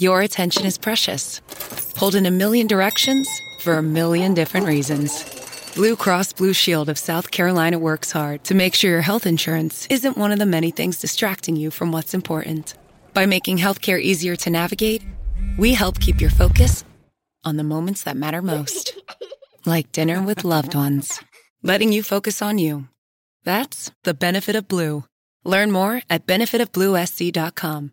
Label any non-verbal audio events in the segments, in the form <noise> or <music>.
your attention is precious. Pulled in a million directions for a million different reasons. Blue Cross Blue Shield of South Carolina works hard to make sure your health insurance isn't one of the many things distracting you from what's important. By making healthcare easier to navigate, we help keep your focus on the moments that matter most. Like dinner with loved ones. Letting you focus on you. That's the benefit of Blue. Learn more at benefitofbluesc.com.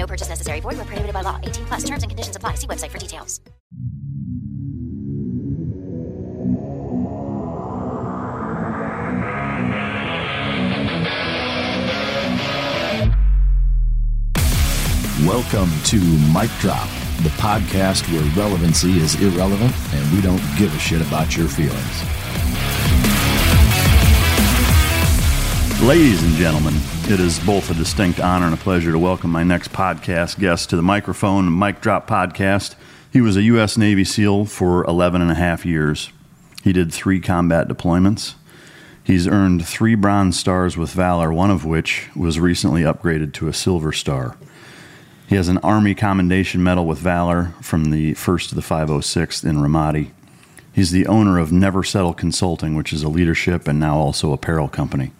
No purchase necessary. Void where prohibited by law. 18 plus. Terms and conditions apply. See website for details. Welcome to Mic Drop, the podcast where relevancy is irrelevant and we don't give a shit about your feelings. Ladies and gentlemen, it is both a distinct honor and a pleasure to welcome my next podcast guest to the microphone, Mic Drop Podcast. He was a U.S. Navy SEAL for 11 and a half years. He did three combat deployments. He's earned three Bronze Stars with Valor, one of which was recently upgraded to a Silver Star. He has an Army Commendation Medal with Valor from the 1st to the 506th in Ramadi. He's the owner of Never Settle Consulting, which is a leadership and now also apparel company.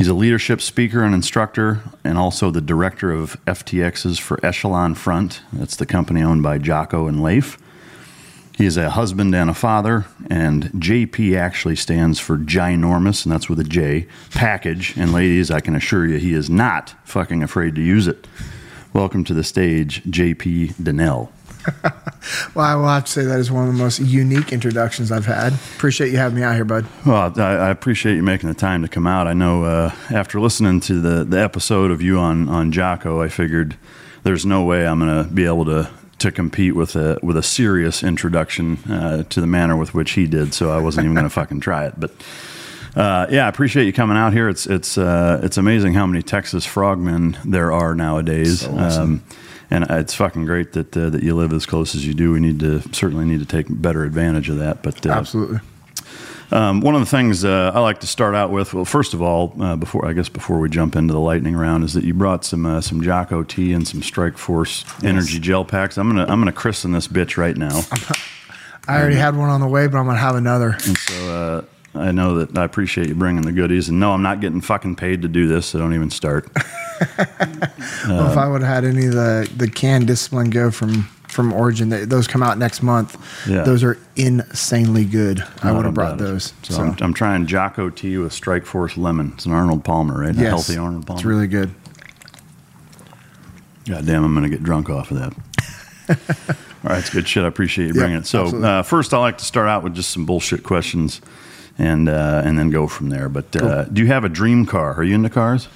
He's a leadership speaker and instructor, and also the director of FTXs for Echelon Front. That's the company owned by Jocko and Leif. He is a husband and a father, and JP actually stands for ginormous, and that's with a J, package. And ladies, I can assure you, he is not fucking afraid to use it. Welcome to the stage, JP Dinnell. <laughs> Well, I will have to say that is one of the most unique introductions I've had. Appreciate you having me out here, bud. Well, I, I appreciate you making the time to come out. I know uh, after listening to the, the episode of you on, on Jocko, I figured there's no way I'm going to be able to to compete with a with a serious introduction uh, to the manner with which he did. So I wasn't even going <laughs> to fucking try it. But uh, yeah, I appreciate you coming out here. It's it's uh, it's amazing how many Texas frogmen there are nowadays. So awesome. um, and it's fucking great that uh, that you live as close as you do. We need to certainly need to take better advantage of that. But uh, Absolutely. um, one of the things uh, I like to start out with, well, first of all, uh, before I guess before we jump into the lightning round, is that you brought some uh, some Jocko tea and some Strike Force energy gel packs. I'm gonna I'm gonna christen this bitch right now. <laughs> I already had one on the way, but I'm going to have another. And so uh, I know that I appreciate you bringing the goodies. And no, I'm not getting fucking paid to do this, so don't even start. <laughs> well, if I would have had any of the, the canned Discipline Go from, from Origin, they, those come out next month. Yeah. Those are insanely good. I would have brought those. So, So, I'm, I'm trying Jocko tea with Strike Force lemon. It's an Arnold Palmer, right? A yes, healthy Arnold Palmer. It's really good. God damn, I'm going to get drunk off of that. <laughs> All right, it's good shit. I appreciate you bringing Yeah, it. So, uh, first, I like to start out with just some bullshit questions, and uh, and then go from there. But uh, do you have a dream car? Are you into cars?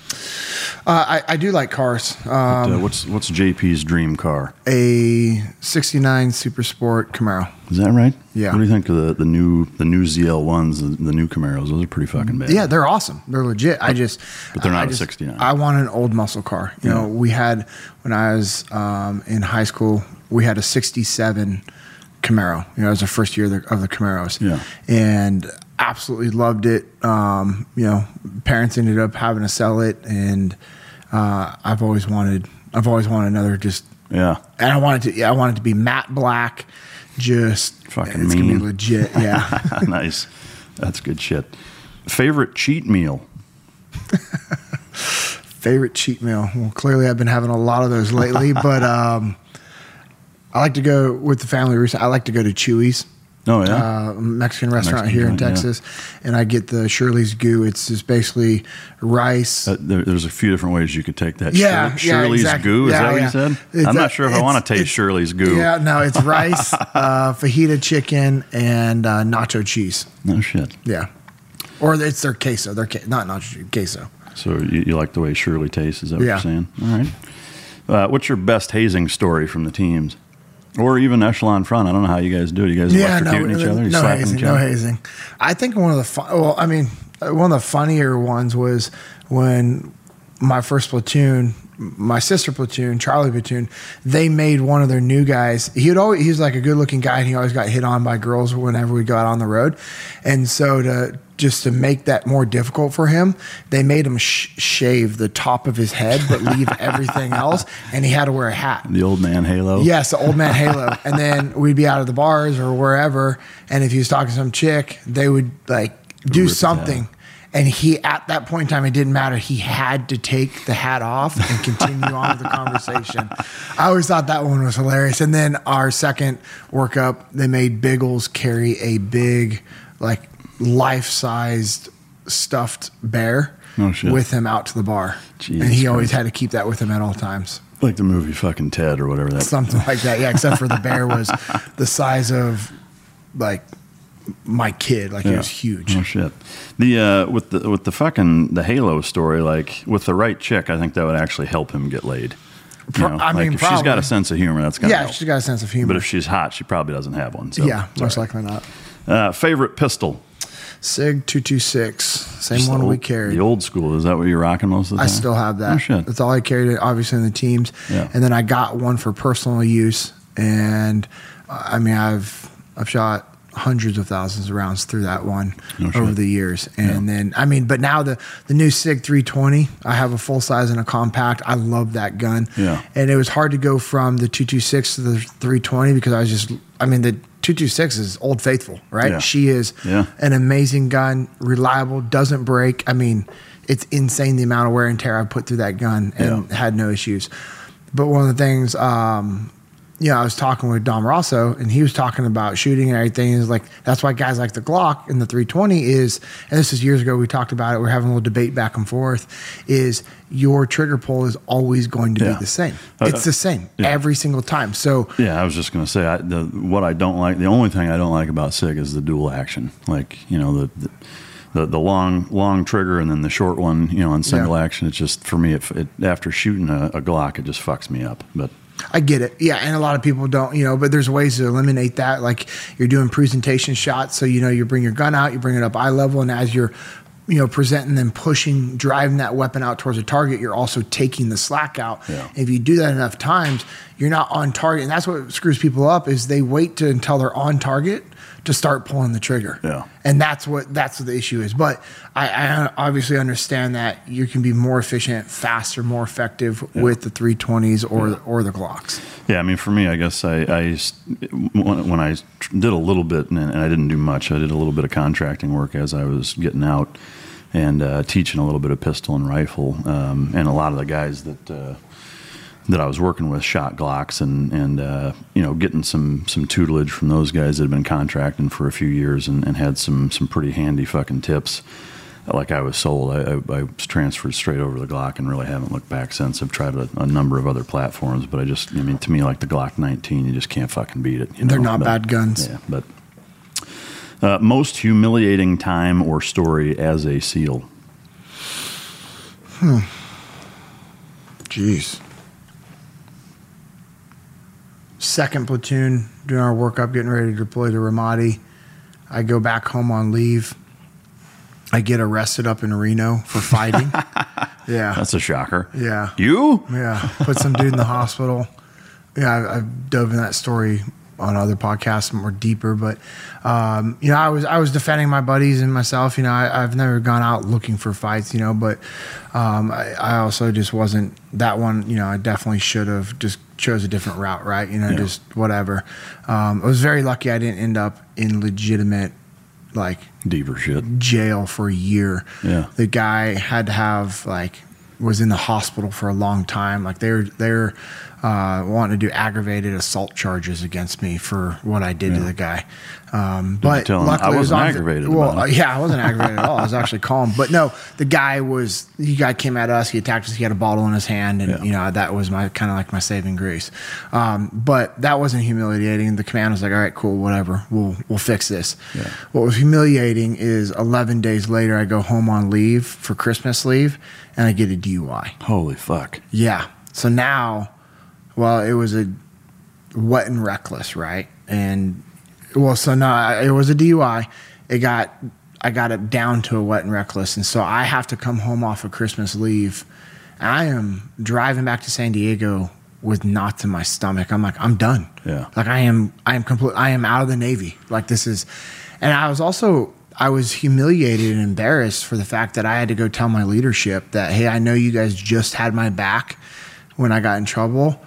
Uh, I, I do like cars. Um, uh, what's what's JP's dream car? a 69 Super Sport Camaro. Is that right? Yeah. What do you think of the, the new the new ZL ones, the, the new Camaros? Those are pretty fucking bad. Yeah, they're awesome. They're legit. I just, but they're not a just- 69. I want an old muscle car. You Yeah. know, we had when I was um, in high school, we had a '67 Camaro. You know, it was the first year of the, of the Camaros. Yeah. and absolutely loved it. Um, you know, parents ended up having to sell it, and uh, I've always wanted, I've always wanted another just Yeah. and I wanted to, yeah, I wanted to be matte black, just Fucking It's gonna mean. be legit, <laughs> yeah. <laughs> nice. That's good shit. Favorite cheat meal? <laughs> Favorite cheat meal? Well, clearly I've been having a lot of those lately, but um, I like to go with the family. recent- I like to go to Chuy's. Oh yeah. uh, Mexican restaurant Mexican here in joint, yeah. Texas, and I get the Shirley's Goo. It's just basically rice. Uh, there, there's a few different ways you could take that. Yeah, Shirley- yeah, Shirley's exactly. goo. Is Yeah, that what you said? It's I'm not sure if I want to taste Shirley's goo. yeah, no, it's <laughs> rice, uh, fajita chicken, and uh, nacho cheese. No shit. Yeah, or it's their queso. Their ca- not nacho queso. So you, you like the way Shirley tastes? Is that what you're saying? All right. Uh, what's your best hazing story from the teams? Or even echelon front. I don't know how you guys do it. You guys electrocuting each other? You no slapping hazing, each no other? hazing. I think one of the fun, well, I mean, one of the funnier ones was when my first platoon, my sister platoon, Charlie platoon, they made one of their new guys. He'd always he was like a good looking guy, and he always got hit on by girls whenever we got on the road. And so to just to make that more difficult for him, they made him sh- shave the top of his head but leave <laughs> everything else, and he had to wear a hat. The old man halo? Yes, the old man halo. <laughs> And then we'd be out of the bars or wherever, and if he was talking to some chick, they would like do Rip something. And he, at that point in time, it didn't matter. He had to take the hat off and continue on with the conversation. <laughs> I always thought that one was hilarious. And then our second workup, they made Biggles carry a big, like life sized stuffed bear Oh, with him out to the bar. Jesus and he always had to keep that with him at all times Like the movie fucking Ted or whatever that something like that. Yeah, except for the bear was <laughs> the size of like my kid. Like it was huge. Oh shit. The uh, with the with the fucking the Halo story, like with the right chick, I think that would actually help him get laid. You know, I like mean, if she's got a sense of humor, that's gonna Yeah, help. she's got a sense of humor. But if she's hot, she probably doesn't have one. So yeah, most right. likely not. Uh, favorite pistol? Sig two two six, same Just one the we old- carried. The old school. Is that what you're rocking most of the time? I still have that. Oh shit. That's all I carried, obviously in the teams. Yeah. And then I got one for personal use, and uh, I mean I've I've shot hundreds of thousands of rounds through that one No over the years. And then I mean, but now the the new Sig 320, I have a full size and a compact. I love that gun. Yeah. And it was hard to go from the 226 to the 320 because I was just I mean the 226 is old faithful, right? Yeah. She is Yeah. an amazing gun, reliable, doesn't break. I mean, it's insane the amount of wear and tear I put through that gun and Yeah. had no issues. But one of the things, um, you know, I was talking with Dom Raso and he was talking about shooting and everything. He's like, that's why guys like the Glock and the 320 is, and this is years ago, we talked about it. We're having a little debate back and forth is your trigger pull is always going to Yeah. be the same. Uh, It's the same yeah. every single time. So Yeah, I was just gonna say I, the what I don't like. The only thing I don't like about Sig is the dual action. Like you know the. the the, the long long trigger and then the short one, you know, in single Yeah. action. It's just for me. It, it after shooting a, a Glock, it just fucks me up. But I get it. Yeah, and a lot of people don't, you know, but there's ways to eliminate that. Like you're doing presentation shots, so you know you bring your gun out, you bring it up eye level, and as you're, you know, presenting and pushing, driving that weapon out towards a target, you're also taking the slack out. Yeah. If you do that enough times, you're not on target, and that's what screws people up. Is they wait to until they're on target to start pulling the trigger. Yeah. and that's what that's what the issue is. But I, I obviously understand that you can be more efficient, faster, more effective with the 320s or or the Glocks. Yeah, I mean, for me, I guess I, I when I did a little bit, and and I didn't do much. I did a little bit of contracting work as I was getting out and uh, teaching a little bit of pistol and rifle. Um, and a lot of the guys that uh, that I was working with shot Glocks, and and uh, you know, getting some some tutelage from those guys that had been contracting for a few years and, and had some some pretty handy fucking tips. Like I was sold, I, I, I was transferred straight over the Glock and really haven't looked back since. I've tried a, a number of other platforms, but I just, I mean, to me, like the Glock 19, you just can't fucking beat it. you They're know? not But- bad guns. Yeah, but uh, most humiliating time or story as a SEAL. Hmm. Jeez. Second platoon doing our workup, getting ready to deploy to Ramadi. I go back home on leave. I get arrested up in Reno for fighting. <laughs> yeah. That's a shocker. yeah. You? Yeah, put some dude in the hospital. Yeah, I, I've dove in that story on other podcasts more deeper, but um, you know, I was I was defending my buddies and myself. You know, I, I've never gone out looking for fights. You know, but um, I, I also just wasn't that one. You know, I definitely should have just chose a different route. Right? You know, Yeah. just whatever. Um, I was very lucky. I didn't end up in legitimate like Deeper shit. jail for a year. Yeah. The guy had to have like was in the hospital for a long time. Like they're they're uh, wanting to do aggravated assault charges against me for what I did to the guy. Um, but luckily "I was wasn't on- aggravated Well, it." uh, yeah, I wasn't <laughs> aggravated at all. I was actually calm. But no, the guy was. The guy came at us. He attacked us. He had a bottle in his hand, and Yeah. you know that was my kind of like my saving grace. Um, but that wasn't humiliating. The command was like, "All right, cool, whatever. We'll we'll fix this." Yeah. What was humiliating is 11 days later, I go home on leave for Christmas leave, and I get a DUI. Holy fuck. Yeah. So now, well, it was a wet and reckless, right? And well, so no, it was a DUI. It got I got it down to a wet and reckless, and so I have to come home off of Christmas leave. I am driving back to San Diego with knots in my stomach. I'm like, I'm done. Yeah. Like I am, I am complete. I am out of the Navy. Like this is, and I was also, I was humiliated and embarrassed for the fact that I had to go tell my leadership that, hey, I know you guys just had my back when I got in trouble.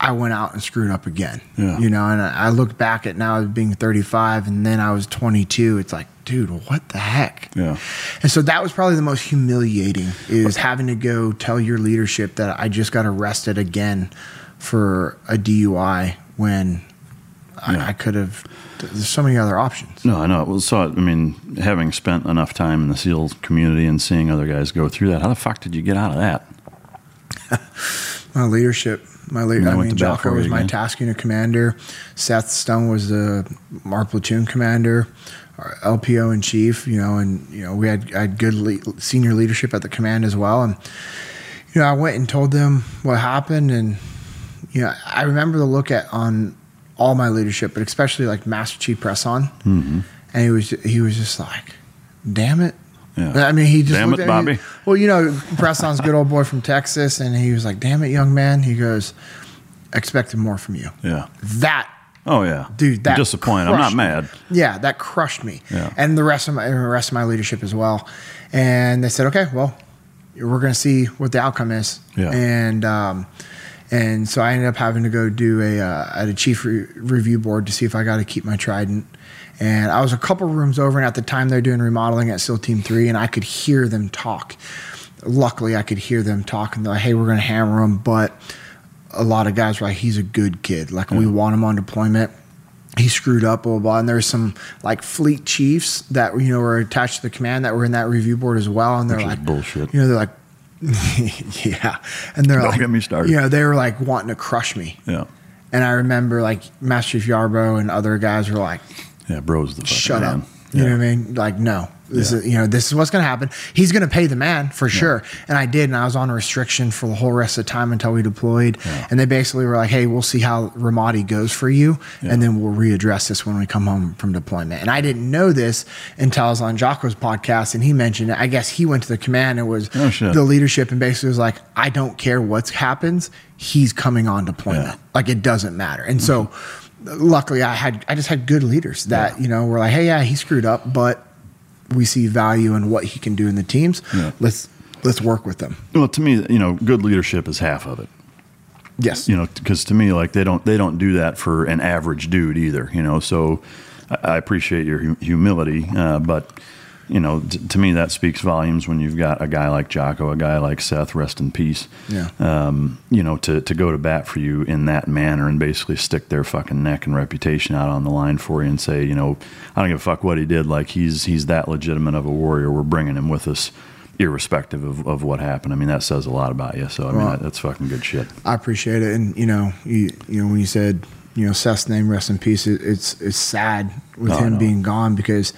I went out and screwed up again. Yeah. You know, and I I look back at now being 35 and then I was 22. It's like, dude, what the heck? Yeah. And so that was probably the most humiliating is having to go tell your leadership that I just got arrested again for a DUI when Yeah. I, I could have. There's so many other options. No, I know. Well, so I mean, having spent enough time in the SEAL community and seeing other guys go through that, how the fuck did you get out of that? <laughs> My leadership, my. And I I mean, Jocko was my again. task unit commander. Seth Stone was the our platoon commander, our LPO in chief. You know, and you know we had I had good le- senior leadership at the command as well. And you know, I went and told them what happened, and you know, I remember the look at on all my leadership, but especially like Master Chief Presson, Mm-hmm. and he was he was just like, "Damn it." Yeah. I mean, he just Damn looked it, at me- Bobby. Well, you know, Preston's good old boy from Texas, and he was like, "Damn it, young man." He goes, "Expected more from you." Yeah. That, Oh yeah, dude, that disappointed. I'm not crushed me. mad. Yeah, that crushed me, Yeah. and the rest of my the rest of my leadership as well. And they said, "Okay, well, we're going to see what the outcome is." Yeah. And um, and so I ended up having to go do a uh, at a chief re- review board to see if I got to keep my trident. And I was a couple rooms over, and at the time they're doing remodeling at SEAL Team Three, and I could hear them talk. Luckily, I could hear them talking. They're like, "Hey, we're going to hammer him," but a lot of guys were like, "He's a good kid. Like we want him on deployment." He screwed up, blah blah. blah. And there's some like fleet chiefs that you know were attached to the command that were in that review board as well, and they're Which like, bullshit. You know, they're like, <laughs> yeah, and they're Don't like, get me started. You know, they were like wanting to crush me. Yeah, And I remember like Master Chief Yarbo and other guys were like, yeah. Bro's the shut man. up. You know what I mean? Like, no, this Yeah. is, you know, this is what's going to happen. He's going to pay the man for sure. And I did. And I was on a restriction for the whole rest of the time until we deployed. And they basically were like, Hey, we'll see how Ramadi goes for you. And then we'll readdress this when we come home from deployment. And I didn't know this until I was on Jocko's podcast and he mentioned it. I guess he went to the command and was Oh, the leadership and basically was like, I don't care what happens. He's coming on deployment. Yeah. Like it doesn't matter. And so mm-hmm. Luckily I had, I just had good leaders that, you know, were like, Hey, yeah, he screwed up, but we see value in what he can do in the teams. Yeah. Let's, let's work with them. Well, to me, you know, good leadership is half of it. Yes. you know because to me like they don't they don't do that for an average dude either you know so i, I appreciate your hu- humility uh, but you know t- to me that speaks volumes when you've got a guy like jocko a guy like seth rest in peace. Yeah. um, you know to, to go to bat for you in that manner and basically stick their fucking neck and reputation out on the line for you and say you know i don't give a fuck what he did. Like he's he's that legitimate of a warrior. We're bringing him with us irrespective of, of what happened. I mean that says a lot about you. So i mean Well, that, that's fucking good shit. I appreciate it. And, you know, you, you know, when you said, you know, Seth's name, rest in peace, it, it's, it's sad with him being gone because,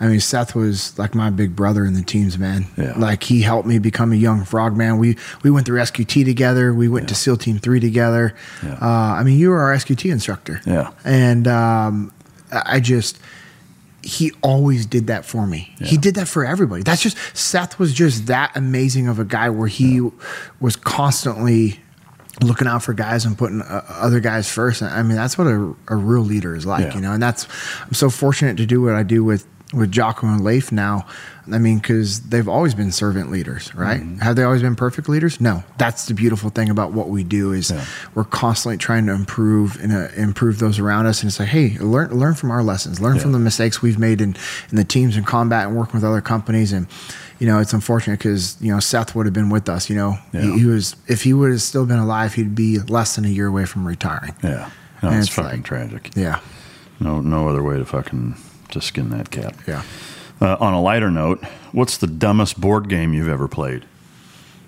I mean, Seth was like my big brother in the teams, man. Yeah. Like he helped me become a young frogman. We, we went through SQT together. We went to SEAL Team 3 together. Yeah. Uh, I mean, you were our SQT instructor. Yeah. And um, I I just, he always did that for me. He did that for everybody. That's just Seth was just that amazing of a guy where he was constantly looking out for guys and putting uh, other guys first. I mean, that's what a, a real leader is like, Yeah. you know. And that's I'm so fortunate to do what I do with with Jocko and Leif now. I mean, because they've always been servant leaders, right? Mm-hmm. Have they always been perfect leaders? No. That's the beautiful thing about what we do is Yeah. we're constantly trying to improve and uh, improve those around us. And it's like, hey, learn learn from our lessons, learn from the mistakes we've made in in the teams and combat and working with other companies. And you know, it's unfortunate because you know Seth would have been with us. You know, Yeah. he, he was if he would have still been alive, he'd be less than a year away from retiring. Yeah. No, it's fucking like- tragic. Yeah, No, no other way to fucking to skin that cat. yeah. Uh, on a lighter note, what's the dumbest board game you've ever played?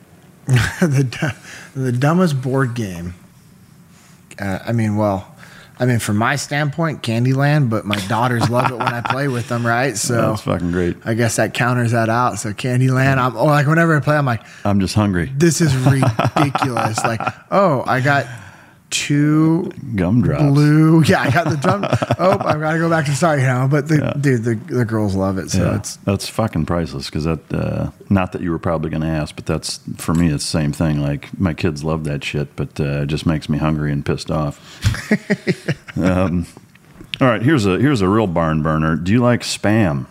<laughs> the the dumbest board game. Uh, I mean, well, I mean, from my standpoint, Candyland, but my daughters love it when I play with them, right? <laughs> So That's fucking great. I guess that counters that out. So Candyland, I'm oh, like whenever I play, I'm like, I'm just hungry. this is <laughs> ridiculous. like, oh, I got two Gumdrops. blue. <laughs> Yeah, I got the drum. oh, I've got to go back to start now. But the dude, the, the girls love it. So yeah, it's that's fucking priceless because that uh, not that you were probably going to ask, but that's for me it's the same thing. Like my kids love that shit, but uh, it just makes me hungry and pissed off. <laughs> um, all right, here's a here's a real barn burner. Do you like spam?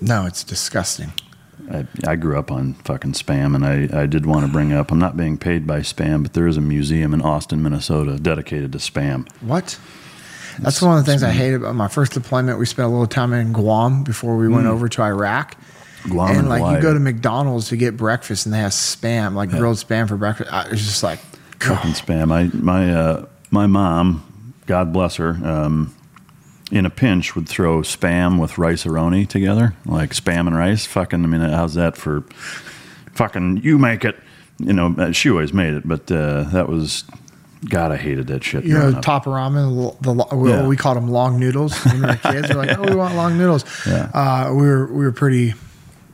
no, it's disgusting. I, I grew up on fucking spam, and I, I did want to bring up I'm not being paid by spam, but there is a museum in Austin, Minnesota dedicated to spam. What? That's one of the things I hate about my first deployment. We spent a little time in Guam before we went over to Iraq. Mm. Guam and and like Hawaii. you go to McDonald's to get breakfast and they have spam, like grilled spam for breakfast. I, it's just like, fucking spam. I my uh, my mom, God bless her, um, in a pinch would throw spam with Rice-A-Roni together, like spam and rice. Fucking, I mean, how's that for? Fucking, you make it. You know, uh, she always made it, but uh, that was. God, I hated that shit. you know, top of ramen, the, the we, Yeah. we called them long noodles. When we were <laughs> kids, we are like, oh, we want long noodles. Yeah. Uh, we were we were pretty.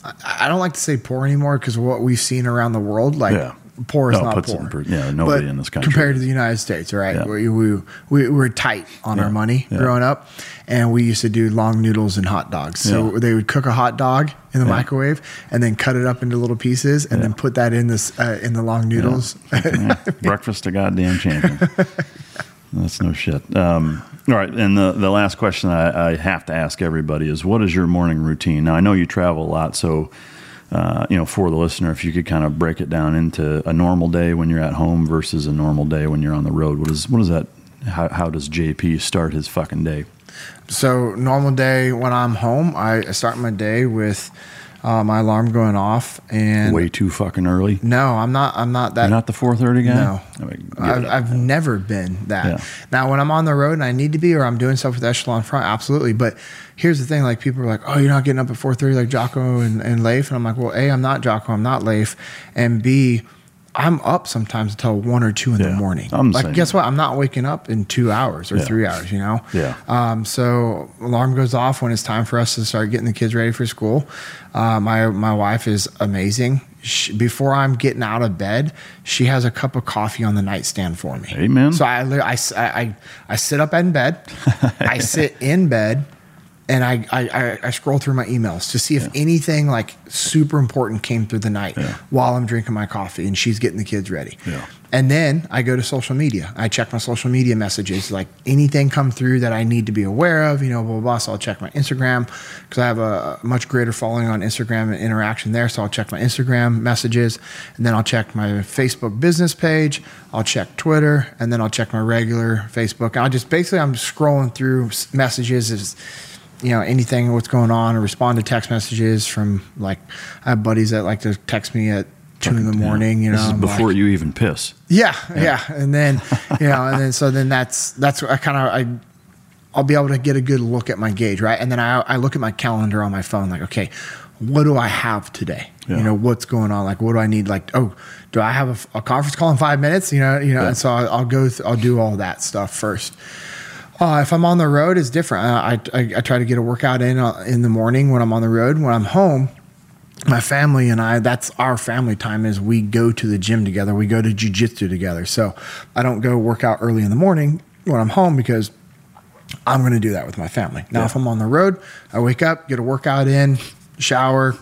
I, I don't like to say poor anymore because what we've seen around the world, like Yeah. Poor is No, not poor. in per- yeah, nobody But in this country. compared to the United States, right? Yeah. We, we we were tight on Yeah. our money Yeah. growing up, and we used to do long noodles and hot dogs. So they would cook a hot dog in the microwave and then cut it up into little pieces and then put that in this uh, in the long noodles. Breakfast a goddamn champion. <laughs> That's no shit. Um, all right, and the the last question I, I have to ask everybody is, what is your morning routine? Now I know you travel a lot, so uh, you know for the listener, if you could kind of break it down into a normal day when you're at home versus a normal day when you're on the road. What is what is that? How, how does JP start his fucking day? So normal day when I'm home, I I start my day with uh, my alarm going off, and Way too fucking early. no, I'm not. I'm not that. You're not the 4:30 guy. No. I mean, I've. I've never been that. Yeah. Now, when I'm on the road and I need to be, or I'm doing stuff with Echelon Front, absolutely. But here's the thing: like people are like, "Oh, you're not getting up at 4:30 like Jocko and, and Leif," and I'm like, "Well, a, I'm not Jocko, I'm not Leif, and b, I'm up sometimes until one or two in the morning. I'm like, same. guess what? I'm not waking up in two hours or Yeah. three hours. You know. Yeah. Um, so alarm goes off when it's time for us to start getting the kids ready for school. Uh, my my wife is amazing. She, before I'm getting out of bed, she has a cup of coffee on the nightstand for me. Amen. So I li- I, s- I- I- I sit up in bed, <laughs> I sit in bed, and I, I, I, I scroll through my emails to see if anything like super important came through the night Yeah. while I'm drinking my coffee and she's getting the kids ready. Yeah. And then I go to social media. I check my social media messages, like anything come through that I need to be aware of, you know, blah, blah, blah. So I'll check my Instagram because I have a much greater following on Instagram and interaction there. So I'll check my Instagram messages and then I'll check my Facebook business page. I'll check Twitter and then I'll check my regular Facebook. I'll just basically, I'm scrolling through messages as, you know, anything what's going on or respond to text messages from like, I have buddies that like to text me at two in the Yeah. morning, you know. this is I'm before like- you even piss. yeah, yeah, and then you know, and then so then that's that's I kind of I I'll be able to get a good look at my gauge, right? And then I I look at my calendar on my phone, like, okay, what do I have today? Yeah. You know, what's going on? Like, what do I need? Like, oh, do I have a conference call in five minutes? You know, you know, Yeah. and so I'll, I'll go, th- I'll do all that stuff first. Uh, if I'm on the road, it's different. Uh, I, I I try to get a workout in uh, in the morning when I'm on the road. When I'm home, my family and I, that's our family time is we go to the gym together. We go to jujitsu together. So I don't go work out early in the morning when I'm home because I'm going to do that with my family. Now, Yeah. if I'm on the road, I wake up, get a workout in, shower,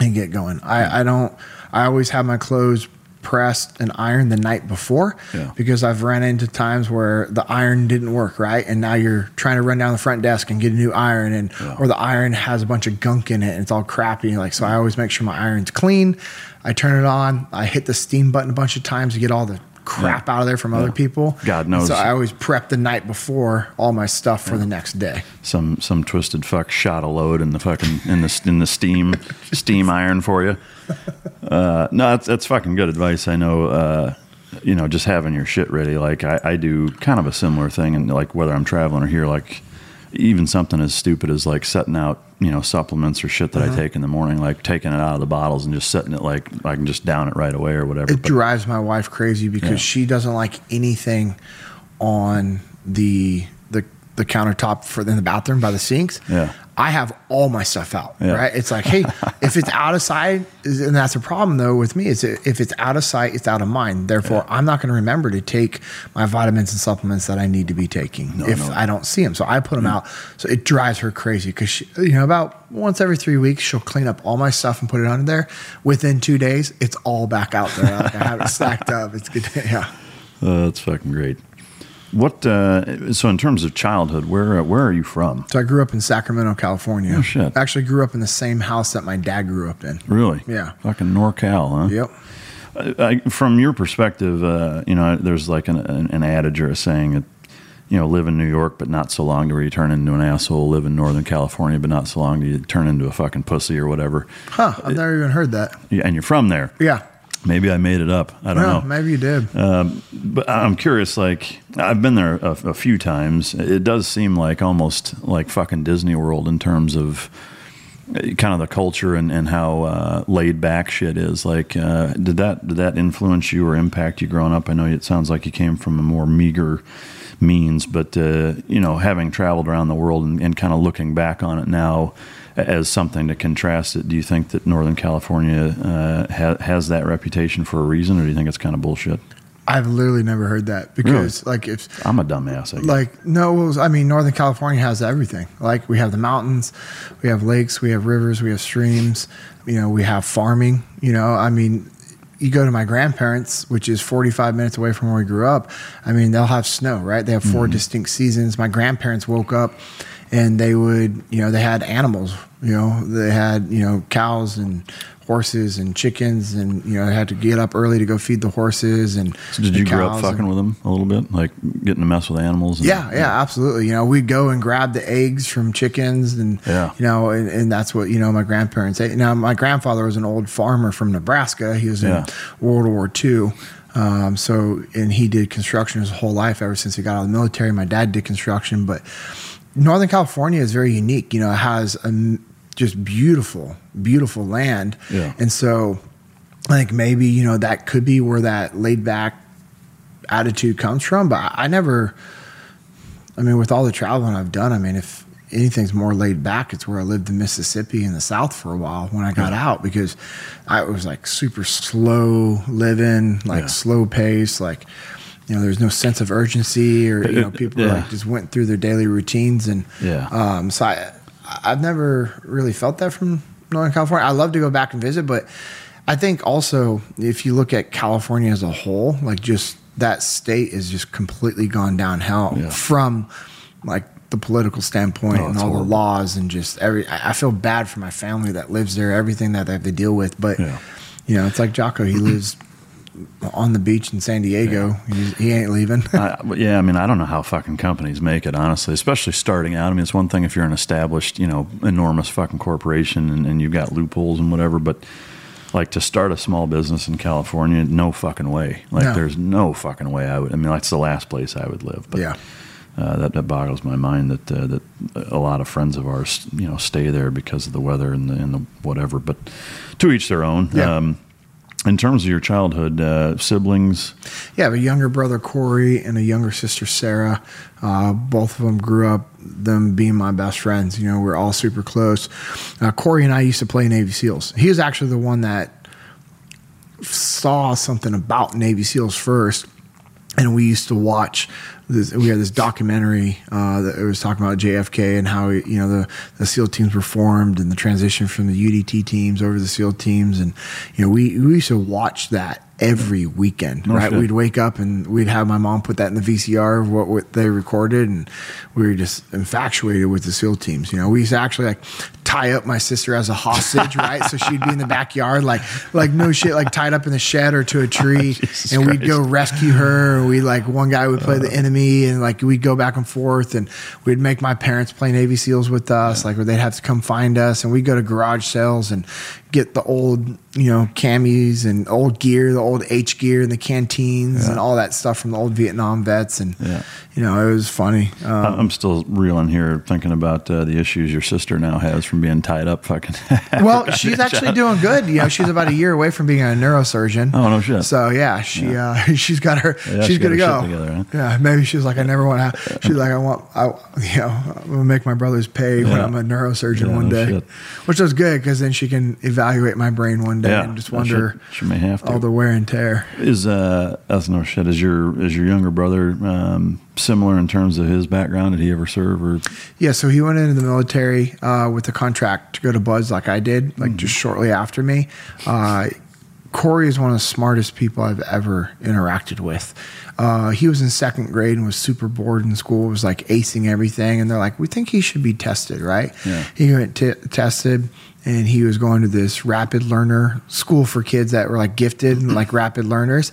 and get going. I, I don't, I always have my clothes pressed and ironed the night before Yeah. because I've ran into times where the iron didn't work right. And now you're trying to run down the front desk and get a new iron and, or the iron has a bunch of gunk in it and it's all crappy. Like, so I always make sure my iron's clean. I turn it on. I hit the steam button a bunch of times to get all the crap out of there from other people. God And knows. So I always prep the night before all my stuff for the next day. some some twisted fuck shot a load in the fucking in the in the steam <laughs> steam iron for you. Uh, no, that's that's fucking good advice. I know. Uh, you know, just having your shit ready. Like I, I do kind of a similar thing, and like whether I'm traveling or here, like even something as stupid as like setting out you know supplements or shit that I uh-huh. take in the morning, like taking it out of the bottles and just setting it like I can just down it right away or whatever. It But- drives my wife crazy because Yeah. she doesn't like anything on the the the countertop for in the bathroom by the sinks. Yeah. I have all my stuff out, Yeah. right? It's like, hey, if it's out of sight, and that's a problem though with me. Is if it's out of sight, it's out of mind. Therefore, I'm not going to remember to take my vitamins and supplements that I need to be taking if no. I don't see them. So I put them out. So it drives her crazy because you know about once every three weeks she'll clean up all my stuff and put it under there. Within two days, it's all back out there. Like I have it stacked up. It's good. <laughs> Yeah. Uh, that's fucking great. What? Uh, so, in terms of childhood, where uh, where are you from? So I grew up in Sacramento, California. Oh, shit. Actually, grew up in the same house that my dad grew up in. Really? Yeah. Fucking NorCal, huh? Yep. I, from your perspective, uh, you know, there's like an, an, an adage or a saying that, you know, live in New York, but not so long to where you turn into an asshole. Live in Northern California, but not so long to you turn into a fucking pussy or whatever. Huh. I've never even heard that. Yeah, and you're from there. Yeah. Maybe I made it up. I don't No, know. maybe you did. But I'm curious. Like I've been there a, a few times. It does seem like almost like fucking Disney World in terms of uh, kind of the culture and, and how uh, laid back shit is. Like, uh, did that did that influence you or impact you growing up? I know it sounds like you came from a more meager means, but uh, you know, having traveled around the world and, and kind of looking back on it now as something to contrast it, do you think that Northern California uh, ha- has that reputation for a reason, or do you think it's kind of bullshit? I've literally never heard that because, like, if I'm a dumbass. I guess. like no, was- I mean, Northern California has everything. Like, we have the mountains, we have lakes, we have rivers, we have streams. You know, we have farming. You know, I mean, you go to my grandparents, which is 45 minutes away from where we grew up. I mean, they'll have snow, right? They have 4 distinct seasons. My grandparents woke up and they would, you know, they had animals. You know, they had you know cows and horses and chickens, and you know, they had to get up early to go feed the horses. And So did you grow up fucking and- with them a little bit, like getting to mess with animals? and- yeah, yeah, absolutely. You know, we'd go and grab the eggs from chickens, and Yeah. you know, and, and that's what you know my grandparents ate. Now, my grandfather was an old farmer from Nebraska. He was in Yeah. World War II. Um, so, and he did construction his whole life ever since he got out of the military. My dad did construction, but Northern California is very unique. You know, it has a just beautiful, beautiful land. Yeah. And so I think maybe, you know, that could be where that laid back attitude comes from. But I, I never, I mean, with all the traveling I've done, I mean, if anything's more laid back, it's where I lived in Mississippi in the South for a while when I got out because I was like super slow living, like Yeah. slow pace, like, you know, there's no sense of urgency or, you know, <laughs> people yeah. like just went through their daily routines. And, Yeah. um, so I, I've never really felt that from Northern California. I love to go back and visit, but I think also if you look at California as a whole, like just that state is just completely gone downhill Yeah. from like the political standpoint Oh, and all horrible. the laws and just every. I feel bad for my family that lives there, everything that they have to deal with. But Yeah. you know, it's like Jocko. He <clears throat> lives on the beach in San Diego. He's, he ain't leaving. <laughs> I, yeah, I mean, I don't know how fucking companies make it, honestly, especially starting out. I mean, it's one thing if you're an established, you know, enormous fucking corporation and, and you've got loopholes and whatever, but like to start a small business in California, no fucking way. Like, No. there's no fucking way I would. I mean, that's the last place I would live. But Yeah. uh, that, that boggles my mind that uh, that a lot of friends of ours, you know, stay there because of the weather and the, and the whatever. But to each their own. Yeah. Um, in terms of your childhood, uh, siblings, Yeah, I have a younger brother Corey and a younger sister Sarah. Uh, both of them grew up them being my best friends. You know, we're all super close. Uh, Corey and I used to play Navy SEALs. He was actually the one that saw something about Navy SEALs first, and we used to watch. This, we had this documentary uh, that was talking about JFK and how you know the, the SEAL teams were formed and the transition from the UDT teams over the SEAL teams, and you know we, we used to watch that every weekend. No right, we'd wake up and we'd have my mom put that in the VCR of what, what they recorded, and we were just infatuated with the SEAL teams. You know, we used to actually like tie up my sister as a hostage, right? So she'd be in the backyard, like like no shit, like tied up in the shed or to a tree, <laughs> Jesus and we'd Christ. go rescue her. And we like one guy would play the uh. enemy, and like we'd go back and forth, and we'd make my parents play Navy SEAls with us, like where they'd have to come find us, and we'd go to garage sales and get the old, you know, camis and old gear, the old H gear, and the canteens and all that stuff from the old Vietnam vets, and Yeah. You know, it was funny. Um, I'm still reeling here thinking about uh, the issues your sister now has from being tied up. Fucking. <laughs> well, she's actually doing good. You know, she's about a year away from being a neurosurgeon. Oh no shit. So yeah, she yeah. uh <laughs> she's got her. Yeah, she's she gonna go. together, huh? Yeah, maybe she's like, I never want to. She's like, I want, I, you know, I'm gonna make my brothers pay when I'm a neurosurgeon Yeah, one no day, shit. which was good because then she can evaluate my brain one day Yeah, and just wonder shit. She may have to. all the wear and tear. Is uh that's no shit. Is your is your younger brother um, similar in terms of his background? Did he ever serve or Yeah, so he went into the military uh, with a contract to go to Buds like I did, like just shortly after me. Uh, Corey is one of the smartest people I've ever interacted with. Uh, he was in second grade and was super bored in school, was like acing everything. And they're like, we think he should be tested, right? Yeah. He went t- tested and he was going to this rapid learner school for kids that were like gifted and like rapid learners.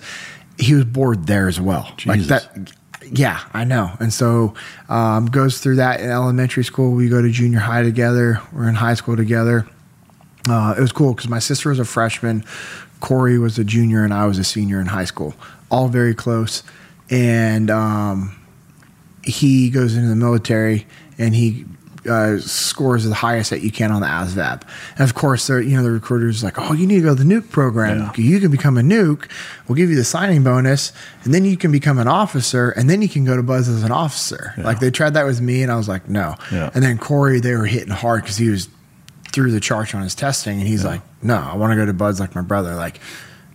He was bored there as well. Like that yeah, I know. And so um, goes through that in elementary school. We go to junior high together. We're in high school together. Uh, it was cool because my sister was a freshman, Corey was a junior, and I was a senior in high school. All very close. And um, he goes into the military and he uh, scores the highest that you can on the ASVAB. And of course, they're, you know, the recruiter's like, oh, you need to go to the nuke program. Yeah. You can become a nuke. We'll give you the signing bonus, and then you can become an officer, and then you can go to Buds as an officer. Like they tried that with me, and I was like, no. Yeah. And then Corey, they were hitting hard because he was through the charge on his testing, and he's like, no, I want to go to Buds like my brother. Like,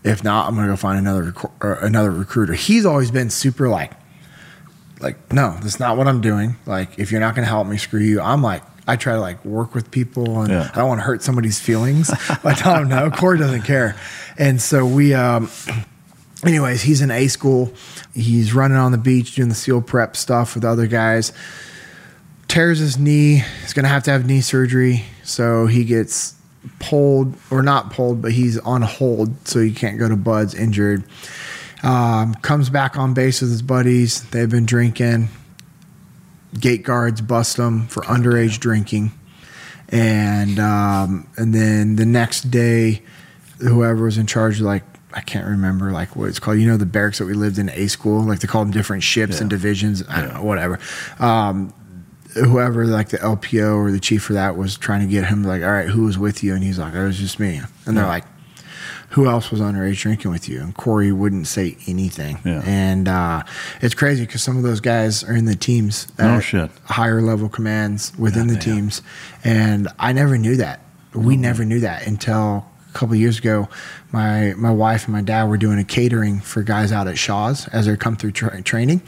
if not, I'm gonna go find another recru- or another recruiter. He's always been super like like no that's not what i'm doing. Like if you're not going to help me screw you. I'm like i try to like work with people and Yeah. i don't want to hurt somebody's feelings i tell him no corey doesn't care. And so we um <clears throat> anyways he's in a school. He's running on the beach doing the seal prep stuff with other guys. Tears his knee. He's going to have to have knee surgery. So he gets pulled or not pulled but he's on hold so he can't go to buds injured um, comes back on base with his buddies. They've been drinking. Gate guards bust them for underage drinking, and um, and then the next day, whoever was in charge, like I can't remember like what it's called. You know the barracks that we lived in, A school, like they call them different ships and Yeah. divisions. I don't know, whatever. Um, whoever like the LPO or the chief for that was trying to get him like, all right, who was with you? And he's like, it was just me. And they're like, who else was underage drinking with you? And Corey wouldn't say anything. Yeah. And uh, it's crazy because some of those guys are in the teams No shit. higher level commands within the teams. And I never knew that. We never knew that until a couple of years ago. My my wife and my dad were doing a catering for guys out at Shaw's as they come through tra- training,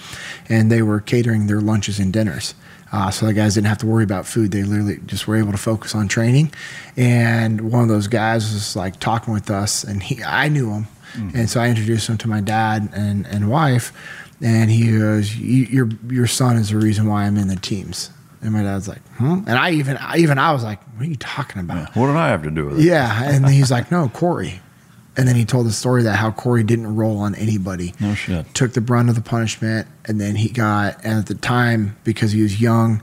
and they were catering their lunches and dinners. Uh, so the guys didn't have to worry about food. They literally just were able to focus on training. And one of those guys was like talking with us, and he I knew him, and so I introduced him to my dad and and wife, and he goes, "Your your son is the reason why I'm in the teams." And my dad's like, "Hmm?" And I even I, even I was like, "What are you talking about?" what did I have to do with it? Yeah, and he's like, "No, Corey." And then he told the story that how Corey didn't roll on anybody. No shit. Took the brunt of the punishment, and then he got. And at the time, because he was young,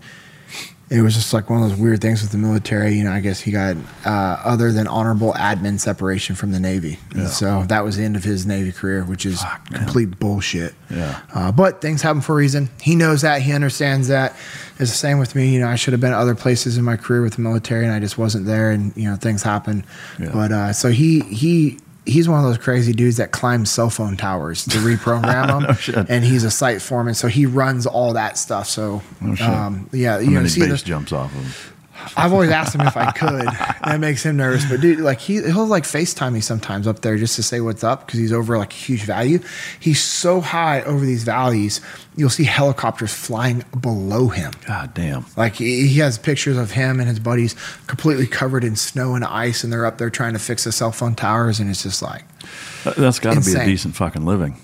it was just like one of those weird things with the military. You know, I guess he got uh, other than honorable admin separation from the Navy. And Yeah. so that was the end of his Navy career, which is complete bullshit. Yeah. Uh, but things happen for a reason. He knows that. He understands that. It's the same with me. You know, I should have been at other places in my career with the military, and I just wasn't there. And you know, things happen. Yeah. But uh, so he he. He's one of those crazy dudes that climbs cell phone towers to reprogram <laughs> them, No shit. and he's a site foreman, so he runs all that stuff. So, No um, yeah, you And know, see, base jumps off of him. I've always asked him if I could. that makes him nervous. But dude, like he he'll like FaceTime me sometimes up there just to say what's up because he's over like a huge value. He's so high over these valleys, you'll see helicopters flying below him. God damn. Like he he has pictures of him and his buddies completely covered in snow and ice, and they're up there trying to fix the cell phone towers, and it's just like, That- That's got to be a decent fucking living.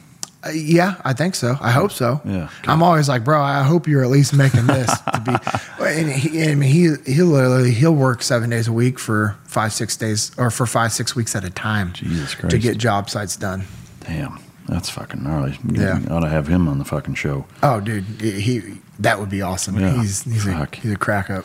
Uh, yeah, I think so. I hope so. Yeah. I'm always like, bro, I hope you're at least making this to be. <laughs> And he, I mean, he he literally he'll work seven days a week for five six days or for five six weeks at a time. Jesus Christ! To get job sites done. Damn. That's fucking gnarly. Yeah. Ought to have him on the fucking show. Oh, dude, he that would be awesome. Yeah. He's he's a, he's a crack up.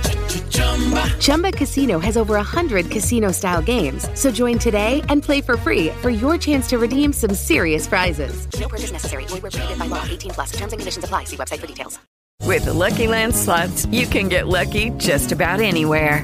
Chumba Casino has over 100 casino style games. So join today and play for free for your chance to redeem some serious prizes. No purchase necessary. Void where prohibited by law. 18 plus. Terms and conditions apply. See website for details. With the Lucky Land slots, you can get lucky just about anywhere.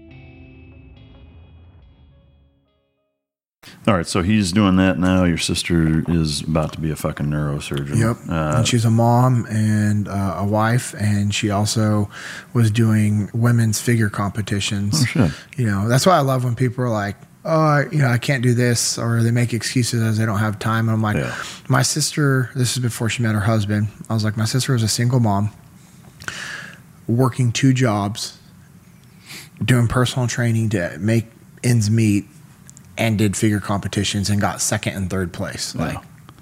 All right, so he's doing that now. Your sister is about to be a fucking neurosurgeon. Yep. Uh, and she's a mom and uh, a wife, and she also was doing women's figure competitions. Oh, shit. You know, that's why I love when people are like, oh, you know, I can't do this, or they make excuses as they don't have time. And I'm like, Yeah. my sister, this is before she met her husband. I was like, my sister was a single mom, working two jobs, doing personal training to make ends meet, and did figure competitions and got second and third place. Like,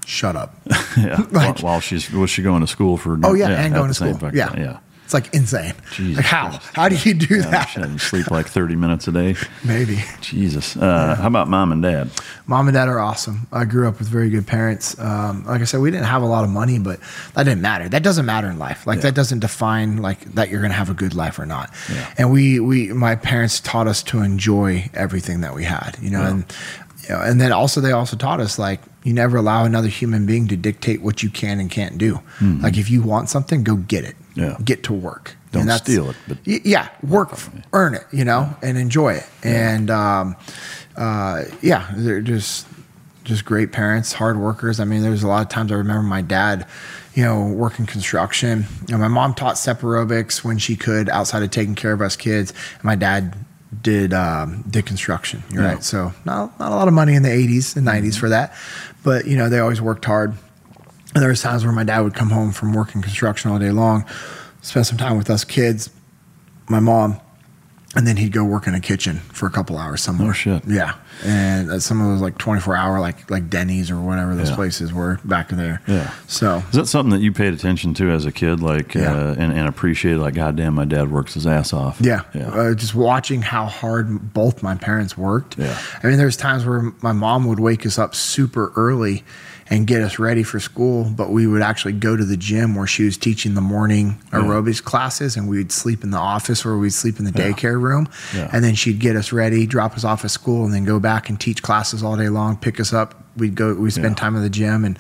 shut up. <laughs> yeah. <laughs> Like- while, while she's was she going to school for? Oh yeah, and going to school. Yeah, yeah. It's like insane. Jesus like how? Christ. How do you do Yeah, that? shit, and sleep like thirty minutes a day. Maybe. Jesus. Uh, How about mom and dad? Mom and dad are awesome. I grew up with very good parents. Um, like I said, we didn't have a lot of money, but that didn't matter. That doesn't matter in life. Like Yeah. that doesn't define like that you're going to have a good life or not. Yeah. And we, we, my parents taught us to enjoy everything that we had, you know, Yeah. and, you know, and then also they also taught us like you never allow another human being to dictate what you can and can't do. Like if you want something, go get it. Mm-hmm. Yeah. Get to work. Don't steal it, but- yeah, work, earn it, you know, and enjoy it. And um, uh, yeah, they're just just great parents, hard workers. I mean, there's a lot of times I remember my dad, you know, working construction. You know, my mom taught step aerobics when she could outside of taking care of us kids. And my dad did um, did construction. You're Yeah. right. So not not a lot of money in the 80s and 90s for that, but you know, they always worked hard. And there was times where my dad would come home from working construction all day long, spend some time with us kids, my mom, and then he'd go work in a kitchen for a couple hours somewhere. Oh, shit. Yeah, and uh, some of those like twenty four hour like like Denny's or whatever those Yeah. places were back there. Yeah. So Is that something that you paid attention to as a kid, like, Yeah. uh, and, and appreciated? Like, goddamn, my dad works his ass off. Yeah, yeah, Uh, just watching how hard both my parents worked. Yeah. I mean, there's times where my mom would wake us up super early and get us ready for school, but we would actually go to the gym where she was teaching the morning aerobics classes, and we would sleep in the office or we'd sleep in the daycare room, Yeah. and then she'd get us ready, drop us off at school, and then go back and teach classes all day long, pick us up. We'd go, we spend Yeah. time at the gym, and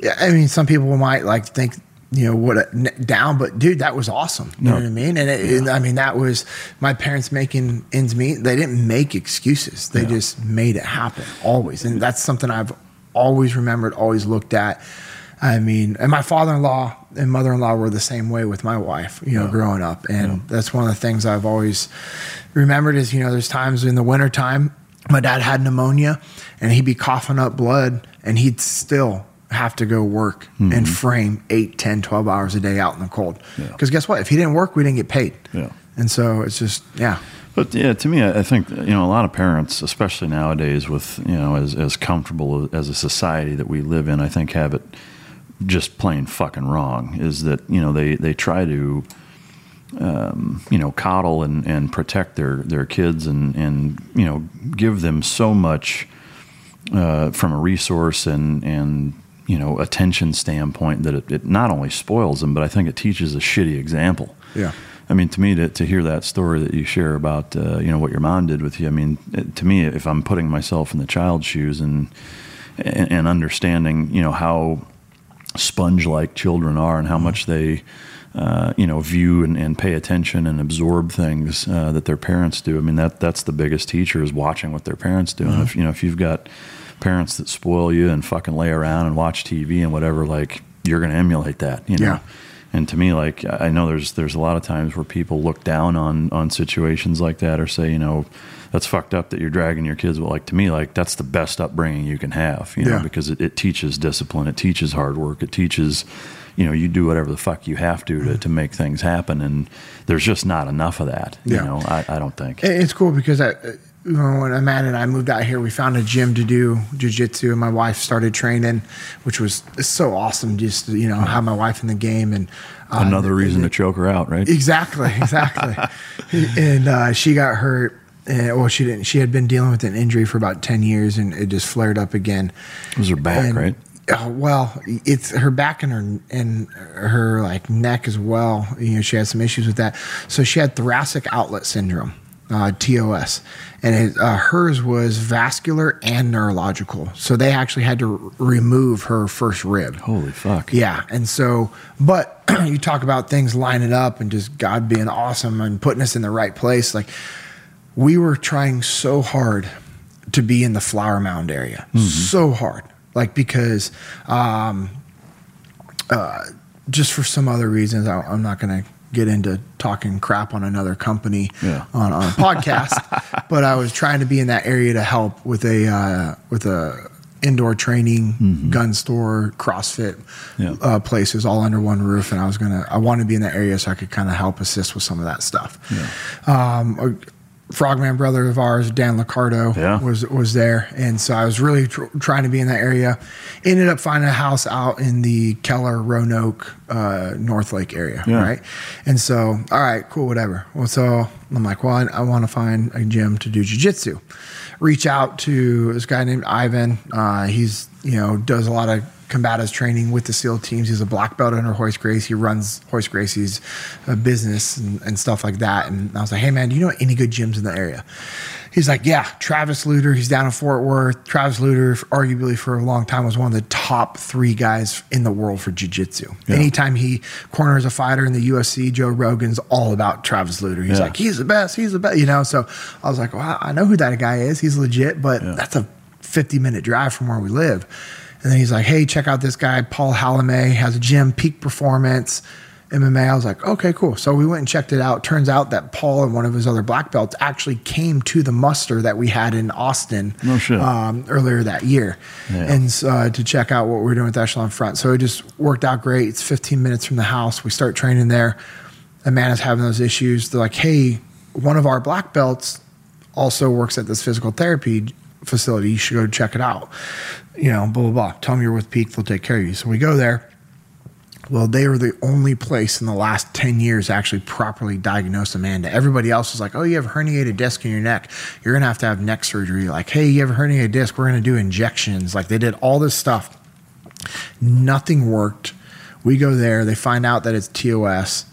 yeah, I mean, some people might like think. You know what? a, Down, but dude, that was awesome. You No. know what I mean? And, it, and I mean that was my parents making ends meet. They didn't make excuses. They Yeah. just made it happen always. And that's something I've always remembered, always looked at. I mean, and my father-in-law and mother-in-law were the same way with my wife, you know, growing up. And that's one of the things I've always remembered is, you know, there's times in the wintertime, my dad had pneumonia and he'd be coughing up blood and he'd still have to go work and mm-hmm. frame 8, 10, 12 hours a day out in the cold. Yeah. Because guess what? If he didn't work, we didn't get paid. Yeah. And so it's just, yeah. But yeah, to me, I think you know a lot of parents, especially nowadays, with you know as as comfortable as a society that we live in, I think have it just plain fucking wrong. Is that you know they they try to um, you know coddle and and protect their their kids and and you know give them so much uh, from a resource and and you know attention standpoint that it, it not only spoils them, but I think it teaches a shitty example. Yeah. I mean, to me, to, to hear that story that you share about, uh, you know, what your mom did with you, I mean, it, to me, if I'm putting myself in the child's shoes and, and, and understanding, you know, how sponge like children are and how much they uh, you know view and, and, pay attention and absorb things uh, that their parents do. I mean that that's the biggest teacher is watching what their parents do. Mm-hmm. And if you know if you've got parents that spoil you and fucking lay around and watch TV and whatever, like you're going to emulate that. You know. Yeah. And to me, like I know there's there's a lot of times where people look down on on situations like that or say, you know, that's fucked up that you're dragging your kids. But like to me, like that's the best upbringing you can have, you know, yeah. because it, it teaches discipline, it teaches hard work, it teaches you know, you do whatever the fuck you have to to, mm-hmm. to make things happen. And there's just not enough of that. Yeah. You know, I, I don't think. It's cool because I, when Amanda and I moved out here, we found a gym to do jujitsu, and my wife started training, which was so awesome. Just you know, have my wife in the game, and uh, another reason to choke her out, right? Exactly, <laughs> exactly. and uh, she got hurt. And, well, she didn't. She had been dealing with an injury for about ten years, and it just flared up again. It was her back, and, right? Oh, well, it's her back and her and her like neck as well. You know, she had some issues with that. So she had thoracic outlet syndrome, uh, TOS, and it, uh, hers was vascular and neurological. So they actually had to r- remove her first rib. Holy fuck! Yeah, and so, but <clears throat> you talk about things lining up and just God being awesome and putting us in the right place. Like we were trying so hard to be in the Flower Mound area, mm-hmm. so hard like because um, uh, just for some other reasons, I, am not going to get into talking crap on another company yeah. on, on a podcast, <laughs> but I was trying to be in that area to help with a uh, with a indoor training, mm-hmm. gun store, CrossFit yeah. uh, places all under one roof, and I was gonna I wanted to be in that area so I could kind of help assist with some of that stuff. Yeah. Um, frogman brother of ours, Dan Licardo, yeah. was was there, and so I was really tr- trying to be in that area. Ended up finding a house out in the Keller Roanoke uh, North Lake area, yeah. right? And so, all right, cool, whatever. Well, so I'm like, well, I, I want to find a gym to do jujitsu. Reach out to this guy named Ivan. Uh, he's you know does a lot of combatives training with the SEAL teams. He's a black belt under Royce Gracie. He runs Royce Gracie's uh, business and, and, stuff like that. And I was like, hey, man, do you know any good gyms in the area? He's like, yeah, Travis Lutter. He's down in Fort Worth. Travis Lutter, arguably for a long time, was one of the top three guys in the world for jiu-jitsu. Yeah. Anytime he corners a fighter in the UFC, Joe Rogan's all about Travis Lutter. He's yeah. like, he's the best. He's the best. You know, so I was like, well, I know who that guy is. He's legit, but yeah. that's a 50 minute drive from where we live. And then he's like, hey, check out this guy, Paul Halame, has a gym, Peak Performance, MMA. I was like, okay, cool. So we went and checked it out. Turns out that Paul and one of his other black belts actually came to the muster that we had in Austin no. Um, earlier that year yeah. and uh, to check out what we are doing with Echelon Front. So it just worked out great. It's 15 minutes from the house. We start training there. Amanda's having those issues. They're like, hey, one of our black belts also works at this physical therapy facility. You should go check it out you know, blah, blah, blah. Tell them you're with Peak, they'll take care of you. So we go there. Well, they were the only place in the last 10 years to actually properly diagnose Amanda. Everybody else was like, oh, you have a herniated disc in your neck. You're going to have to have neck surgery. Like, hey, you have a herniated disc. We're going to do injections. Like, they did all this stuff. Nothing worked. We go there. They find out that it's TOS.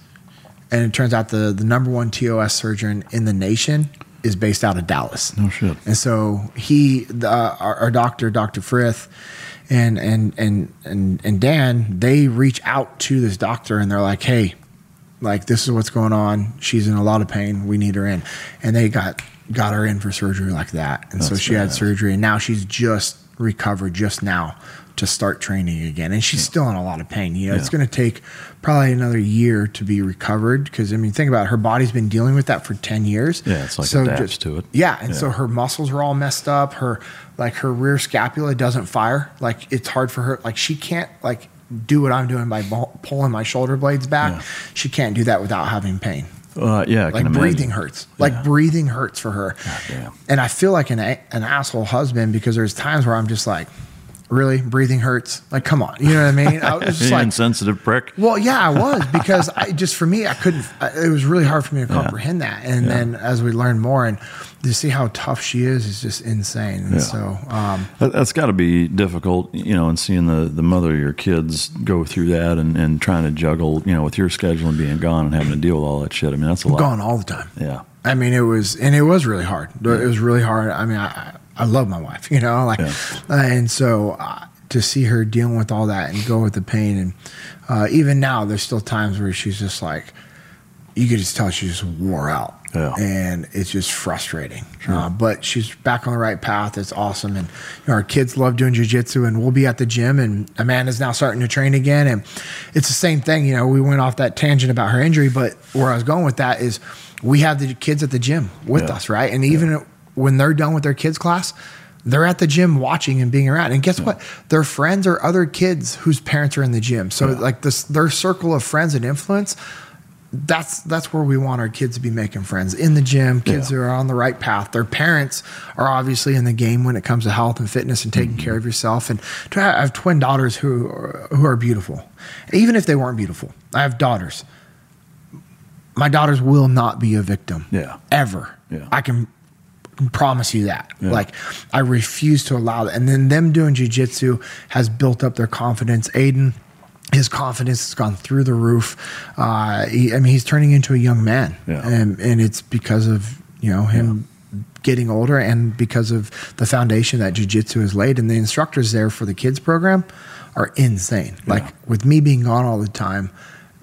And it turns out the, the number one TOS surgeon in the nation is based out of Dallas. No shit. And so he, the, uh, our, our, doctor, Dr. Frith, and, and and and and Dan, they reach out to this doctor and they're like, "Hey, like this is what's going on. She's in a lot of pain. We need her in." And they got got her in for surgery like that. And That's so she bad. had surgery, and now she's just recovered just now to start training again. And she's yeah. still in a lot of pain. You know, yeah. it's going to take probably another year to be recovered because I mean, think about it, her body's been dealing with that for ten years. Yeah, it's like so adapts just, to it. Yeah, and yeah. so her muscles are all messed up. Her like her rear scapula doesn't fire. Like it's hard for her. Like she can't like do what I'm doing by pulling my shoulder blades back. She can't do that without having pain. Uh, yeah, like breathing hurts. Like yeah. breathing hurts for her. And I feel like an an asshole husband because there's times where I'm just like, really? Breathing hurts? Like come on. You know what i mean? I was just <laughs> like insensitive prick. Well yeah i was <laughs> because i just for me i couldn't it was really hard for me to comprehend yeah. that. And yeah. then as we learned more and to see how tough she is is just insane. And yeah. so um, that, has got to be difficult you know and seeing the the mother of your kids go through that and, and trying to juggle you know with your schedule and being gone and having to deal with all that shit. I mean that's a lot. gone all the time. Yeah. I mean it was and it was really hard it was really hard. I mean i I love my wife, <laughs> you know, like, yeah. and so uh, to see her dealing with all that and go with the pain. And uh, even now, there's still times where she's just like, you could just tell she just wore out. Yeah. And it's just frustrating. Uh, but she's back on the right path. It's awesome. And you know, our kids love doing jujitsu, and we'll be at the gym. And Amanda's now starting to train again. And it's the same thing. You know, we went off that tangent about her injury, but where I was going with that is we have the kids at the gym with Yeah. us, right? And even when they're done with their kids' class, they're at the gym watching and being around. And guess what? Their friends are other kids whose parents are in the gym. So like this their circle of friends and influence, that's that's where we want our kids to be making friends in the gym. Kids who are on the right path. Their parents are obviously in the game when it comes to health and fitness and taking mm-hmm. care of yourself. And to have, I have twin daughters who are, who are beautiful, even if they weren't beautiful. I have daughters. My daughters will not be a victim. Yeah. Ever. Yeah. I can promise you that. Yeah. Like I refuse to allow that. And then them doing jujitsu has built up their confidence. Aiden, his confidence has gone through the roof. Uh, he, I mean, he's turning into a young man, Yeah. and and it's because of you know him. Getting older, and because of the foundation that jujitsu has laid, and the instructors there for the kids program are insane. Like with me being gone all the time,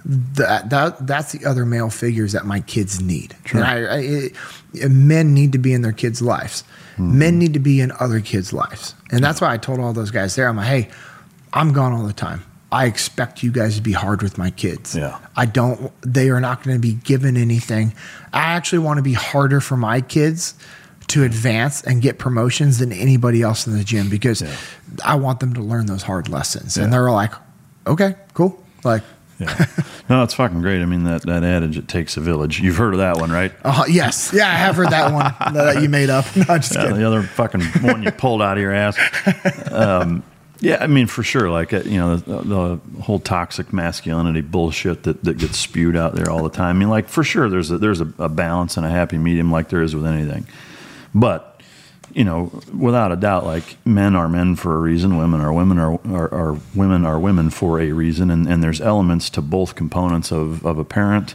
that that that's the other male figures that my kids need. Sure. And I, I, it, men need to be in their kids' lives. Mm-hmm. Men need to be in other kids' lives, and that's why I told all those guys there. I'm like, hey, I'm gone all the time. I expect you guys to be hard with my kids. Yeah. I don't. They are not going to be given anything. I actually want to be harder for my kids to advance and get promotions than anybody else in the gym because I want them to learn those hard lessons. And they're like, okay, cool. Like, Yeah. no, it's fucking great. I mean that that adage, "It takes a village." You've heard of that one, right? uh, yes, yeah, I have heard that one <laughs> that you made up. <laughs> No, just Yeah, kidding. the other fucking one you pulled out of your ass. Um, yeah, I mean for sure. Like uh, you know the, the whole toxic masculinity bullshit that, that gets spewed out there all the time. I mean, like for sure, there's a, there's a, a balance and a happy medium, like there is with anything. But you know, without a doubt, like men are men for a reason, women are women are are, are women are women for a reason, and, and there's elements to both components of of a parent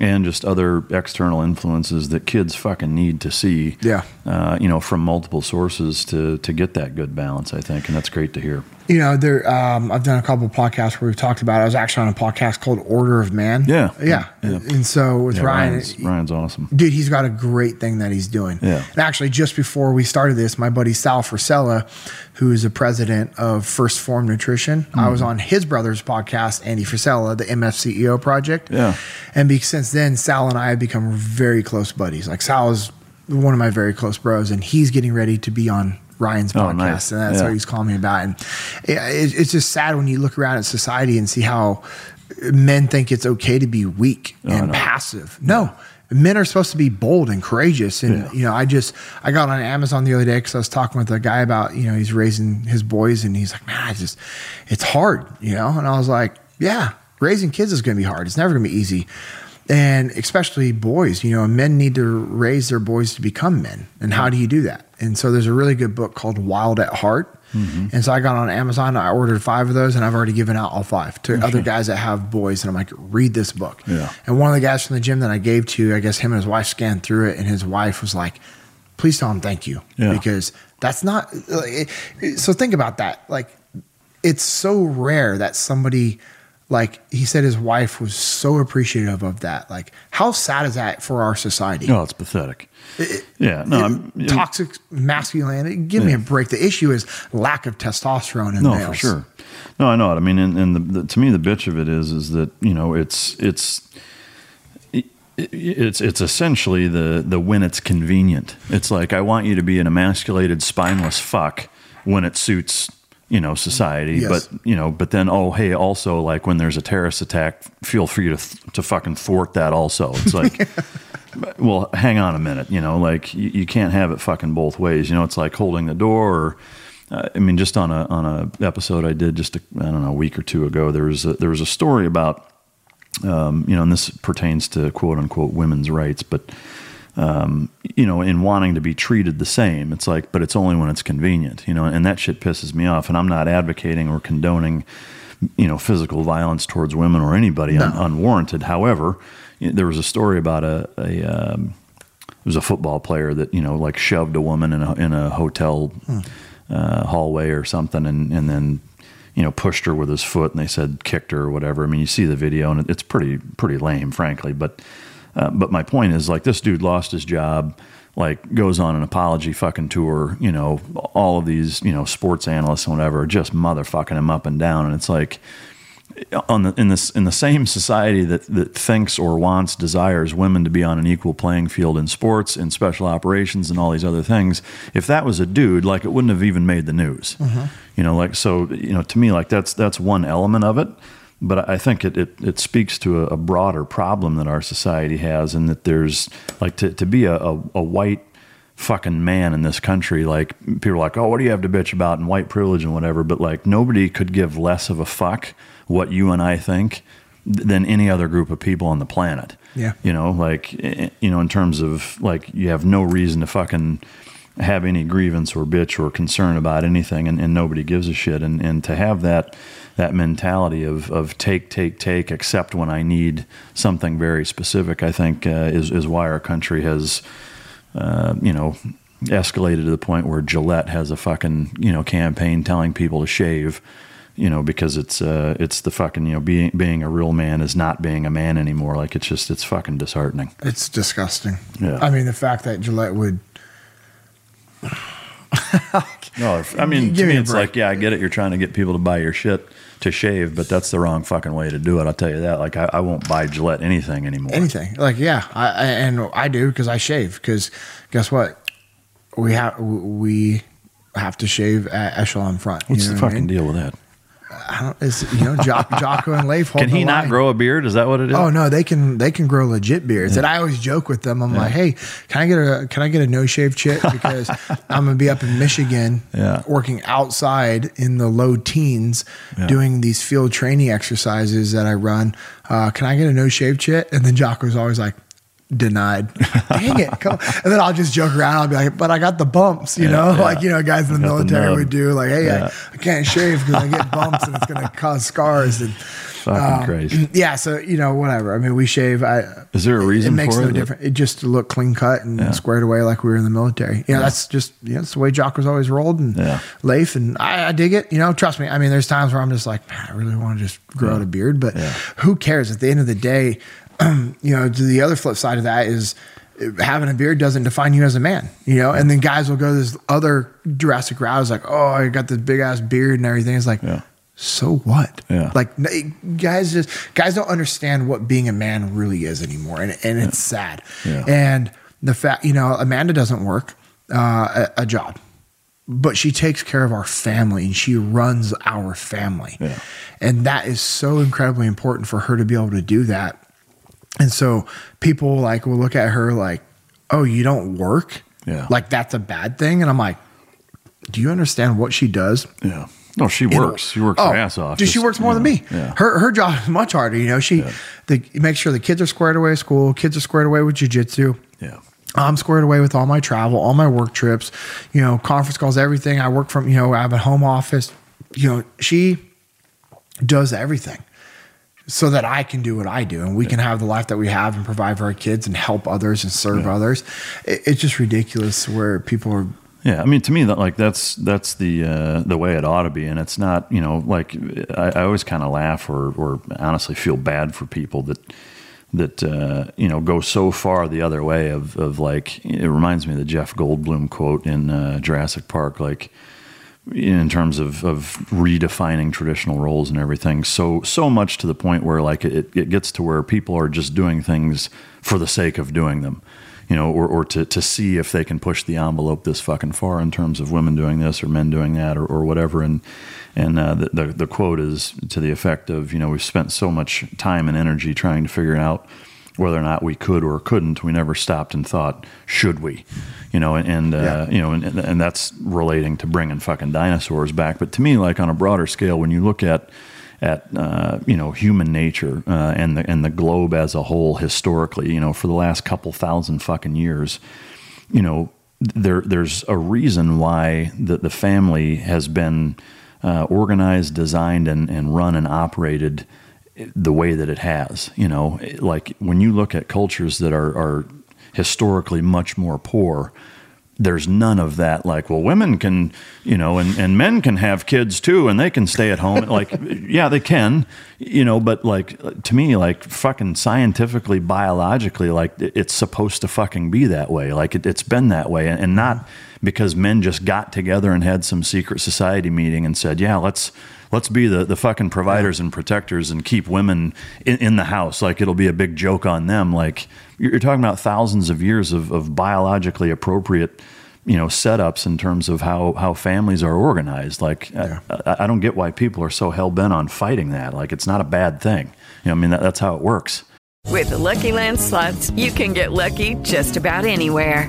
and just other external influences that kids fucking need to see. Yeah. Uh, you know, from multiple sources to to get that good balance, I think, and that's great to hear. You know, there. Um, I've done a couple of podcasts where we've talked about. It. I was actually on a podcast called Order of Man. Yeah. yeah. Yeah. And so with Yeah, Ryan, Ryan's, Ryan's awesome. dude, he's got a great thing that he's doing. Yeah. And actually, just before we started this, my buddy Sal Frisella, who is the president of 1st Phorm Nutrition, I was Mhm. on his brother's podcast, Andy Frisella, the MFCEO project. Yeah. And be, since then, Sal and I have become very close buddies. Like Sal is one of my very close bros, and he's getting ready to be on Ryan's Oh, podcast, nice. and that's Yeah. what he's calling me about. And it, it- it's just sad when you look around at society and see how men think it's okay to be weak Oh, and know. passive. No. Men are supposed to be bold and courageous, and Yeah. you know, I just I got on Amazon the other day because I was talking with a guy about you know he's raising his boys, and he's like, man, I just it's hard, you know, and I was like, yeah, raising kids is going to be hard. It's never going to be easy, and especially boys, you know, men need to raise their boys to become men, and how do you do that? And so there's a really good book called Wild at Heart. Mm-hmm. And so I got on Amazon. I ordered five of those, and I've already given out all five to other guys that have boys. And I'm like, read this book. Yeah. And one of the guys from the gym that I gave to, I guess him and his wife scanned through it, and his wife was like, "Please tell him thank you," Yeah. because that's not. So think about that. Like, it's so rare that somebody, like he said, his wife was so appreciative of that. Like, how sad is that for our society? No, it's pathetic. yeah, no, I'm Toxic masculinity. Give me a break. The issue is lack of testosterone in no males. for sure. No, I know it. I mean, and, and the, the, to me, the bitch of it is, is that you know, it's it's it's it's essentially the the when it's convenient. It's like I want you to be an emasculated, spineless fuck when it suits you know society, Yes. but you know, but then oh hey, also like when there's a terrorist attack, feel free to th- to fucking thwart that. Also, it's like. <laughs> well, hang on a minute. You know, like you, you can't have it fucking both ways. You know, it's like holding the door. Or, uh, I mean, just on a on a episode I did just a, I don't know a week or two ago, there was a, there was a story about um, you know, and this pertains to quote unquote women's rights, but um, you know, in wanting to be treated the same, it's like, but it's only when it's convenient, you know, and that shit pisses me off. And I'm not advocating or condoning, you know, physical violence towards women or anybody un- unwarranted. However, there was a story about a, a um, it was a football player that you know like shoved a woman in a in a hotel uh, hallway or something, and and then you know pushed her with his foot, and they said kicked her or whatever. I mean, you see the video, and it's pretty pretty lame, frankly. But uh, but my point is like this dude lost his job like goes on an apology fucking tour, you know, all of these, you know, sports analysts and whatever just motherfucking him up and down. And it's like on the in this in the same society that, that thinks or wants, desires women to be on an equal playing field in sports, in special operations and all these other things, if that was a dude, like it wouldn't have even made the news. Mm-hmm. You know, like so you know, to me, like that's that's one element of it but I think it, it, it speaks to a, a, broader problem that our society has, and that there's like to, to be a, a, a, white fucking man in this country, like people are like, oh, what do you have to bitch about and white privilege and whatever, but like nobody could give less of a fuck what you and I think than any other group of people on the planet. Yeah. You know, like, eh, eh, you know, in terms of like, you have no reason to fucking have any grievance or bitch or concern about anything and, and nobody gives a shit. And, and to have that, that mentality of, of take, take, take, except when I need something very specific, I think uh, is, is why our country has, uh, you know, escalated to the point where Gillette has a fucking, you know, campaign telling people to shave, you know, because it's, uh, it's the fucking, you know, being, being a real man is not being a man anymore. Like it's just, it's fucking disheartening. It's disgusting. Yeah. I mean, the fact that Gillette would, <sighs> no, I mean, <laughs> Give to me me, it's break. like, yeah, I get it. You're trying to get people to buy your shit to shave, but that's the wrong fucking way to do it. I'll tell you that. Like, I, I won't buy Gillette anything anymore. anything. Like, yeah, I, I and I do because I shave. Because guess what? We have we have to shave at Echelon Front. What's you know the what I fucking mean? deal with that? I don't. It's you know, jo- <laughs> Jocko and Leif. Can he not line. grow a beard? Is that what it is? Oh no, they can they can grow legit beards. And I always joke with them. I'm like, hey, can I get a can I get a no shave chit <laughs> because I'm gonna be up in Michigan, Yeah. working outside in the low teens, Yeah. doing these field training exercises that I run. Uh, can I get a no shave chit? And then Jocko's always like. Denied. <laughs> Dang it. Come on. And then I'll just joke around. I'll be like, but I got the bumps, you Yeah, know, yeah. like, you know, guys in the Got the military would do like, hey, Yeah. I, I can't shave because I get bumps and it's going <laughs> to cause scars. And Fucking um, crazy. <clears throat> yeah, so you know, whatever. I mean, we shave. I, Is there a reason It makes for no it? difference. It just to look clean cut and squared away like we were in the military. You know, that's just you know, that's the way Jock was always rolled and Yeah. Leif, and I, I dig it. You know, trust me. I mean, there's times where I'm just like, I really want to just grow out a beard, but who cares? At the end of the day, <clears throat> you know, to the other flip side of that is having a beard doesn't define you as a man, you know, and then guys will go this other Jurassic route is like, oh, I got this big ass beard and everything. It's like, so what? Yeah. Like guys just guys don't understand what being a man really is anymore, and and it's sad. Yeah. And the fact, you know, Amanda doesn't work uh, a, a job, but she takes care of our family and she runs our family, Yeah. and that is so incredibly important for her to be able to do that. And so people like will look at her like, "Oh, you don't work? Yeah. like that's a bad thing." And I'm like, "Do you understand what she does?" Yeah. No, she works. She works her oh, ass off. Dude, she works more you than me. Yeah. Her her job is much harder. You know, she the makes sure the kids are squared away at school, kids are squared away with jujitsu. Yeah. I'm squared away with all my travel, all my work trips, you know, conference calls, everything. I work from, you know, I have a home office. You know, she does everything so that I can do what I do and we can have the life that we have and provide for our kids and help others and serve others. It, it's just ridiculous where people are Yeah, I mean, to me, that like that's that's the uh, the way it ought to be, and it's not. You know, like I, I always kind of laugh or or honestly feel bad for people that that uh, you know go so far the other way of of like it reminds me of the Jeff Goldblum quote in uh, Jurassic Park, like in terms of of redefining traditional roles and everything. So so much to the point where like it it gets to where people are just doing things for the sake of doing them you know, or, or to, to see if they can push the envelope this fucking far in terms of women doing this or men doing that or, or whatever. And and uh, the, the the quote is to the effect of, you know, we've spent so much time and energy trying to figure out whether or not we could or couldn't. We never stopped and thought, should we? You know, and, uh, Yeah. you know, and, and that's relating to bringing fucking dinosaurs back. But to me, like on a broader scale, when you look at at uh, you know human nature uh, and the and the globe as a whole historically, you know, for the last couple thousand fucking years, you know, there there's a reason why the the family has been uh, organized, designed, and and run and operated the way that it has. You know, like when you look at cultures that are are historically much more poor there's none of that like well women can you know and, and men can have kids too and they can stay at home like <laughs> yeah they can you know but like to me like fucking scientifically biologically like it's supposed to fucking be that way like it, has been that way and, and not because men just got together and had some secret society meeting and said yeah let's let's be the, the fucking providers and protectors and keep women in, in the house. Like it'll be a big joke on them. Like you're talking about thousands of years of, of biologically appropriate you know setups in terms of how how families are organized. Like yeah. I, I, don't get why people are so hell-bent on fighting that. Like it's not a bad thing. You know i mean that, that's how it works. With the lucky land slots you can get lucky just about anywhere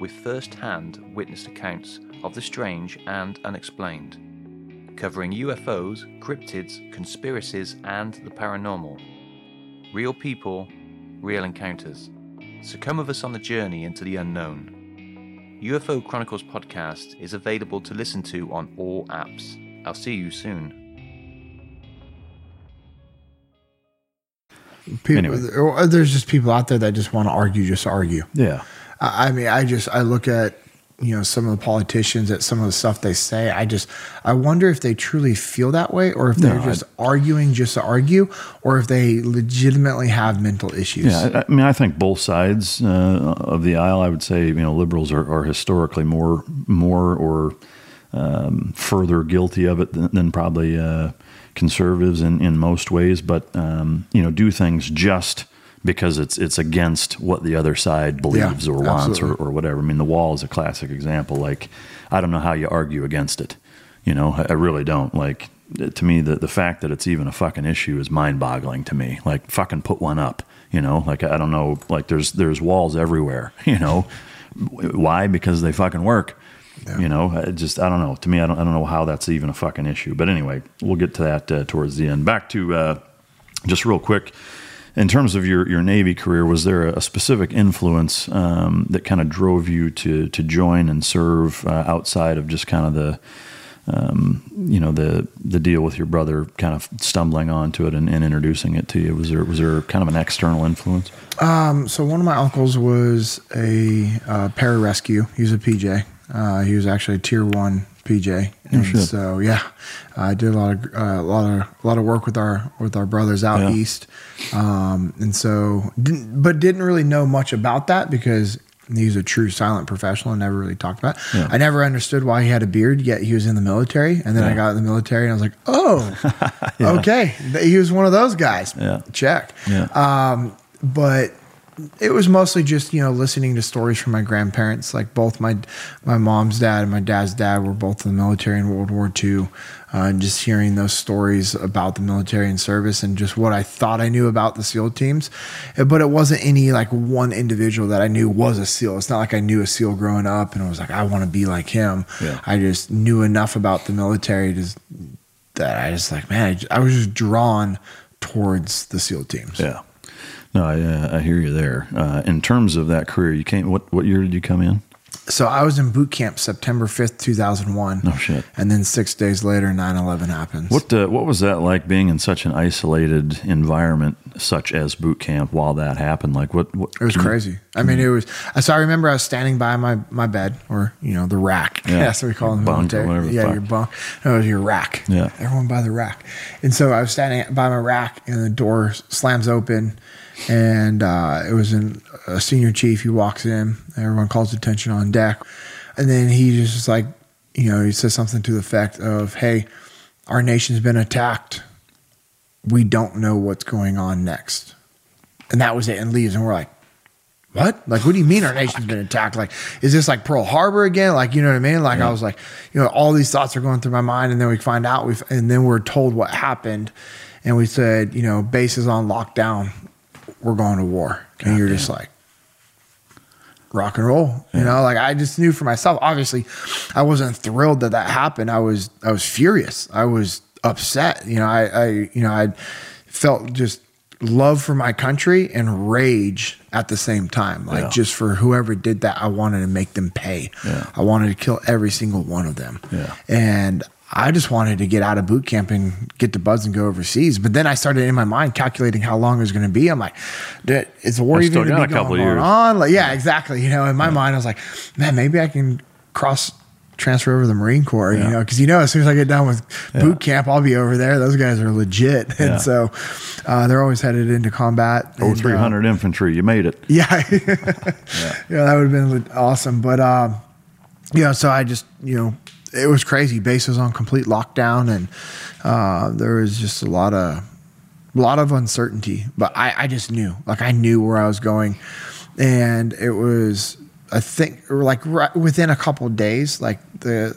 with first hand witness accounts of the strange and unexplained, covering UFOs, cryptids, conspiracies, and the paranormal. Real people, real encounters. So come with us on the journey into the unknown. UFO Chronicles podcast is available to listen to on all apps. I'll see you soon. People, anyway. Uh, there's just people out there that just want to argue, just argue. Yeah. I mean, I just I look at you know some of the politicians at some of the stuff they say. I just i wonder if they truly feel that way or if they're no, just I, arguing just to argue or if they legitimately have mental issues. Yeah i, I mean i think both sides uh, of the aisle i would say you know liberals are, are historically more more or um, further guilty of it than, than probably uh, conservatives in, in most ways. But um, you know do things just because it's it's against what the other side believes yeah, or wants or, or whatever. I mean, the wall is a classic example. Like, I don't know how you argue against it. You know, I, I really don't. Like, to me, the the fact that it's even a fucking issue is mind boggling to me. Like, fucking put one up. You know, like I don't know. Like, there's there's walls everywhere. <laughs> You know, why? Because they fucking work. Yeah. You know, I just I don't know. To me, I don't I don't know how that's even a fucking issue. But anyway, we'll get to that uh, towards the end. Back to uh, just real quick in terms of your, your Navy career, was there a specific influence um, that kind of drove you to to join and serve uh, outside of just kind of the um, you know the the deal with your brother kind of stumbling onto it and, and, introducing it to you? Was there was there kind of an external influence? Um, so one of my uncles was a uh, pararescue. He was a PJ. Uh, he was actually a tier one PJ. And so yeah, I did a lot of uh, a lot of a lot of work with our with our brothers out yeah. east, um, and so didn't, but didn't really know much about that because he's a true silent professional and never really talked about. It. Yeah. I never understood why he had a beard, yet he was in the military. And then yeah. I got in the military and I was like, oh, <laughs> okay, he was one of those guys. Yeah, check. Yeah. Um, but it was mostly just you know listening to stories from my grandparents. Like both my my mom's dad and my dad's dad were both in the military in World War II, uh, and just hearing those stories about the military and service and just what I thought I knew about the SEAL teams. But it wasn't any like one individual that I knew was a SEAL. It's not like I knew a SEAL growing up and I was like I want to be like him. Yeah. I just knew enough about the military to, that I just like man I, I was just drawn towards the SEAL teams. Yeah. No, I, uh, I hear you there. Uh, in terms of that career, you came. What what year did you come in? So I was in boot camp September fifth, two thousand one. Oh shit! And then six days later, 9-11 happens. What uh, what was that like being in such an isolated environment, such as boot camp, while that happened? Like what? what it was crazy. You, I mean, it was. So I remember I was standing by my my bed, or you know, the rack. <laughs> Yeah, that's what we call them. Bunk or whatever. Yeah, your bunk. No, it was your rack. Yeah, everyone by the rack. And so I was standing by my rack, and the door slams open and uh, it was an, a senior chief. He walks in, everyone calls attention on deck, and then he just like, you know, he says something to the effect of, "Hey, our nation's been attacked. We don't know what's going on next," and that was it, and leaves, and we're like. What? Like, what do you mean our nation's been attacked? Like, is this like Pearl Harbor again? Like, you know what I mean? Like, yeah. I was like, you know, all these thoughts are going through my mind, and then we find out, we and then we're told what happened, and we said, you know, base is on lockdown we're going to war. God and you're damn. just like, rock and roll. You know, like I just knew for myself. Obviously, I wasn't thrilled that that happened. I was I was furious. I was upset. You know, I, I you know I felt just love for my country and rage at the same time. Like Yeah. just for whoever did that, I wanted to make them pay. Yeah. I wanted to kill every single one of them. Yeah. And I just wanted to get out of boot camp and get the buzz and go overseas. But then I started in my mind calculating how long it was going to be. I'm like, "Dude, is the war even going to be going on? Like, yeah, exactly. You know, in my mind, I was like, man, maybe I can cross transfer over to the Marine Corps. You know, because you know, as soon as I get done with boot camp, I'll be over there. Those guys are legit, <laughs> Yeah. and so uh, they're always headed into combat. Oh, and, uh, 300 infantry. You made it. <laughs> <laughs> yeah. yeah. that would have been awesome. But, um, you know, so I just, you know, it was crazy. Base was on complete lockdown and uh, there was just a lot of, a lot of uncertainty. But I, I just knew, like, I knew where I was going. And it was, I think, like, right within a couple of days, like, the,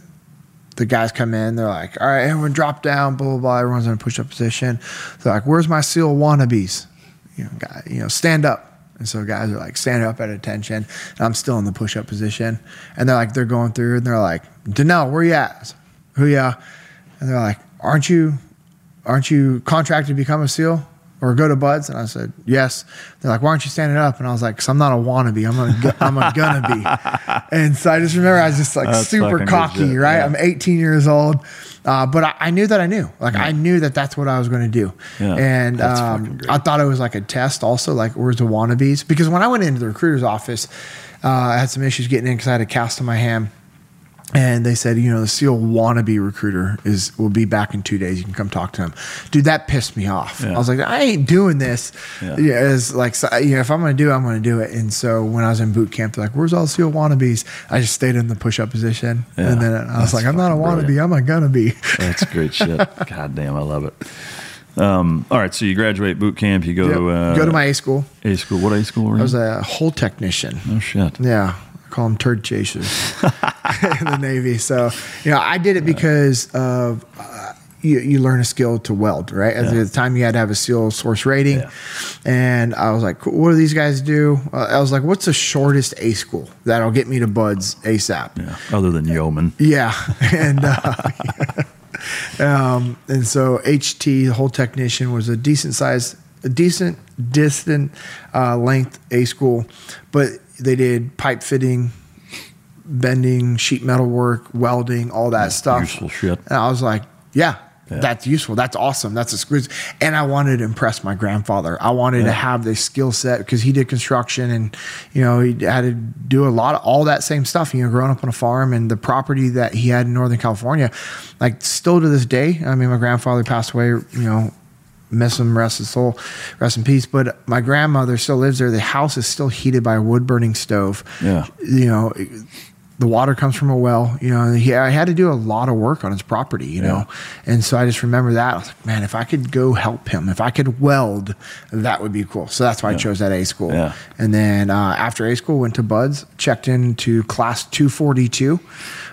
the guys come in, they're like, all right, everyone drop down, blah, blah, blah. Everyone's in a push up position. They're like, where's my SEAL wannabes? You know, guy, you know, stand up. And so guys are like standing up at attention. And I'm still in the push up position. And they're like, they're going through and they're like, Dinnell, where you at? Who ya? And they're like, Aren't you aren't you contracted to become a SEAL? Or go to Buds? And I said, Yes. They're like, Why aren't you standing up? And I was like, Because I'm not a wannabe. I'm a, I'm a <laughs> gonna be. And so I just remember I was just like That's super cocky, legit, right? yeah. I'm 18 years old. Uh, but I, I knew that I knew. Like, I knew that that's what I was going to do. Yeah, and um. I thought it was like a test also, like, where's the wannabes? Because when I went into the recruiter's office, uh, I had some issues getting in because I had a cast on my hand. And they said, you know, the SEAL wannabe recruiter is will be back in two days. You can come talk to him, dude. That pissed me off. Yeah. I was like, I ain't doing this. Yeah. Yeah. as like, so, you know, if I'm going to do it, I'm going to do it. And so when I was in boot camp, they're like, "Where's all the SEAL wannabes?" I just stayed in the push up position, Yeah. and then I was That's like, "I'm not a wannabe. brilliant. I'm a gonna be." <laughs> That's great shit. God damn, I love it. Um, all right, so you graduate boot camp. You go Yep. to uh, Go to my A school. A school. What A school were you? I was a hull technician. oh shit. Yeah. Call them turd chasers <laughs> in the Navy. So, you know, I did it because of uh, you, you learn a skill to weld, right? At Yeah. the time, you had to have a SEAL source rating. Yeah. And I was like, "Cool, what do these guys do? Uh, I was like, what's the shortest A school that'll get me to Buds ASAP? Yeah. Other than Yeoman. Yeah, <laughs> and uh, <laughs> um, and so HT, the hull technician, was a decent size, a decent distant uh, length A school, but they did pipe fitting, bending, sheet metal work, welding, all that stuff. useful shit. And I was like, yeah. Yeah. That's useful. That's awesome. That's a screw. And I wanted to impress my grandfather. I wanted to have the skill set because he did construction and, you know, he had to do a lot of all that same stuff, you know, growing up on a farm and the property that he had in Northern California, like still to this day. I mean, my grandfather passed away, you know, miss him, rest his soul, rest in peace. But my grandmother still lives there. The house is still heated by a wood burning stove. Yeah. You know, the water comes from a well. You know, he, I had to do a lot of work on his property. You know, and so I just remember that. I was like, man, if I could go help him, if I could weld, that would be cool. So that's why I chose that A school. Yeah. And then uh, after A school, went to Buds, checked into class two forty two.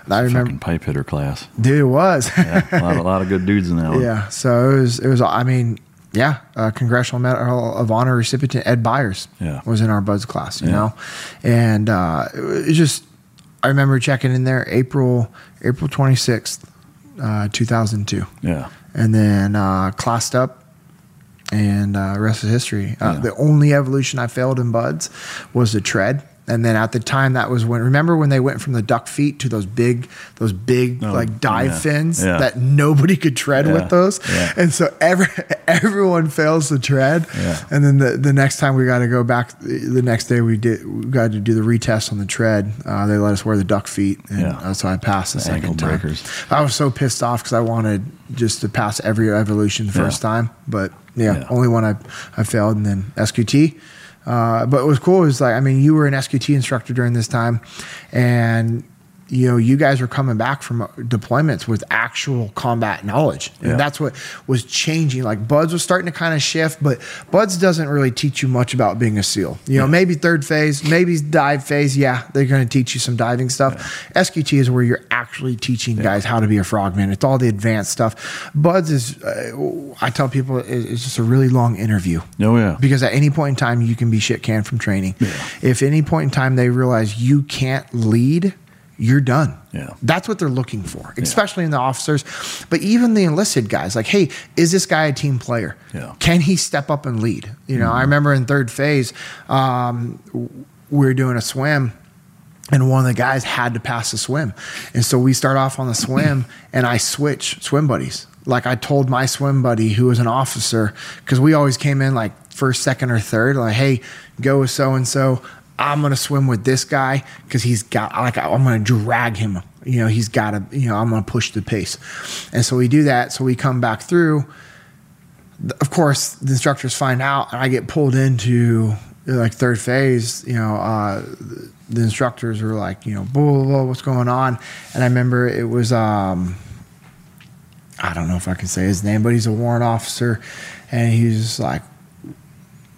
I remember, Fucking pipe hitter class. dude, it was. Yeah, a lot, a lot of good dudes in that <laughs> one. Yeah. So it was, it was, I mean, yeah, uh, Congressional Medal of Honor recipient Ed Byers Yeah. was in our Buds class, you Yeah. know? And uh, it was just, I remember checking in there April, April 26th, uh, 2002. Yeah. And then uh, classed up and uh, rest is history. Uh, Yeah. The only evolution I failed in Buds was the tread. And then at the time, that was when. Remember when they went from the duck feet to those big, those big Oh, like dive yeah. fins Yeah. that nobody could tread Yeah. with those. And so every <laughs> everyone fails the tread. And then the, the next time we got to go back, the next day we did we got to do the retest on the tread. Uh, they let us wear the duck feet, and Yeah. so I passed the, The second time. breakers. I was so pissed off because I wanted just to pass every evolution the first time, but yeah, Yeah. only one I I failed, and then SQT. Uh, but what was cool is like I mean you were an SQT instructor during this time, and you know, you guys were coming back from deployments with actual combat knowledge. And Yeah. that's what was changing. Like Buds was starting to kind of shift, but Buds doesn't really teach you much about being a SEAL. You know, maybe third phase, maybe dive phase. Yeah, they're going to teach you some diving stuff. SQT is where you're actually teaching guys how to be a frogman. It's all the advanced stuff. Buds is, uh, I tell people, is just a really long interview. Oh yeah. Because at any point in time, you can be shit canned from training. If any point in time they realize you can't lead, you're done. Yeah. That's what they're looking for, especially in the officers. But even the enlisted guys, like, hey, is this guy a team player? Yeah. Can he step up and lead? You know, I remember in third phase, um, we were doing a swim and one of the guys had to pass the swim. And so we start off on the swim <clears throat> and I switch swim buddies. Like I told my swim buddy who was an officer, because we always came in like first, second, or third, like, hey, go with so and so. I'm gonna swim with this guy because he's got like I'm gonna drag him. You know, he's got to. You know, I'm gonna push the pace, and so we do that. So we come back through. Of course, the instructors find out, and I get pulled into like third phase. You know, uh, the instructors were like, you know, blah, blah, blah, what's going on? And I remember it was, um, I don't know if I can say his name, but he's a warrant officer. And he was like,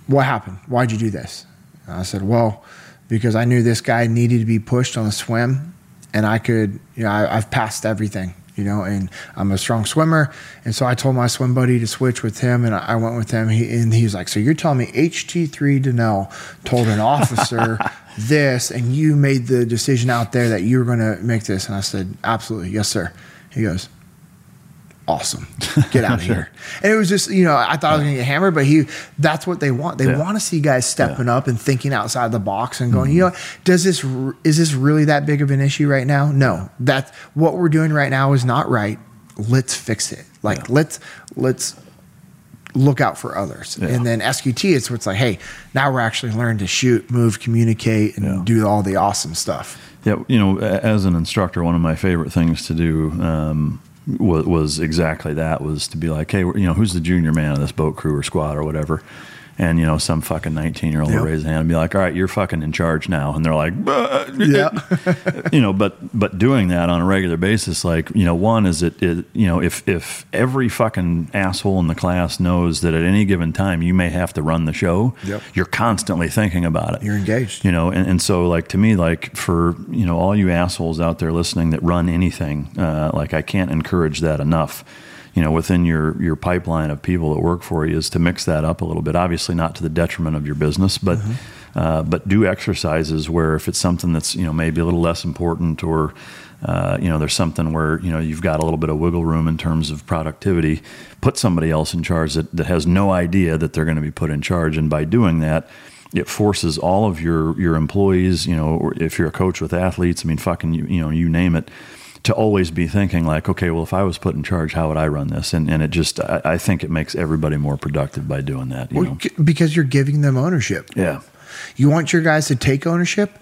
what happened? Why'd you do this? And I said, well, because I knew this guy needed to be pushed on the swim and I could, you know, I, I've passed everything, you know, and I'm a strong swimmer. And so I told my swim buddy to switch with him and I went with him. He, and he was like, so you're telling me HT3 Dinnell told an officer <laughs> this and you made the decision out there that you were going to make this? And I said, absolutely. Yes, sir. He goes, awesome. Get out of <laughs> here. And it was just, you know, I thought I was going to get hammered, but he, that's what they want. They Yeah. want to see guys stepping up and thinking outside the box and going, you know, does this, is this really that big of an issue right now? No, that's what we're doing right now is not right. Let's fix it. Like, let's, let's, look out for others. Yeah. And then SQT, it's where it's like, hey, now we're actually learning to shoot, move, communicate, and do all the awesome stuff. Yeah, you know, as an instructor, one of my favorite things to do um, was, was exactly that: was to be like, hey, you know, who's the junior man of this boat crew or squad or whatever. And you know, some fucking nineteen-year-old will raise a hand and be like, "All right, you're fucking in charge now," and they're like, "Uh, Yeah. <laughs> you know, but but doing that on a regular basis, like you know, one is it, it you know, if if every fucking asshole in the class knows that at any given time you may have to run the show, Yep. you're constantly thinking about it. You're engaged. You know, and, and so like to me, like for you know all you assholes out there listening that run anything, uh, like I can't encourage that enough. You know, within your your pipeline of people that work for you is to mix that up a little bit. Obviously, not to the detriment of your business, but uh, but do exercises where if it's something that's you know maybe a little less important or uh, you know there's something where you know you've got a little bit of wiggle room in terms of productivity, put somebody else in charge that, that has no idea that they're going to be put in charge, and by doing that it forces all of your your employees, you know, or if you're a coach with athletes, I mean, fucking, you, you know, you name it, to always be thinking like, okay, well, if I was put in charge, how would I run this? And and it just, I, I think it makes everybody more productive by doing that. You Well, know, because you're giving them ownership. yeah, You want your guys to take ownership,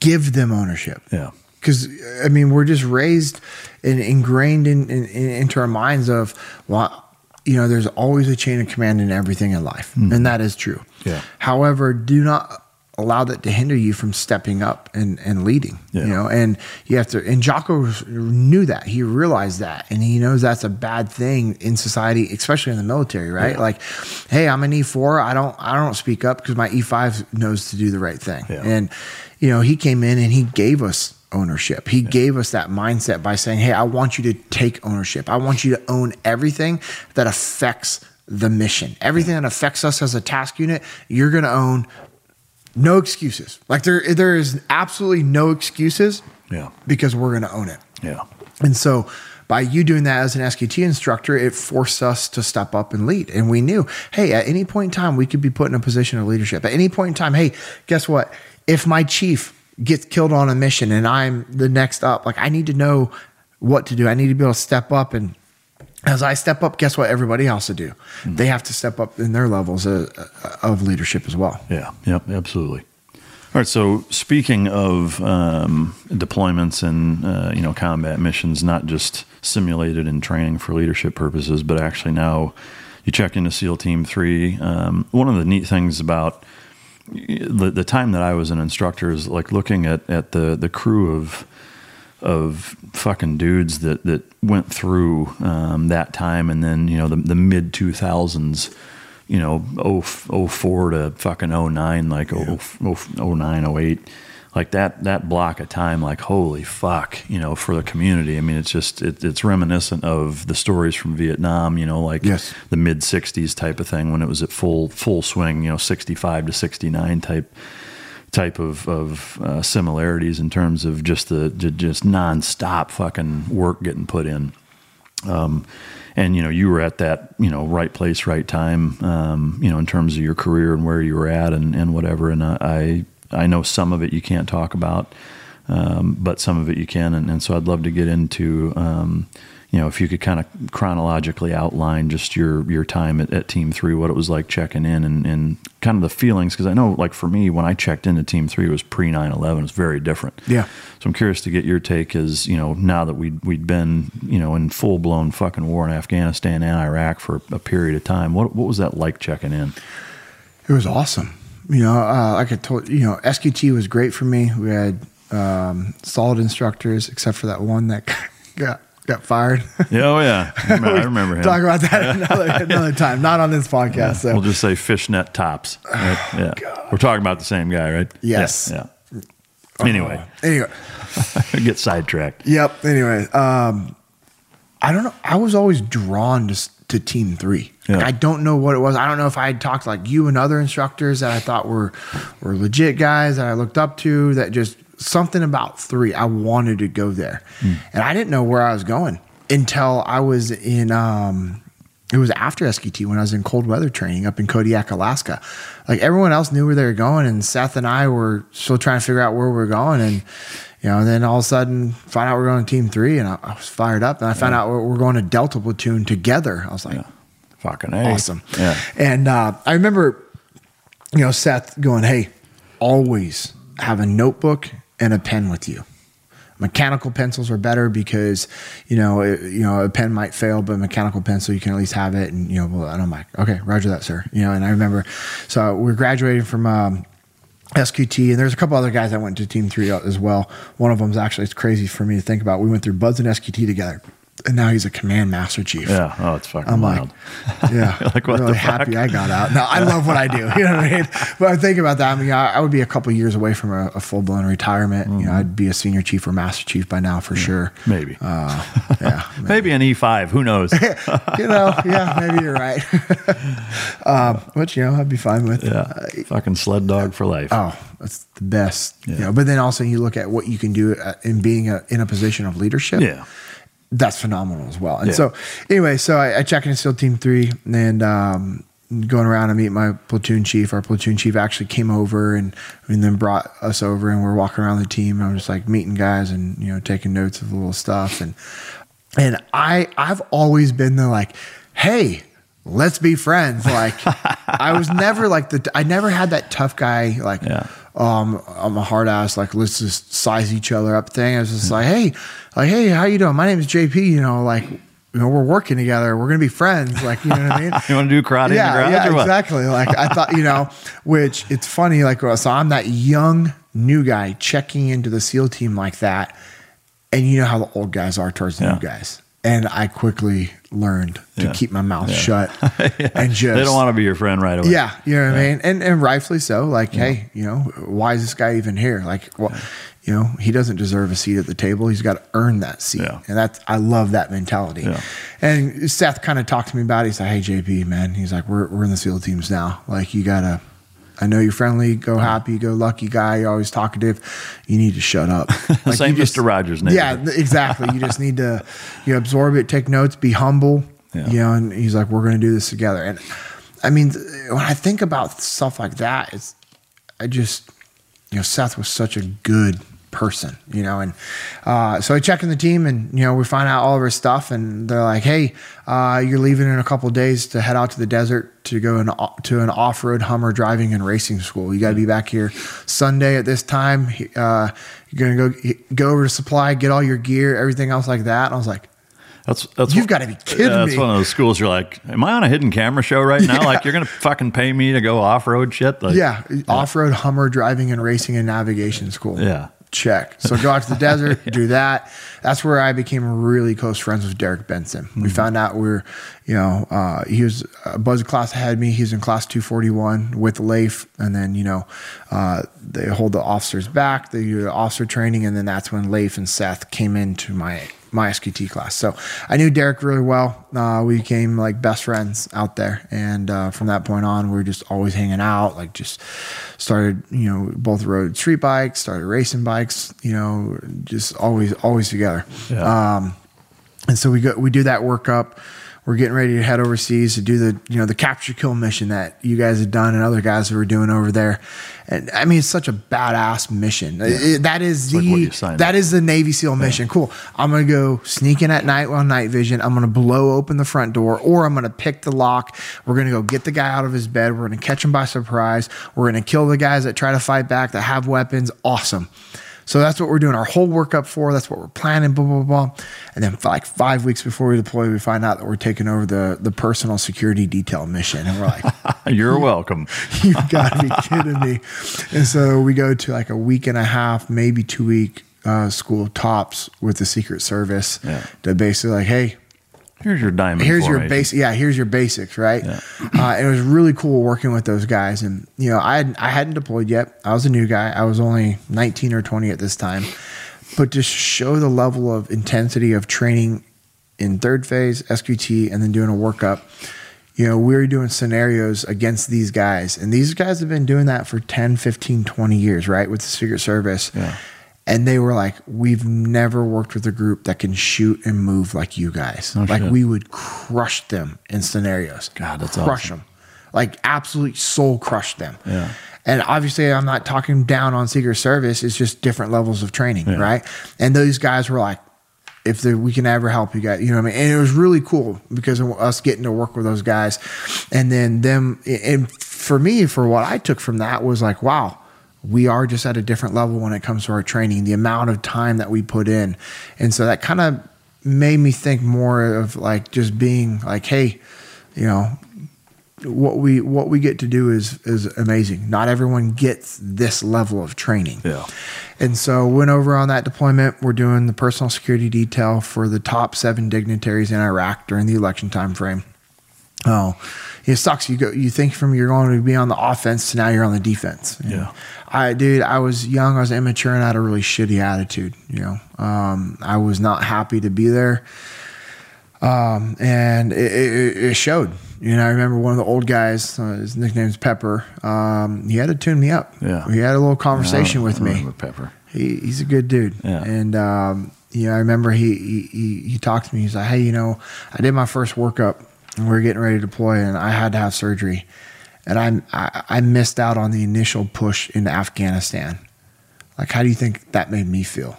give them ownership. yeah, Because I mean, we're just raised and ingrained in, in, in- into our minds of well, you know, there's always a chain of command in everything in life, mm-hmm. and that is true. Yeah. However, do not allow that to hinder you from stepping up and, and leading. Yeah. You know, and you have to. And Jocko knew that. He realized that, and he knows that's a bad thing in society, especially in the military. Right? Yeah. Like, hey, I'm an E four. I don't. I don't speak up because my E five knows to do the right thing. Yeah. And you know, he came in and he gave us ownership. He gave us that mindset by saying, "Hey, I want you to take ownership. I want you to own everything that affects the mission. Everything that affects us as a task unit, you're going to own no excuses. Like there there is absolutely no excuses yeah, because we're going to own it." yeah, And so by you doing that as an SQT instructor, it forced us to step up and lead. And we knew, hey, at any point in time, we could be put in a position of leadership. At any point in time, hey, guess what? If my chief gets killed on a mission and I'm the next up, like I need to know what to do. I need to be able to step up and as I step up, guess what? Everybody else to do. They have to step up in their levels of, of leadership as well. yeah, yep, absolutely. All right. So speaking of um, deployments and uh, you know combat missions, not just simulated and training for leadership purposes, but actually now you check into SEAL Team Three. Um, one of the neat things about the, the time that I was an instructor is like looking at, at the, the crew of of fucking dudes that that went through um, that time, and then you know the, the mid two thousands, you know, 0, 04 to fucking 09, like yeah. 0, 09, 08 like that that block of time like holy fuck you know for the community i mean it's just it, it's reminiscent of the stories from vietnam you know like yes. the mid 60s type of thing when it was at full full swing you know 65 to 69 type type of, of uh, similarities in terms of just the just nonstop fucking work getting put in um, and you know you were at that you know right place right time um, you know in terms of your career and where you were at and, and whatever and I I know some of it you can't talk about, um, but some of it you can. And, and, so I'd love to get into, um, you know, if you could kind of chronologically outline just your your time at, at Team Three, what it was like checking in, and, and kind of the feelings. Because I know, like for me, when I checked into Team Three, it was pre 9/11. It was very different. Yeah. So I'm curious to get your take, as you know, now that we we'd been, you know, in full blown fucking war in Afghanistan and Iraq for a period of time. What what was that like checking in? It was awesome you know, uh, like I told you know, SQT was great for me. We had um, solid instructors, except for that one that <laughs> got got fired. Yeah, oh yeah, <laughs> I remember, I remember him. Talk about that <laughs> another, another time, not on this podcast. Yeah, so. We'll just say fishnet tops. <sighs> Right? Oh, yeah, God. we're talking about the same guy, right? Yes. Yeah. yeah. Anyway, uh, anyway, <laughs> get sidetracked. Yep. Anyway, um, I don't know. I was always drawn to to team three. Yeah. Like, I don't know what it was. I don't know if I had talked like you and other instructors that I thought were were legit guys that I looked up to that just something about three. I wanted to go there. Mm. And I didn't know where I was going until I was in um it was after SQT when I was in cold weather training up in Kodiak, Alaska. Like everyone else knew where they were going, and Seth and I were still trying to figure out where we are going. And you know, and then all of a sudden find out we're going to team three and I, I was fired up and I found yeah. out we're, we're, going to Delta platoon together. I was like, yeah. fucking a. awesome. Yeah. And uh, I remember, you know, Seth going, Hey, always have a notebook and a pen with you. Mechanical pencils are better because, you know, it, you know, a pen might fail, but a mechanical pencil, you can at least have it. And, you know, and I'm like, okay, roger that, sir. You know, and I remember, so we're graduating from, um, SQT, and there's a couple other guys that went to Team Three as well. One of them is actually it's crazy for me to think about. We went through Buds and SQT together, and now he's a command master chief. Yeah, oh, it's fucking I'm wild. Like, yeah, <laughs> like what really happy I got out. Now I love what I do. <laughs> You know what I mean? But I think about that. I mean, I, I would be a couple years away from a, a full blown retirement. Mm-hmm. You know, mm-hmm. I'd be a senior chief or master chief by now for yeah, sure. Maybe. Uh, <laughs> yeah. Maybe. maybe. an E five. Who knows? you know, yeah, maybe you're right. um, which you know, I'd be fine with. Yeah. Uh, fucking sled dog for life. Oh, that's the best. Yeah. You know, but then also you look at what you can do uh, in being a, in a position of leadership. Yeah. That's phenomenal as well. And yeah. so, anyway, so I, I check into SEAL Team Three, and um, going around and meet my platoon chief. Our platoon chief actually came over and, and then brought us over, and we're walking around the team. I'm just like meeting guys and you know taking notes of little stuff, and and I I've always been the like, hey, let's be friends. Like I was never like the I never had that tough guy like. Yeah um, I'm a hard ass, like, let's just size each other up thing. I was just like, hey, like, hey, how you doing? My name is JP, you know, like, you know, we're working together. We're going to be friends. Like, you know what I mean? <laughs> you want to do karate yeah, yeah, exactly. Like I thought, you know, which it's funny. Like, so I'm that young new guy checking into the SEAL team like that. And you know how the old guys are towards the yeah. new guys and I quickly learned to yeah. keep my mouth yeah. shut yeah. <laughs> and just they don't want to be your friend right away. Yeah, you know what I mean, and and rightfully so. Like, hey, you know, why is this guy even here? Like, well, you know, he doesn't deserve a seat at the table. He's got to earn that seat, and that's I love that mentality. And Seth kind of talked to me about it. He's like, hey, JP, man, he's like, we're we're in the SEAL teams now. Like, you gotta I know you're friendly, go happy, go lucky guy. You're always talkative. You need to shut up. <laughs> Like Same just, Mr. Rogers. Name. Yeah, exactly. you just need to you absorb it, take notes, be humble. Yeah. You know, and he's like, we're going to do this together. And I mean, when I think about stuff like that, it's I just you know, Seth was such a good person, you know. And uh, so I check in the team, and you know, we find out all of our stuff, and they're like, "Hey, uh, you're leaving in a couple days to head out to the desert to go an, to an off-road Hummer driving and racing school. You got to be back here Sunday at this time. Uh, you're gonna go go over to supply, get all your gear, everything else like that." And I was like. That's that's you've got to be kidding yeah, that's me. That's one of those schools. You're like, am I on a hidden camera show right now? <laughs> Yeah. Like, you're gonna fucking pay me to go off road shit? Like, yeah, yeah. off road Hummer driving and racing and navigation school. Yeah, check. So go out to the <laughs> desert, do that. That's where I became really close friends with Derek Benson. We found out we were, you know, uh, he was a Buds class ahead of me. He was in class 241 with Leif. And then, you know, uh, they hold the officers back. They do the officer training. And then that's when Leif and Seth came into my my SQT class. So I knew Derek really well. Uh, we became like best friends out there, and uh, from that point on, we were just always hanging out. Like just started, you know, both rode street bikes, started racing bikes. You know, just always always together. Yeah. Um, and so we go we do that workup. We're getting ready to head overseas to do the you know the capture kill mission that you guys had done and other guys who were doing over there. And I mean, it's such a badass mission. It- that is like what the signed that is the Navy SEAL mission. Cool. I'm gonna go sneak in at night on night vision. I'm gonna blow open the front door, or I'm gonna pick the lock. We're gonna go get the guy out of his bed. We're gonna catch him by surprise. We're gonna kill the guys that try to fight back that have weapons. Awesome. So that's what we're doing our whole workup for. That's what we're planning, blah, blah, blah. And then for like five weeks before we deploy, we find out that we're taking over the, the personal security detail mission. And we're like, <laughs> You're welcome. <laughs> You've got to be kidding me. And so we go to like a week and a half, maybe two week uh, school tops with the Secret Service to basically like, hey, Here's your diamond. here's your basic yeah here's your basics right? Uh, it was really cool working with those guys and you know i hadn't, i hadn't deployed yet. I was a new guy. I was only 19 or 20 at this time. But to show the level of intensity of training in third phase sqt and then doing a workup. You know we were doing scenarios against these guys. And these guys have been doing that for 10 15 20 years right with the secret service and they were like, "We've never worked with a group that can shoot and move like you guys. Oh, like shit. we would crush them in scenarios. God, that's crush awesome. them, like absolutely soul crush them. Yeah. And obviously, I'm not talking down on Secret Service. It's just different levels of training, Yeah. right? And those guys were like, if we can ever help you guys, you know what I mean? And it was really cool because of us getting to work with those guys. And then them, and for me, for what I took from that was like, wow, we are just at a different level when it comes to our training, the amount of time that we put in. And so that kind of made me think more of like just being like, hey, you know, what we what we get to do is is amazing. Not everyone gets this level of training. Yeah. And so went over on that deployment. We're doing the personal security detail for the top seven dignitaries in Iraq during the election time frame. Oh, it sucks. You go, you think from you're going to be on the offense to now you're on the defense. Yeah. I, dude, I was young, I was immature, and I had a really shitty attitude. You know, um, I was not happy to be there, um, and it, it, it showed. You know, I remember one of the old guys. Uh, his nickname's Pepper. Um, he had to tune me up. Yeah. he had a little conversation I with me. Pepper. He, he's a good dude. Yeah. And um, you know, I remember he, he he he talked to me. He's like, "Hey, you know, I did my first workup, and we were getting ready to deploy, and I had to have surgery, and I I, I missed out on the initial push into Afghanistan. Like, how do you think that made me feel?"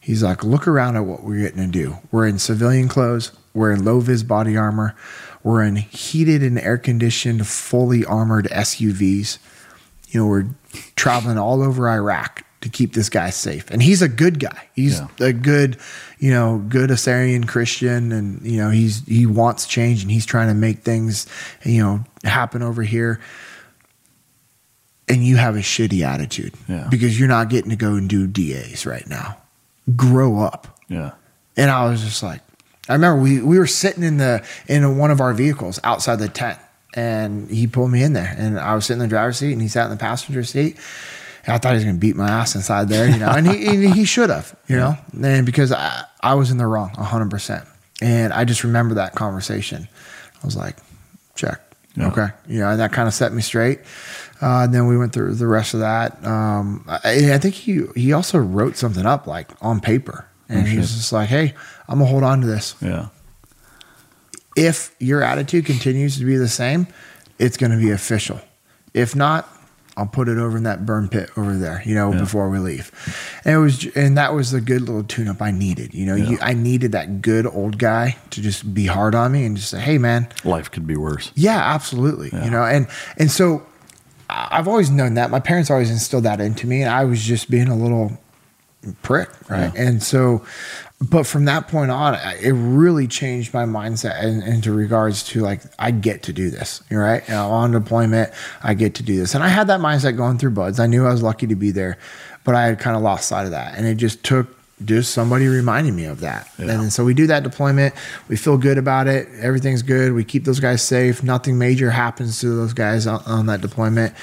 He's like, "Look around at what we're getting to do. We're in civilian clothes. We're in low vis body armor. We're in heated and air conditioned, fully armored SUVs." you know, we're traveling all over Iraq to keep this guy safe. And he's a good guy. He's a good, you know, good Assyrian Christian and you know, he's he wants change and he's trying to make things, you know, happen over here. And you have a shitty attitude Yeah. because you're not getting to go and do DAs right now. Grow up. Yeah. And I was just like, I remember we, we were sitting in the in one of our vehicles outside the tent, and he pulled me in there, and I was sitting in the driver's seat, and he sat in the passenger seat. And I thought he was gonna beat my ass inside there, you know, and he and he should have, you know, and because I, I was in the wrong, hundred percent, and I just remember that conversation. I was like, check, Yeah. okay, you know, and that kind of set me straight. Uh, and then we went through the rest of that. Um, I, I think he he also wrote something up like on paper, and Oh, he was just like, "Hey, I'm gonna hold on to this. Yeah. If your attitude continues to be the same, it's gonna be official. If not, I'll put it over in that burn pit over there, you know, Yeah. before we leave." And it was, and that was the good little tune-up I needed. You know, you, I needed that good old guy to just be hard on me and just say, "Hey, man, Life could be worse. yeah, absolutely. You know, and and so I've always known that. My parents always instilled that into me, and I was just being a little prick, right? And so, but from that point on, it really changed my mindset in, into regards to like I get to do this. Right, you know, on deployment, I get to do this, and I had that mindset going through buds. I knew I was lucky to be there, but I had kind of lost sight of that, and it just took just somebody reminding me of that. Yeah. And so we do that deployment. We feel good about it. Everything's good. We keep those guys safe. Nothing major happens to those guys on, on that deployment.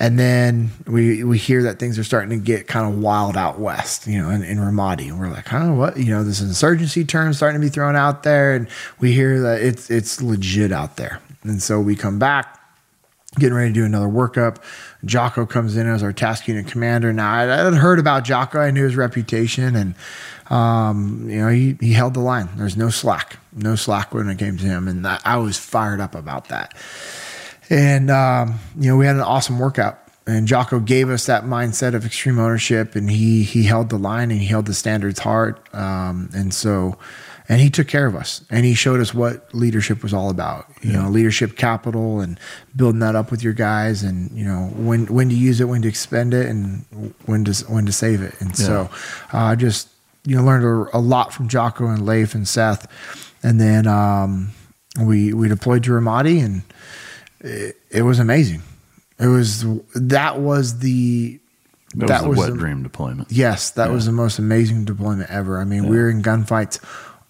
And then we we hear that things are starting to get kind of wild out west, you know, in, in Ramadi. And we're like, huh, what? You know, this insurgency term starting to be thrown out there. And we hear that it's it's legit out there. And so we come back getting ready to do another workup. Jocko comes in as our task unit commander. Now I had heard about Jocko, I knew his reputation, and um, you know he he held the line. There's no slack, no slack when it came to him, and I was fired up about that. And um, you know we had an awesome workout. And Jocko gave us that mindset of extreme ownership, and he he held the line and he held the standards hard. Um, and so, and he took care of us and he showed us what leadership was all about you yeah. know leadership capital and building that up with your guys and you know when when to use it when to expend it and when to when to save it and yeah. so i uh, just you know learned a, a, lot from jocko and leif and seth and then um, we we deployed to ramadi and it, it, was amazing it was that was the that, that was, was wet the, dream deployment. Yes, that yeah. was the most amazing deployment ever. I mean, we were in gunfights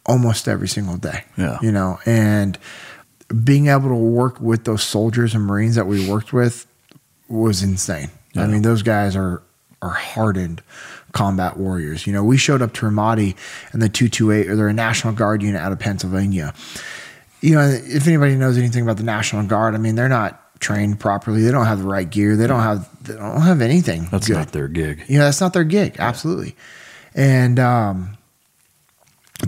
almost every single day. Yeah. You know, and being able to work with those soldiers and Marines that we worked with was insane. Yeah. I mean, those guys are are hardened combat warriors. You know, we showed up to Ramadi and the 228, or they're a National Guard unit out of Pennsylvania. You know, if anybody knows anything about the National Guard, I mean, they're not trained properly. They don't have the right gear. They don't have they don't have anything. That's good. not their gig. Yeah, you know, that's not their gig. Absolutely. And um,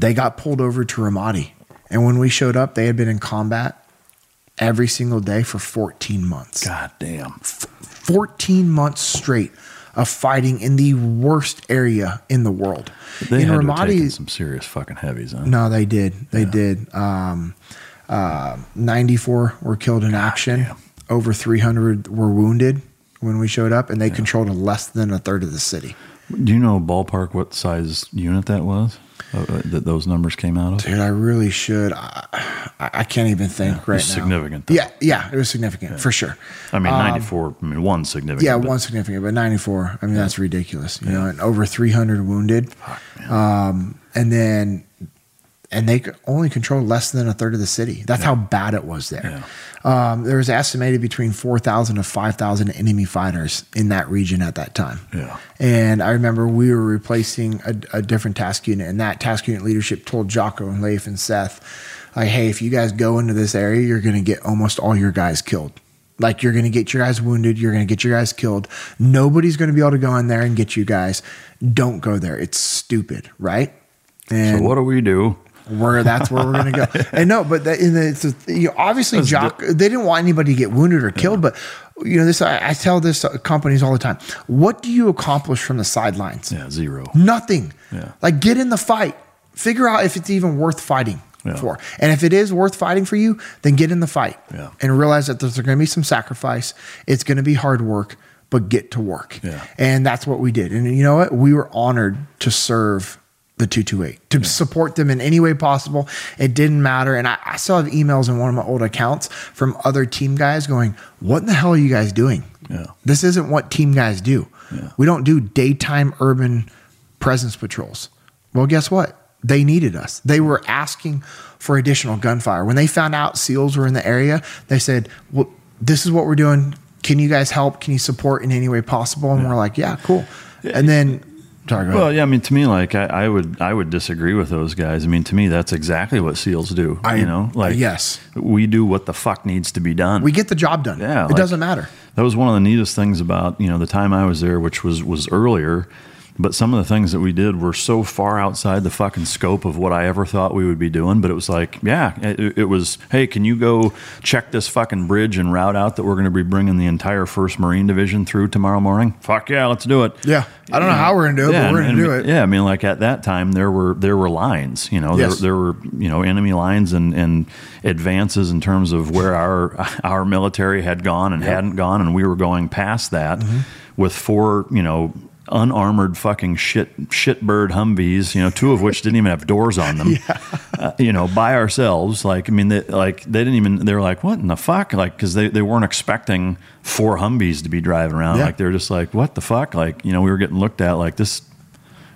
they got pulled over to Ramadi. And when we showed up, they had been in combat every single day for 14 months. God damn. F- 14 months straight of fighting in the worst area in the world. They in had Ramadi, some serious fucking heavies, huh? No, they did. They yeah. did. Um, uh, 94 were killed in God action. Damn. Over 300 were wounded when we showed up, and they yeah. controlled less than a third of the city. Do you know ballpark what size unit that was? Uh, uh, that those numbers came out of? Dude, I really should. I, I can't even think yeah, right now. Significant. Though. Yeah, yeah, it was significant yeah. for sure. I mean, ninety four. Um, I mean, one significant. Yeah, but, one significant, but ninety four. I mean, yeah. that's ridiculous. You know, and over three hundred wounded. Fuck, um, and then and they only controlled less than a third of the city. That's yeah. how bad it was there. Yeah. Um, there was estimated between 4,000 to 5,000 enemy fighters in that region at that time. Yeah. And I remember we were replacing a, a different task unit, and that task unit leadership told Jocko and Leif and Seth, like, hey, if you guys go into this area, you're going to get almost all your guys killed. Like you're going to get your guys wounded, you're going to get your guys killed. Nobody's going to be able to go in there and get you guys. Don't go there. It's stupid, right? And so what do we do? Where that's where we're going to go. <laughs> And no, but that, in it's a, you know, obviously Jock, they didn't want anybody to get wounded or killed, yeah. but you know, this, I, I tell this companies all the time. What do you accomplish from the sidelines? Yeah. Zero. Nothing. Yeah. Like get in the fight, figure out if it's even worth fighting. Yeah. For. And if it is worth fighting for you, then get in the fight yeah. and realize that there's going to be some sacrifice. It's going to be hard work, but get to work. Yeah. And that's what we did. And you know what? We were honored to serve the 228 to yeah. support them in any way possible. It didn't matter. And I, I, still have emails in one of my old accounts from other team guys going, What in the hell are you guys doing? Yeah. This isn't what team guys do. Yeah. We don't do daytime urban presence patrols. Well, guess what? They needed us. They were asking for additional gunfire. When they found out SEALs were in the area, they said, Well, this is what we're doing. Can you guys help? Can you support in any way possible? And we're like, Yeah, cool. And then Sorry, well, yeah, I mean, to me, like I, I, would, I would disagree with those guys. I mean, to me, that's exactly what SEALs do. I, you know, like yes, we do what the fuck needs to be done. We get the job done. Yeah, it like, doesn't matter. That was one of the neatest things about you know the time I was there, which was was earlier but some of the things that we did were so far outside the fucking scope of what I ever thought we would be doing. But it was like, yeah, it, it was, hey, can you go check this fucking bridge and route out that we're going to be bringing the entire First Marine Division through tomorrow morning? Fuck yeah, let's do it. Yeah, I don't know how we're going to do it, yeah, but we're going to do it. Yeah, I mean, like at that time there were there were lines, you know, yes. there, there were you know enemy lines and and advances in terms of where our <laughs> our military had gone and yep. hadn't gone, and we were going past that. Mm-hmm. With four, you know, unarmored fucking shit shitbird Humvees, you know, two of which didn't even have doors on them. <laughs> yeah. uh, you know, by ourselves. Like, I mean, they, like they didn't even. They were like, "What in the fuck?" Like, because they, they weren't expecting four Humvees to be driving around. Yeah. Like, they're just like, "What the fuck?" Like, you know, we were getting looked at like this,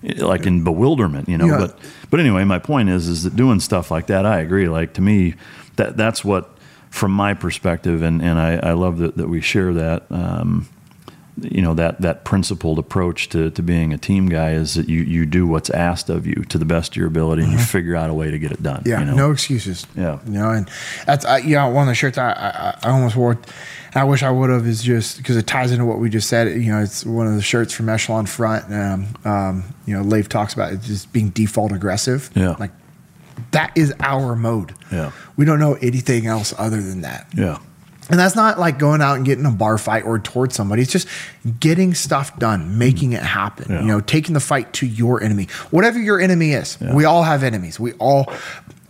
like in bewilderment. You know, yeah. but but anyway, my point is, is that doing stuff like that, I agree. Like to me, that that's what, from my perspective, and and I, I love that that we share that. Um, you know that that principled approach to, to being a team guy is that you you do what's asked of you to the best of your ability and you figure out a way to get it done. Yeah, you know? no excuses. Yeah, you know, and that's I, you know one of the shirts I I, I almost wore. I wish I would have is just because it ties into what we just said. You know, it's one of the shirts from Echelon Front. Um, um, you know, Leif talks about it just being default aggressive. Yeah, like that is our mode. Yeah, we don't know anything else other than that. Yeah. And that's not like going out and getting a bar fight or towards somebody. It's just getting stuff done, making it happen. Yeah. You know, taking the fight to your enemy, whatever your enemy is. Yeah. We all have enemies. We all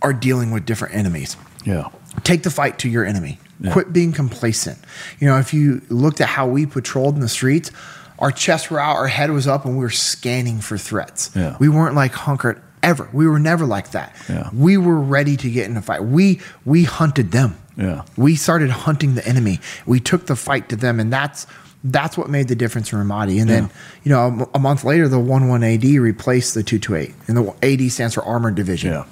are dealing with different enemies. Yeah. Take the fight to your enemy. Yeah. Quit being complacent. You know, if you looked at how we patrolled in the streets, our chests were out, our head was up, and we were scanning for threats. Yeah. We weren't like hunkered ever. We were never like that. Yeah. We were ready to get in a fight. We we hunted them. Yeah. We started hunting the enemy. We took the fight to them, and that's that's what made the difference in Ramadi. And then, you know, a, a month later, the 11 AD replaced the 228, and the AD stands for Armored Division. Yeah.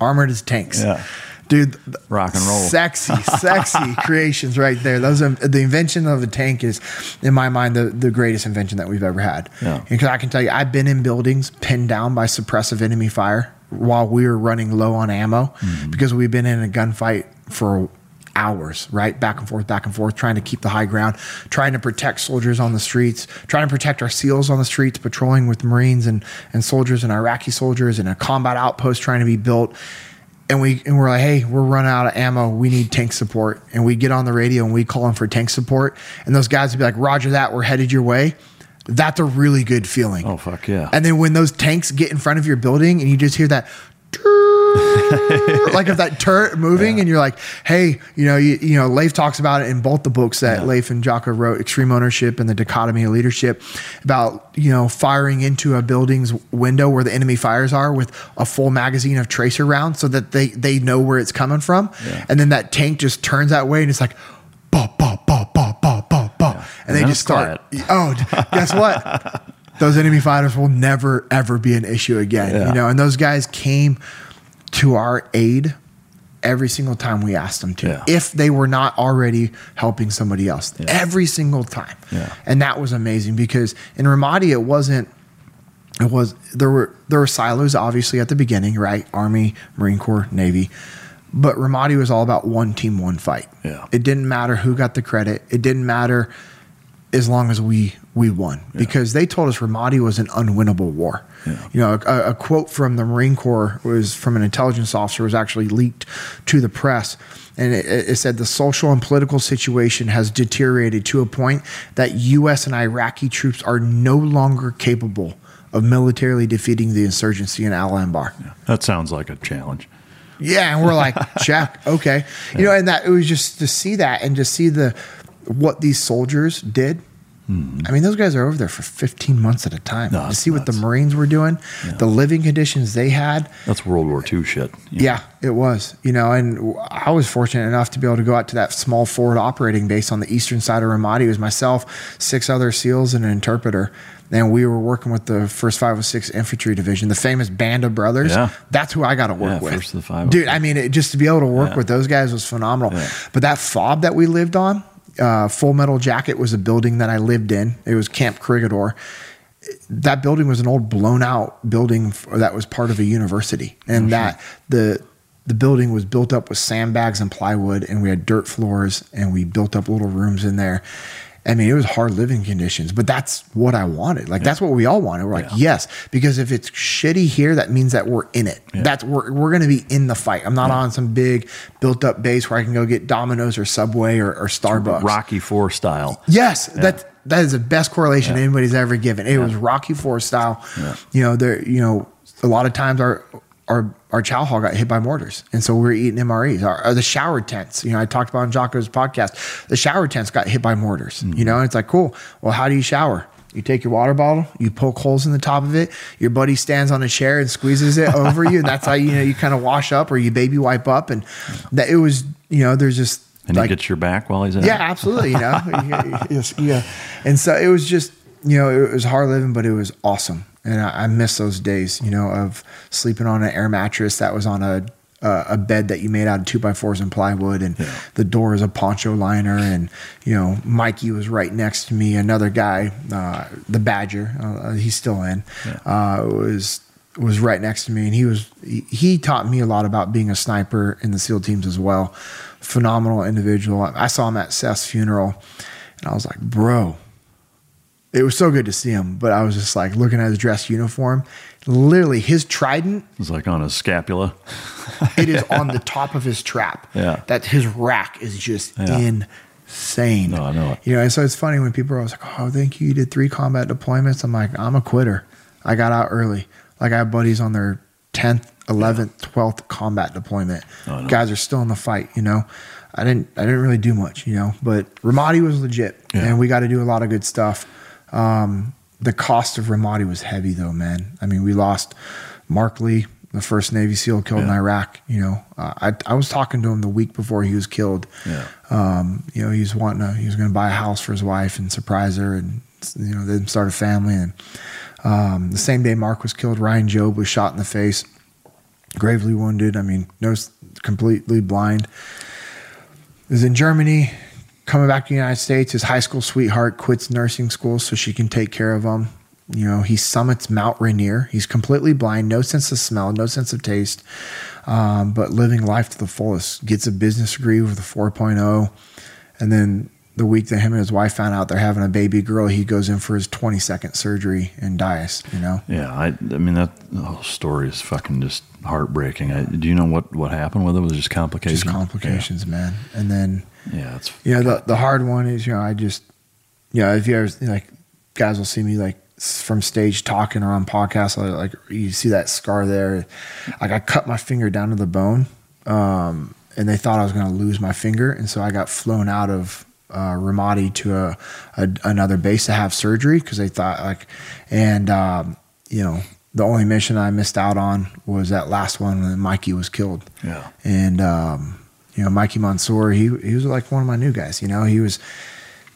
Armored is tanks. Yeah. Dude, rock and roll, sexy, <laughs> sexy creations right there. Those are, the invention of a tank is, in my mind, the, the greatest invention that we've ever had. Yeah. Because I can tell you, I've been in buildings pinned down by suppressive enemy fire while we were running low on ammo mm-hmm. because we've been in a gunfight for hours, right? Back and forth, back and forth, trying to keep the high ground, trying to protect soldiers on the streets, trying to protect our SEALs on the streets, patrolling with Marines and, and soldiers and Iraqi soldiers and a combat outpost trying to be built. And we and we're like, hey, we're running out of ammo. We need tank support. And we get on the radio and we call them for tank support. And those guys would be like, Roger that, we're headed your way. That's a really good feeling. Oh fuck yeah. And then when those tanks get in front of your building and you just hear that like if that turret moving yeah. and you're like, hey, you know, you, you know, Leif talks about it in both the books that yeah. Leif and Jocko wrote, Extreme Ownership and the Dichotomy of Leadership, about, you know, firing into a building's window where the enemy fires are with a full magazine of tracer rounds so that they, they know where it's coming from. Yeah. And then that tank just turns that way and it's like, bah, bah, bah, bah, bah, bah, bah. And, and they just start, quiet. oh, guess what? <laughs> those enemy fighters will never, ever be an issue again. You know, and those guys came to our aid every single time we asked them to yeah. if they were not already helping somebody else yeah. every single time. Yeah. and that was amazing because in ramadi it wasn't it was there were there were silos obviously at the beginning right? Army marine corps navy. But ramadi was all about one team one fight. Yeah. It didn't matter who got the credit. It didn't matter as long as we we won. Because they told us ramadi was an unwinnable war yeah. You know, a, a, quote from the Marine Corps was from an intelligence officer was actually leaked to the press, and it, it, said the social and political situation has deteriorated to a point that U.S. and Iraqi troops are no longer capable of militarily defeating the insurgency in Al Anbar. Yeah. That sounds like a challenge. Yeah, and we're like, <laughs> check, okay, yeah. you know, and that it was just to see that and to see the what these soldiers did Hmm. I mean, those guys are over there for 15 months at a time. No, to see nuts. what the Marines were doing, yeah. the living conditions they had. That's World War II shit. Yeah, it was. You know, and I was fortunate enough to be able to go out to that small forward operating base on the eastern side of Ramadi. It was myself, six other SEALs, and an interpreter. And we were working with the 1st 506 Infantry Division, the famous Band of Brothers. Yeah. That's who I got to work yeah, with. First of the five. Dude, I mean, it, just to be able to work yeah. with those guys was phenomenal. Yeah. But that fob that we lived on, uh, Full Metal Jacket was a building that I lived in. It was Camp Corregidor. That building was an old blown out building that was part of a university, and mm-hmm. that the the building was built up with sandbags and plywood, and we had dirt floors, and we built up little rooms in there. I mean, it was hard living conditions, but that's what I wanted. Like yeah. that's what we all wanted. We're like, yeah. yes, because if it's shitty here, that means that we're in it. Yeah. That's we're we're gonna be in the fight. I'm not on some big built up base where I can go get Domino's or Subway or, or Starbucks. Rocky Four style. Yes, that that is the best correlation anybody's ever given. It was Rocky Four style. You know, there. You know, a lot of times our our our chow hall got hit by mortars, and so we were eating MREs. Our, the shower tents, you know, I talked about on Jocko's podcast. The shower tents got hit by mortars. Mm-hmm. You know, and it's like cool. Well, how do you shower? You take your water bottle, you poke holes in the top of it. Your buddy stands on a chair and squeezes it <laughs> over you, and that's how you know you kind of wash up or you baby wipe up. And that it was, you know, there's just And like he gets your back while he's at yeah, it? absolutely. You know, <laughs> yeah. And so it was just, you know, it was hard living, but it was awesome. And I, I miss those days, you know, of sleeping on an air mattress that was on a uh, a bed that you made out of two by fours and plywood, and the door is a poncho liner, and you know, Mikey was right next to me. Another guy, uh, the Badger, uh, he's still in, uh, was was right next to me, and he was he, he taught me a lot about being a sniper in the SEAL teams as well. Phenomenal individual. I saw him at Seth's funeral, and I was like, bro. It was so good to see him, but I was just like looking at his dress uniform. Literally, his trident It's like on his scapula. it is on the <laughs> top of his trap. Yeah. That his rack is just Yeah. insane. No, I know it. You know, and so it's funny when people are always like, Oh, thank you. You did three combat deployments. I'm like, I'm a quitter. I got out early. Like I have buddies on their 10th, 11th, 12th combat deployment. Oh, know. Guys are still in the fight, you know. I didn't I didn't really do much, you know, but Ramadi was legit Yeah. and we got to do a lot of good stuff. Um, the cost of Ramadi was heavy though, man. I mean, we lost Mark Lee, the first Navy SEAL killed in Iraq. You know, uh, I I was talking to him the week before he was killed. Yeah. Um, you know, he was wanting to, he was going to buy a house for his wife and surprise her, and you know, then start a family. And um, the same day Mark was killed, Ryan Job was shot in the face, gravely wounded. I mean, no, completely blind. Is in Germany, coming back to the United States. His high school sweetheart quits nursing school so she can take care of him. You know, he summits Mount Rainier. He's completely blind, no sense of smell, no sense of taste, um, but living life to the fullest. Gets a business degree with a 4.0. And then the week that him and his wife found out they're having a baby girl, he goes in for his 22nd surgery and dies, you know? Yeah, I, I mean that whole story is fucking just heartbreaking. I, do you know what what happened with it? Was it just complications? Just complications, man. And then, Yeah, it's you know, the, the hard one is, you know, I just, you know, if you ever, like, guys will see me like from stage talking or on podcasts, like, like you see that scar there. Like, I cut my finger down to the bone, um, and they thought I was going to lose my finger. And so I got flown out of uh, Ramadi to a, a another base to have surgery because they thought like, and um, you know, the only mission I missed out on was that last one when Mikey was killed. Yeah. And um, you know, Mikey Monsoor, he he was like one of my new guys. You know, he was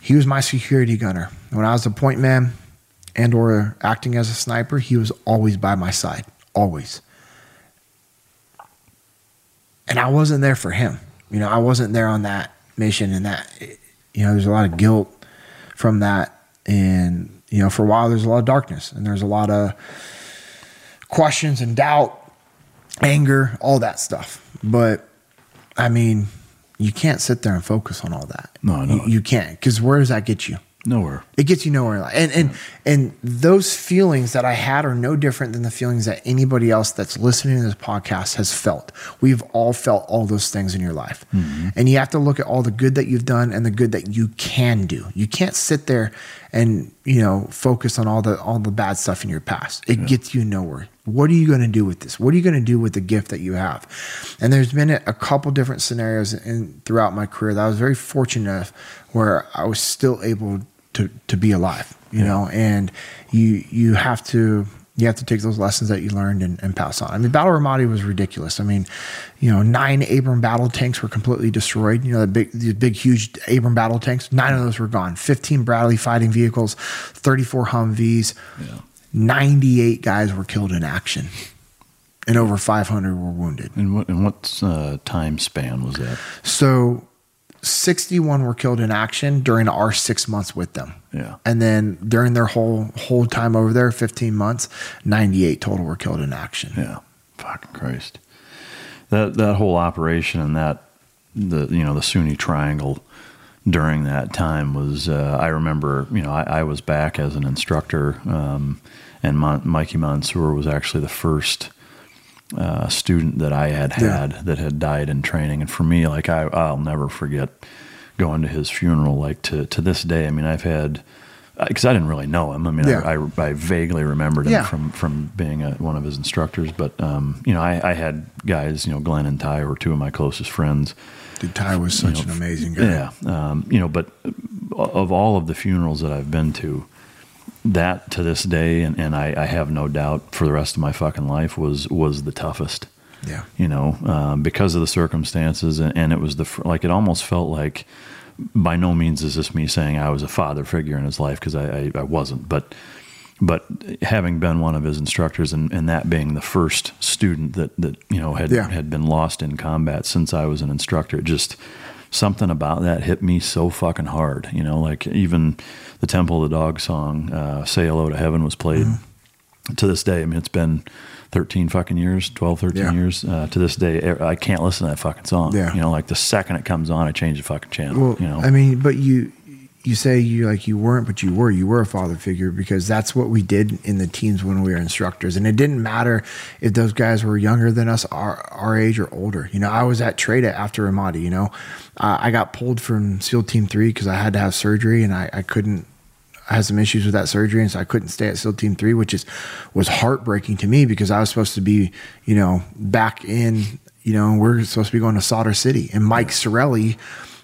he was my security gunner when I was a point man and or acting as a sniper. He was always by my side, always. And I wasn't there for him. You know, I wasn't there on that mission, and that you know, there's a lot of guilt from that, and you know, for a while there's a lot of darkness, and there's a lot of questions and doubt, anger, all that stuff. But I mean, you can't sit there and focus on all that. No, know You, you can't, because where does that get you? Nowhere. It gets you nowhere. And and and those feelings that I had are no different than the feelings that anybody else that's listening to this podcast has felt. We've all felt all those things in your life. Mm-hmm. And you have to look at all the good that you've done and the good that you can do. You can't sit there and, you know, focus on all the all the bad stuff in your past. It gets you nowhere. What are you going to do with this? What are you going to do with the gift that you have? And there's been a, couple different scenarios in throughout my career that I was very fortunate enough where I was still able to to be alive you know and you you have to you have to take those lessons that you learned and, and pass on. I mean, Battle Ramadi was ridiculous. I mean, you know, nine Abram battle tanks were completely destroyed. You know, the big, the big, huge Abram battle tanks. Nine of those were gone. Fifteen Bradley fighting vehicles, thirty-four Humvees. Ninety-eight guys were killed in action, and over five hundred were wounded. And what and what uh, time span was that? So, 61 were killed in action during our six months with them. Yeah. And then during their whole whole time over there, 15 months, 98 total were killed in action. Yeah. Fucking Christ. That that whole operation and that the you know the Sunni Triangle during that time was uh, I remember you know I, I was back as an instructor um, and Mon- Mikey Monsoor was actually the first uh, student that I had Yeah. had that had died in training and for me like I I'll never forget going to his funeral like to to this day I mean I've had because I didn't really know him. I mean, Yeah. I, I, I vaguely remembered him Yeah. from from being a, one of his instructors. But um, you know, I, I had guys, you know, Glenn and Ty were two of my closest friends. Dude, Ty was such You know, an amazing guy. Yeah, um, you know, but of all of the funerals that I've been to, that to this day, and, and I, I have no doubt for the rest of my fucking life was was the toughest. Yeah. You know, um, because of the circumstances, and, and it was the like it almost felt like. By no means is this me saying I was a father figure in his life because I, I, I wasn't, but but having been one of his instructors and, and that being the first student that, that you know had Yeah. had been lost in combat since I was an instructor, it just something about that hit me so fucking hard. You know, like even the Temple of the Dog song, uh, "Say Hello to Heaven" was played to this day. I mean, it's been 13 fucking years, 12, 13 Yeah. years. Uh, to this day, I can't listen to that fucking song. Yeah. You know, like the second it comes on, I change the fucking channel. Well, you know, I mean, but you you say you like you weren't, but you were. You were a father figure because that's what we did in the teams when we were instructors, and it didn't matter if those guys were younger than us, our our age or older. You know, I was at TRADET after Ramadi. You know, uh, I got pulled from SEAL Team Three because I had to have surgery, and I, I couldn't. I had some issues with that surgery, and so I couldn't stay at SEAL Team Three, which is was heartbreaking to me because I was supposed to be, you know, back in, you know, we're supposed to be going to Sadr City, and Mike Sorelli,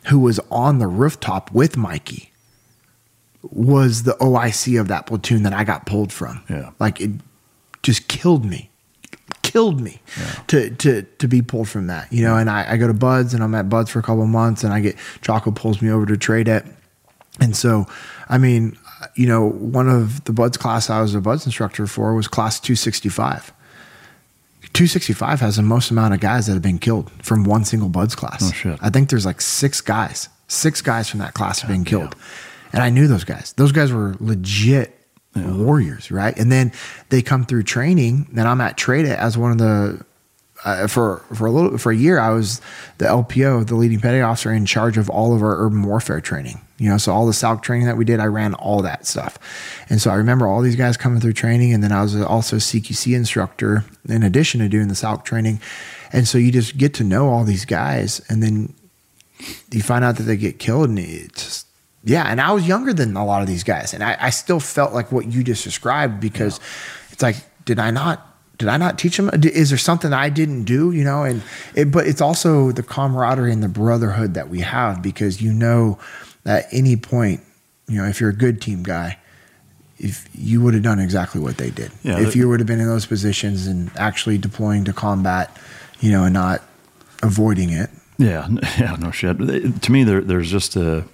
who was on the rooftop with Mikey, was the OIC of that platoon that I got pulled from. Yeah. like it just killed me, killed me to to to be pulled from that, you know. And I, I go to Buds, and I'm at Buds for a couple of months, and I get Jocko pulls me over to TRADET. And so, I mean, you know, one of the Buds class I was a Buds instructor for was class 265. 265 has the most amount of guys that have been killed from one single Buds class. Oh, shit. I think there's like six guys, six guys from that class have been killed. And I knew those guys. Those guys were legit warriors, right? And then they come through training, and I'm at TRADET as one of the uh, for for a little for a year, I was the LPO, the leading petty officer, in charge of all of our urban warfare training. You know, so all the SALC training that we did, I ran all that stuff. And so I remember all these guys coming through training, and then I was also a CQC instructor in addition to doing the SALC training. And so you just get to know all these guys, and then you find out that they get killed, and it's just yeah. And I was younger than a lot of these guys, and I, I still felt like what you just described because it's like, did I not? Did I not teach them? Is there something I didn't do? You know, and it, but it's also the camaraderie and the brotherhood that we have because you know, at any point, you know, if you're a good team guy, if you would have done exactly what they did, Yeah, if you would have been in those positions and actually deploying to combat, you know, and not avoiding it. Yeah, <laughs> yeah, no shit. To me, there, there's just a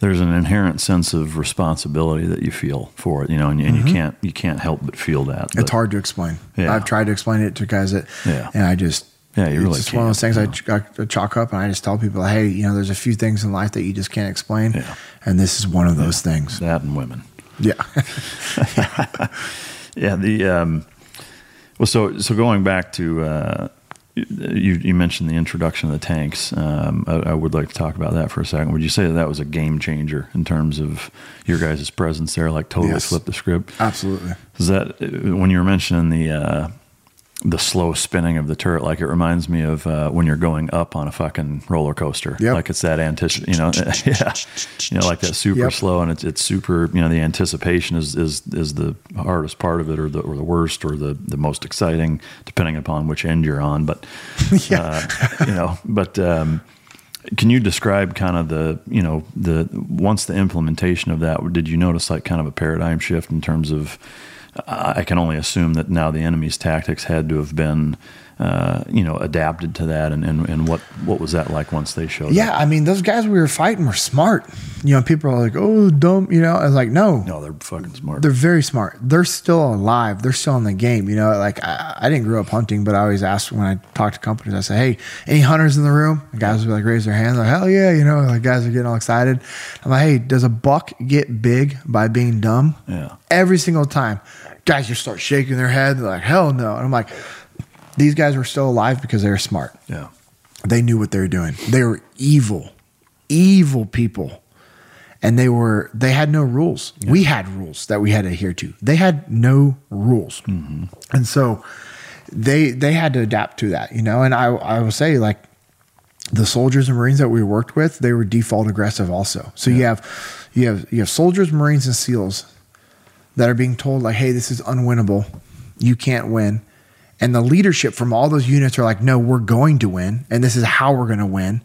there's an inherent sense of responsibility that you feel for it, you know, and, and Mhm. you can't you can't help but feel that. it's hard to explain. Yeah. I've tried to explain it to guys that, Yeah. and I just, Yeah, you it's really just one of those things I, ch- I chalk up and I just tell people, hey, you know, there's a few things in life that you just can't explain, Yeah. and this is one of those things. That and women. Yeah, <laughs> Yeah, the um, well, so so going back to uh, you, you mentioned the introduction of the tanks. Um, I, I would like to talk about that for a second. Would you say that, that was a game changer in terms of your guys' presence there? Like totally Yes. flipped the script. absolutely. Is that when you were mentioning the uh, the slow spinning of the turret? Like it reminds me of uh, when you're going up on a fucking roller coaster. Yep. Like it's that anticipation, you know, <laughs> yeah, you know, like that super Yep. slow, and it's it's super. You know, the anticipation is is is the hardest part of it, or the or the worst, or the the most exciting, depending upon which end you're on. But <laughs> uh, you know, but. Um, can you describe kind of the you know the once the implementation of that did you notice like kind of a paradigm shift in terms of I can only assume that now the enemy's tactics had to have been uh, you know adapted to that and, and and what what was that like once they showed Yeah, up? I mean, those guys we were fighting were smart. You know, people are like, oh, dumb. You know, I was like, no, no they're fucking smart they're very smart. They're still alive. They're still in the game. You know, like I, I didn't grow up hunting, but I always ask when I talk to companies, I say, hey, any hunters in the room? The guys would like raise their hands, like, hell yeah. You know, like guys are getting all excited. I'm like, hey, does a buck get big by being dumb? yeah Every single time. Guys just start shaking their head. They're like, hell no. And I'm like, these guys were still alive because they were smart. yeah They knew what they were doing. They were evil, evil people. And they were they had no rules. We had rules that we had to adhere to. They had no rules. Mm-hmm. And so they they had to adapt to that, you know. And I I will say like the soldiers and marines that we worked with, they were default aggressive also. So you have you have you have soldiers, marines and seals that are being told like, "Hey, this is unwinnable. You can't win." And the leadership from all those units are like, "No, we're going to win, and this is how we're going to win."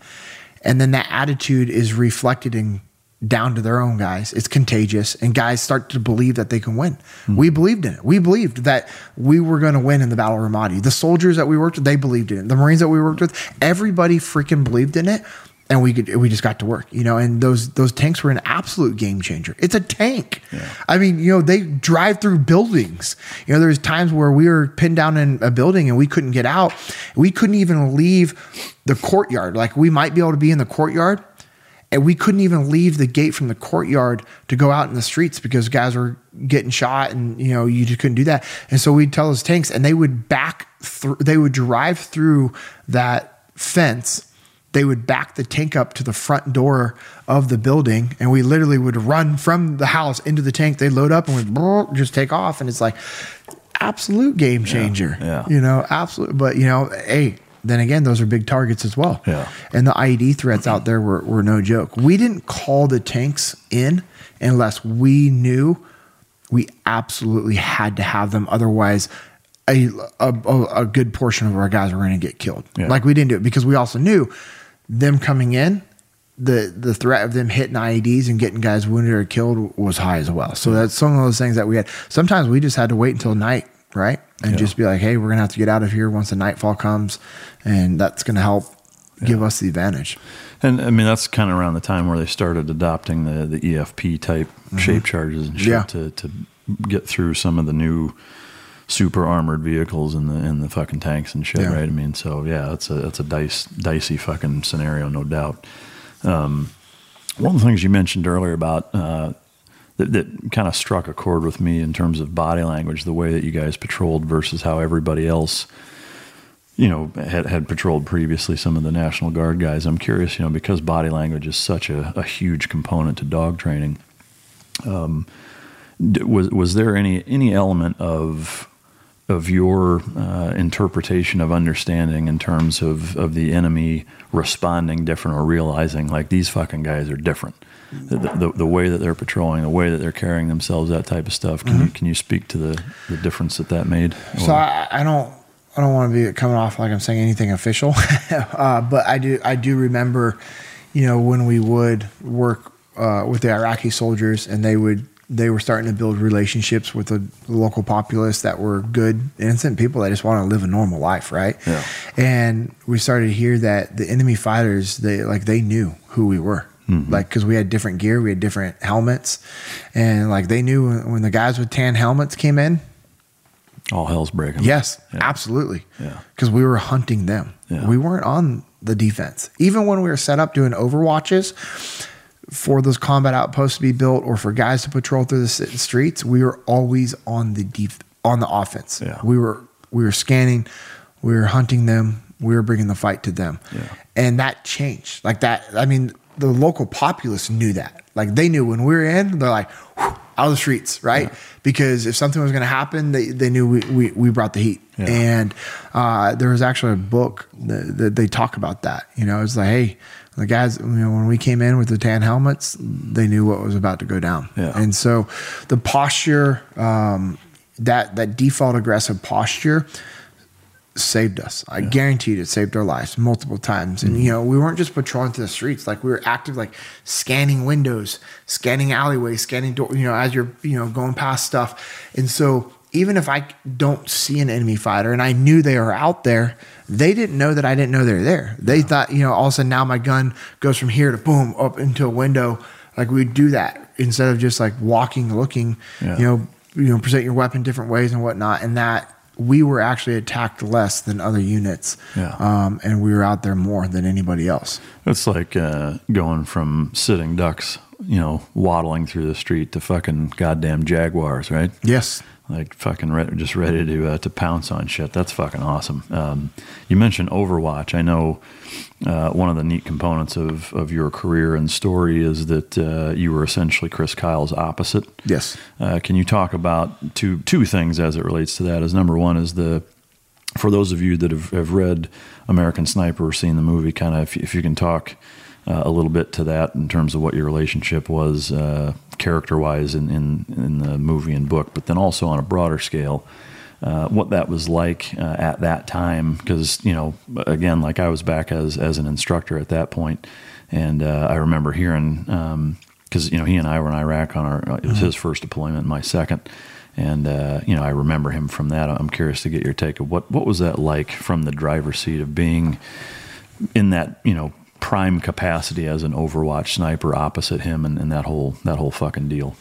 And then that attitude is reflected in down to their own guys. It's contagious, and guys start to believe that they can win. Mm-hmm. We believed in it. We believed that we were going to win in the Battle of Ramadi. The soldiers that we worked with, they believed in it. The Marines that we worked with, everybody freaking believed in it. And we could, we just got to work, you know. And those those tanks were an absolute game changer. It's a tank. Yeah. I mean, you know, they drive through buildings. You know, there's times where we were pinned down in a building and we couldn't get out. We couldn't even leave the courtyard. Like we might be able to be in the courtyard, and we couldn't even leave the gate from the courtyard to go out in the streets because guys were getting shot and you know you just couldn't do that and so we'd tell those tanks and they would back through they would drive through that fence they would back the tank up to the front door of the building and we literally would run from the house into the tank they load up and we'd <laughs> just take off and it's like absolute game changer yeah, yeah. you know absolute but you know hey then again, those are big targets as well. Yeah. And the IED threats out there were, were no joke. We didn't call the tanks in unless we knew we absolutely had to have them. Otherwise, a, a, a good portion of our guys were going to get killed. Yeah. Like we didn't do it because we also knew them coming in, the the threat of them hitting IEDs and getting guys wounded or killed was high as well. So that's some of those things that we had. Sometimes we just had to wait until night, right? And yeah. just be like, hey, we're gonna have to get out of here once the nightfall comes, and that's gonna help yeah. give us the advantage. And I mean, that's kind of around the time where they started adopting the the EFP type mm-hmm. shape charges and shit yeah. to to get through some of the new super armored vehicles and the and the fucking tanks and shit, yeah. right? I mean, so yeah, it's a it's a dice dicey fucking scenario, no doubt. Um, one of the things you mentioned earlier about uh, that, that kind of struck a chord with me in terms of body language, the way that you guys patrolled versus how everybody else, you know, had, had patrolled previously. Some of the National Guard guys. I'm curious, you know, because body language is such a, a huge component to dog training. Um, was was there any any element of of your uh, interpretation of understanding in terms of, of the enemy responding different or realizing like these fucking guys are different. The, the, the, way that they're patrolling the way that they're carrying themselves that type of stuff. Can, mm-hmm. you, can you speak to the, the difference that that made? So I, I, don't I don't want to be coming off like I'm saying anything official <laughs> uh, but I do I do remember you know when we would work uh, with the Iraqi soldiers and they would they were starting to build relationships with the local populace that were good, innocent people that just want to live a normal life, right? Yeah. And we started to hear that the enemy fighters, they like they knew who we were. Mm-hmm. Like, because we had different gear, we had different helmets, and like they knew when, when the guys with tan helmets came in, all hell's breaking. Yes, yeah. absolutely. Yeah, because we were hunting them. Yeah. We weren't on the defense, even when we were set up doing overwatches for those combat outposts to be built or for guys to patrol through the streets, we were always on the def- on the offense. Yeah. We were we were scanning, we were hunting them, we were bringing the fight to them. Yeah. And that changed. Like that I mean the local populace knew that. Like they knew when we were in, they're like out of the streets, right? Yeah. Because if something was going to happen, they, they knew we, we, we brought the heat. And uh, there was actually a book that, that, they talk about that. You know, it's like, hey, the guys, you know, when we came in with the tan helmets, they knew what was about to go down. Yeah. And so the posture, um, that that default aggressive posture saved us. I yeah. guaranteed it saved our lives multiple times. And mm-hmm. you know, we weren't just patrolling through the streets; like we were active, like scanning windows, scanning alleyways, scanning door. You know, as you're you know going past stuff. And so, even if I don't see an enemy fighter, and I knew they were out there, they didn't know that I didn't know they're there. They yeah. thought, you know, all of a sudden now my gun goes from here to boom up into a window. Like we'd do that instead of just like walking, looking. Yeah. You know, you know, present your weapon different ways and whatnot, and that we were actually attacked less than other units, yeah. um, and we were out there more than anybody else. It's like uh, going from sitting ducks, you know, waddling through the street to fucking goddamn jaguars, right? Yes, like fucking re- just ready to uh, to pounce on shit. That's fucking awesome. Um, you mentioned Overwatch. I know uh, one of the neat components of of your career and story is that uh, you were essentially Chris Kyle's opposite. Yes. Uh, can you talk about two two things as it relates to that? As number one is the for those of you that have, have read American Sniper or seen the movie, kind of if, if you can talk uh, a little bit to that in terms of what your relationship was uh, character wise in, in, in, the movie and book, but then also on a broader scale. Uh, what that was like uh, at that time, because you know, again, like I was back as as an instructor at that point, and uh, I remember hearing um, because you know he and I were in Iraq on our. It was Mhm. his first deployment, my second, and uh, you know I remember him from that. I'm curious to get your take of what what was that like from the driver's seat of being in that you know prime capacity as an Overwatch sniper opposite him and, and that whole that whole fucking deal.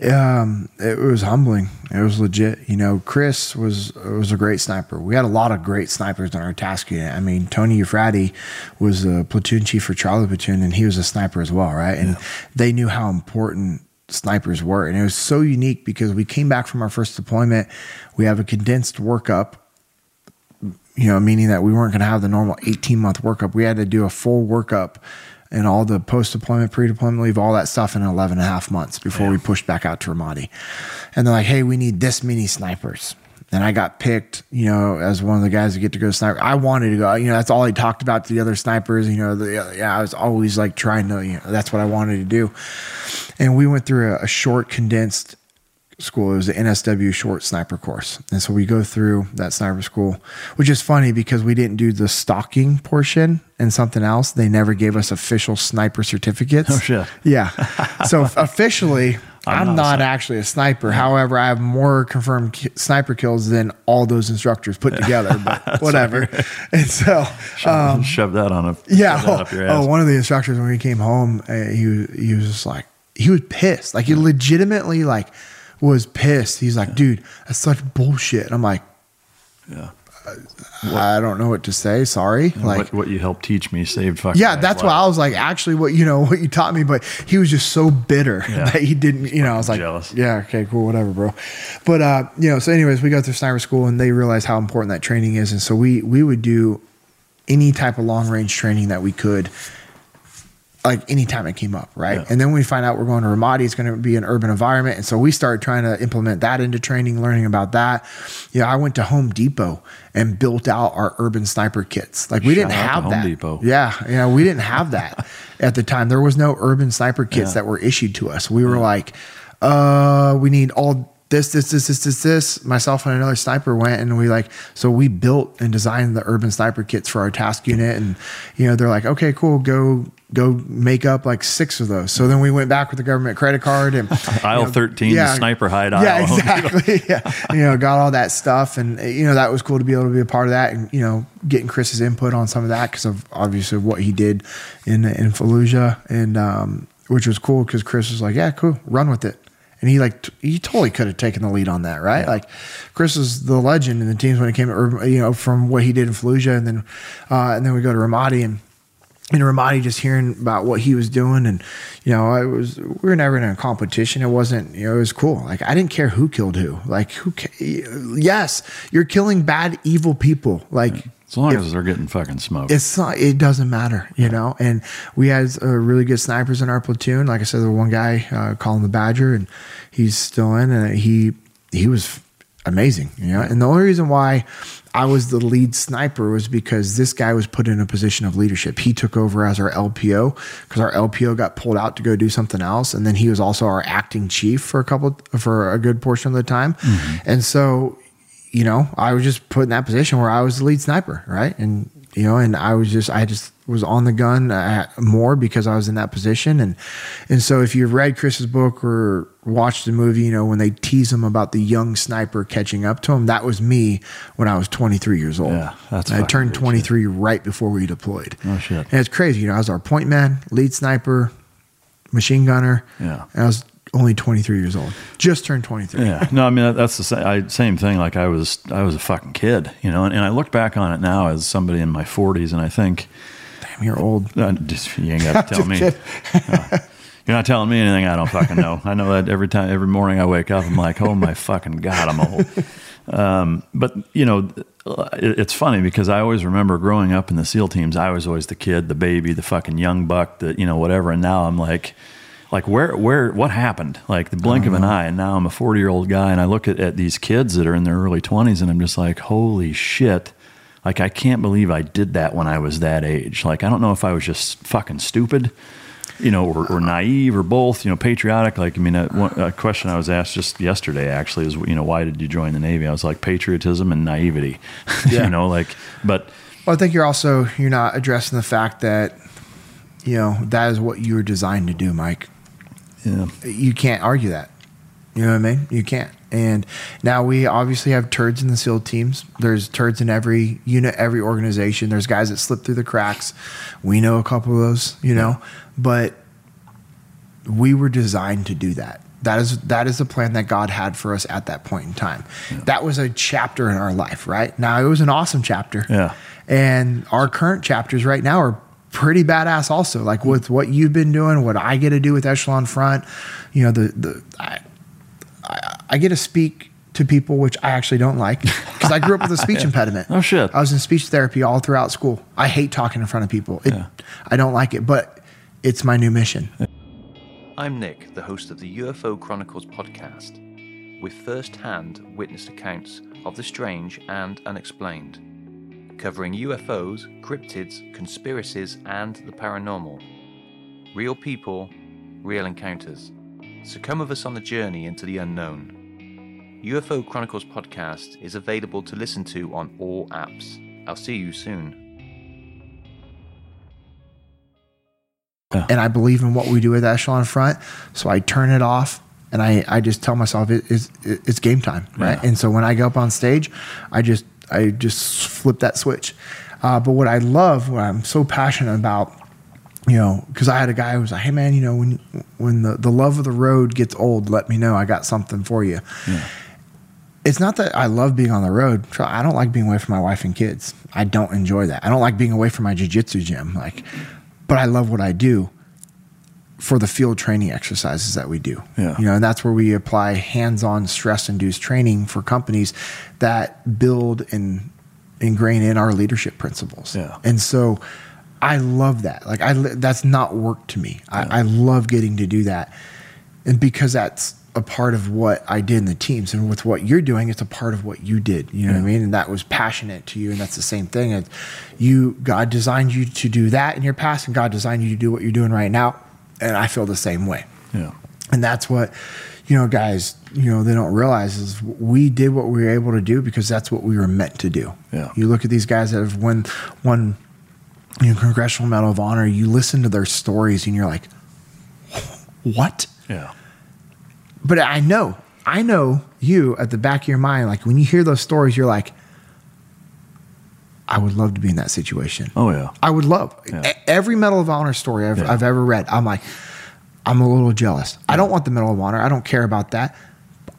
Um, it was humbling. It was legit. You know, Chris was was a great sniper. We had a lot of great snipers in our task unit. I mean, Tony Eafrati was the platoon chief for Charlie Platoon, and he was a sniper as well, right? And they knew how important snipers were, and it was so unique because we came back from our first deployment. We have a condensed workup. You know, meaning that we weren't going to have the normal 18 month workup. We had to do a full workup and all the post deployment, pre deployment leave, all that stuff in 11 and a half months before we pushed back out to Ramadi. And they're like, hey, we need this many snipers. And I got picked, you know, as one of the guys to get to go sniper. I wanted to go, you know, that's all he talked about to the other snipers. You know, the, yeah, I was always like trying to, you know, that's what I wanted to do. And we went through a, a short, condensed school. It was the NSW short sniper course. And so we go through that sniper school, which is funny because we didn't do the stalking portion and something else. They never gave us official sniper certificates. Oh, shit. Yeah. So <laughs> officially, I'm I'm, not not, sniper. actually a sniper. However, I have more confirmed ki- sniper kills than all those instructors put together, but <laughs> whatever. And so, um, shove that on a yeah. shove up your Oh, oh, one of the instructors when we came home, uh, he he was just like he was pissed. Like he legitimately like was pissed. He's like, dude, that's such bullshit. And I'm like, yeah. I don't know what to say. Sorry. Like, what, what you helped teach me saved fucking. yeah, that's why I was like, actually, what you know, what you taught me. But he was just so bitter <laughs> Yeah. that he didn't. You know, I was like, jealous. yeah, okay, cool, whatever, bro. But uh, you know, so anyways, we go through sniper school, and they realized how important that training is, and so we we would do any type of long range training that we could. Like anytime it came up, right? Yeah. And then we find out we're going to Ramadi, it's going to be an urban environment. And so we started trying to implement that into training, learning about that. Yeah, I went to Home Depot and built out our urban sniper kits. Like we Shout didn't have Home that. Depot. Yeah, yeah, we didn't have that <laughs> at the time. There was no urban sniper kits Yeah. that were issued to us. We were like, uh, we need all this, this, this, this, this, this. Myself and another sniper went and we like, so we built and designed the urban sniper kits for our task unit. And, you know, they're like, okay, cool, go, go make up like six of those. So then we went back with the government credit card and <laughs> Aisle you know, 13, the sniper hide aisle. Yeah, exactly. <laughs> yeah. You know, got all that stuff. And, you know, that was cool to be able to be a part of that and, you know, getting Chris's input on some of that because of obviously what he did in, in Fallujah. And, um, which was cool because Chris was like, yeah, cool, run with it. And he like, t- he totally could have taken the lead on that, right? Like Chris is the legend in the teams when it came to, you know, from what he did in Fallujah. And then, uh, and then we go to Ramadi and, in Ramadi, just hearing about what he was doing, and you know, I was we were never in a competition. It wasn't, you know, it was cool. Like I didn't care who killed who. Like who? Yes, you're killing bad, evil people. Like As long if- as they're getting fucking smoked. it's not, it doesn't matter, you know. And we had uh, really good snipers in our platoon. Like I said, the one guy uh, calling the Badger, and he's still in, and he he was amazing, you know. And the only reason why I was the lead sniper was because this guy was put in a position of leadership. He took over as our LPO because our LPO got pulled out to go do something else, and then he was also our acting chief for a couple for a good portion of the time. Mm-hmm. And so you know, I was just put in that position where I was the lead sniper, right? And you know, and I was just, I just was on the gun uh, more because I was in that position, and and so if you've read Chris's book or watched the movie, you know, when they tease him about the young sniper catching up to him, that was me when I was 23 years old. Yeah, that's I turned great 23 right before we deployed. Oh shit. And it's crazy, you know, I was our point man, lead sniper, machine gunner. Yeah. and I was only 23 years old, just turned 23. Yeah, no, I mean that's the same, I, same thing. Like I was, I was a fucking kid, you know, and, and I look back on it now as somebody in my forties, and I think, damn, you're old. Uh, just, you ain't got to <laughs> tell me. Uh, you're not telling me anything I don't fucking know. I know that every time, every morning I wake up, I'm like, oh my fucking god, I'm old. Um, but you know, it, it's funny because I always remember growing up in the SEAL teams. I was always the kid, the baby, the fucking young buck, the you know whatever. And now I'm like, like where where what happened? Like the blink of an eye, and now I'm a 40 year old guy, and I look at, at these kids that are in their early 20s, and I'm just like, holy shit. Like I can't believe I did that when I was that age. Like I don't know if I was just fucking stupid, you know, or, or naive or both. You know, patriotic. Like I mean, a, a question I was asked just yesterday actually is, you know, why did you join the Navy? I was like patriotism and naivety. <laughs> Yeah. you know, like, but Well, I think you're also you're not addressing the fact that you know that is what you were designed to do, Mike. Yeah. You can't argue that. You know what I mean? You can't. And now we obviously have turds in the SEAL teams. There's turds in every unit, every organization. There's guys that slip through the cracks. We know a couple of those, you know, but we were designed to do that. That is that is the plan that God had for us at that point in time. Yeah. That was a chapter in our life, right? Now it was an awesome chapter. Yeah. And our current chapters right now are pretty badass also. Like hmm. with what you've been doing, what I get to do with Echelon Front, you know, the the I, I, I get to speak to people which I actually don't like because I grew up with a speech <laughs> impediment. Oh shit! I was in speech therapy all throughout school. I hate talking in front of people. It, yeah. I don't like it, but it's my new mission. I'm Nick, the host of the UFO Chronicles podcast, with first hand witnessed accounts of the strange and unexplained, covering UFOs, cryptids, conspiracies, and the paranormal. Real people, real encounters. So come with us on the journey into the unknown. UFO Chronicles podcast is available to listen to on all apps. I'll see you soon. And I believe in what we do with Echelon Front. So I turn it off and I, I just tell myself it, it's, it's game time. Right. Yeah. And so when I go up on stage, I just, I just flip that switch. Uh, but what I love, what I'm so passionate about, you know, because I had a guy who was like, "Hey, man, you know, when when the, the love of the road gets old, let me know. I got something for you." Yeah. It's not that I love being on the road. I don't like being away from my wife and kids. I don't enjoy that. I don't like being away from my jujitsu gym. Like, but I love what I do for the field training exercises that we do. Yeah. You know, and that's where we apply hands-on stress-induced training for companies that build and ingrain in our leadership principles. Yeah. And so I love that. Like I that's not work to me. Yeah. I, I love getting to do that. And because that's a part of what I did in the teams and with what you're doing, it's a part of what you did. You know yeah. what I mean? And that was passionate to you. And that's the same thing. And you, God designed you to do that in your past and God designed you to do what you're doing right now. And I feel the same way. Yeah. And that's what, you know, guys, you know, they don't realize is we did what we were able to do because that's what we were meant to do. Yeah. You look at these guys that have won, won, you know, Congressional Medal of Honor, you listen to their stories and you're like, what? Yeah but I know, I know you at the back of your mind, like when you hear those stories, you're like, I would love to be in that situation. Oh yeah, I would love yeah. every Medal of Honor story I've, yeah. I've, ever read. I'm like, I'm a little jealous. Yeah. I don't want the Medal of Honor. I don't care about that.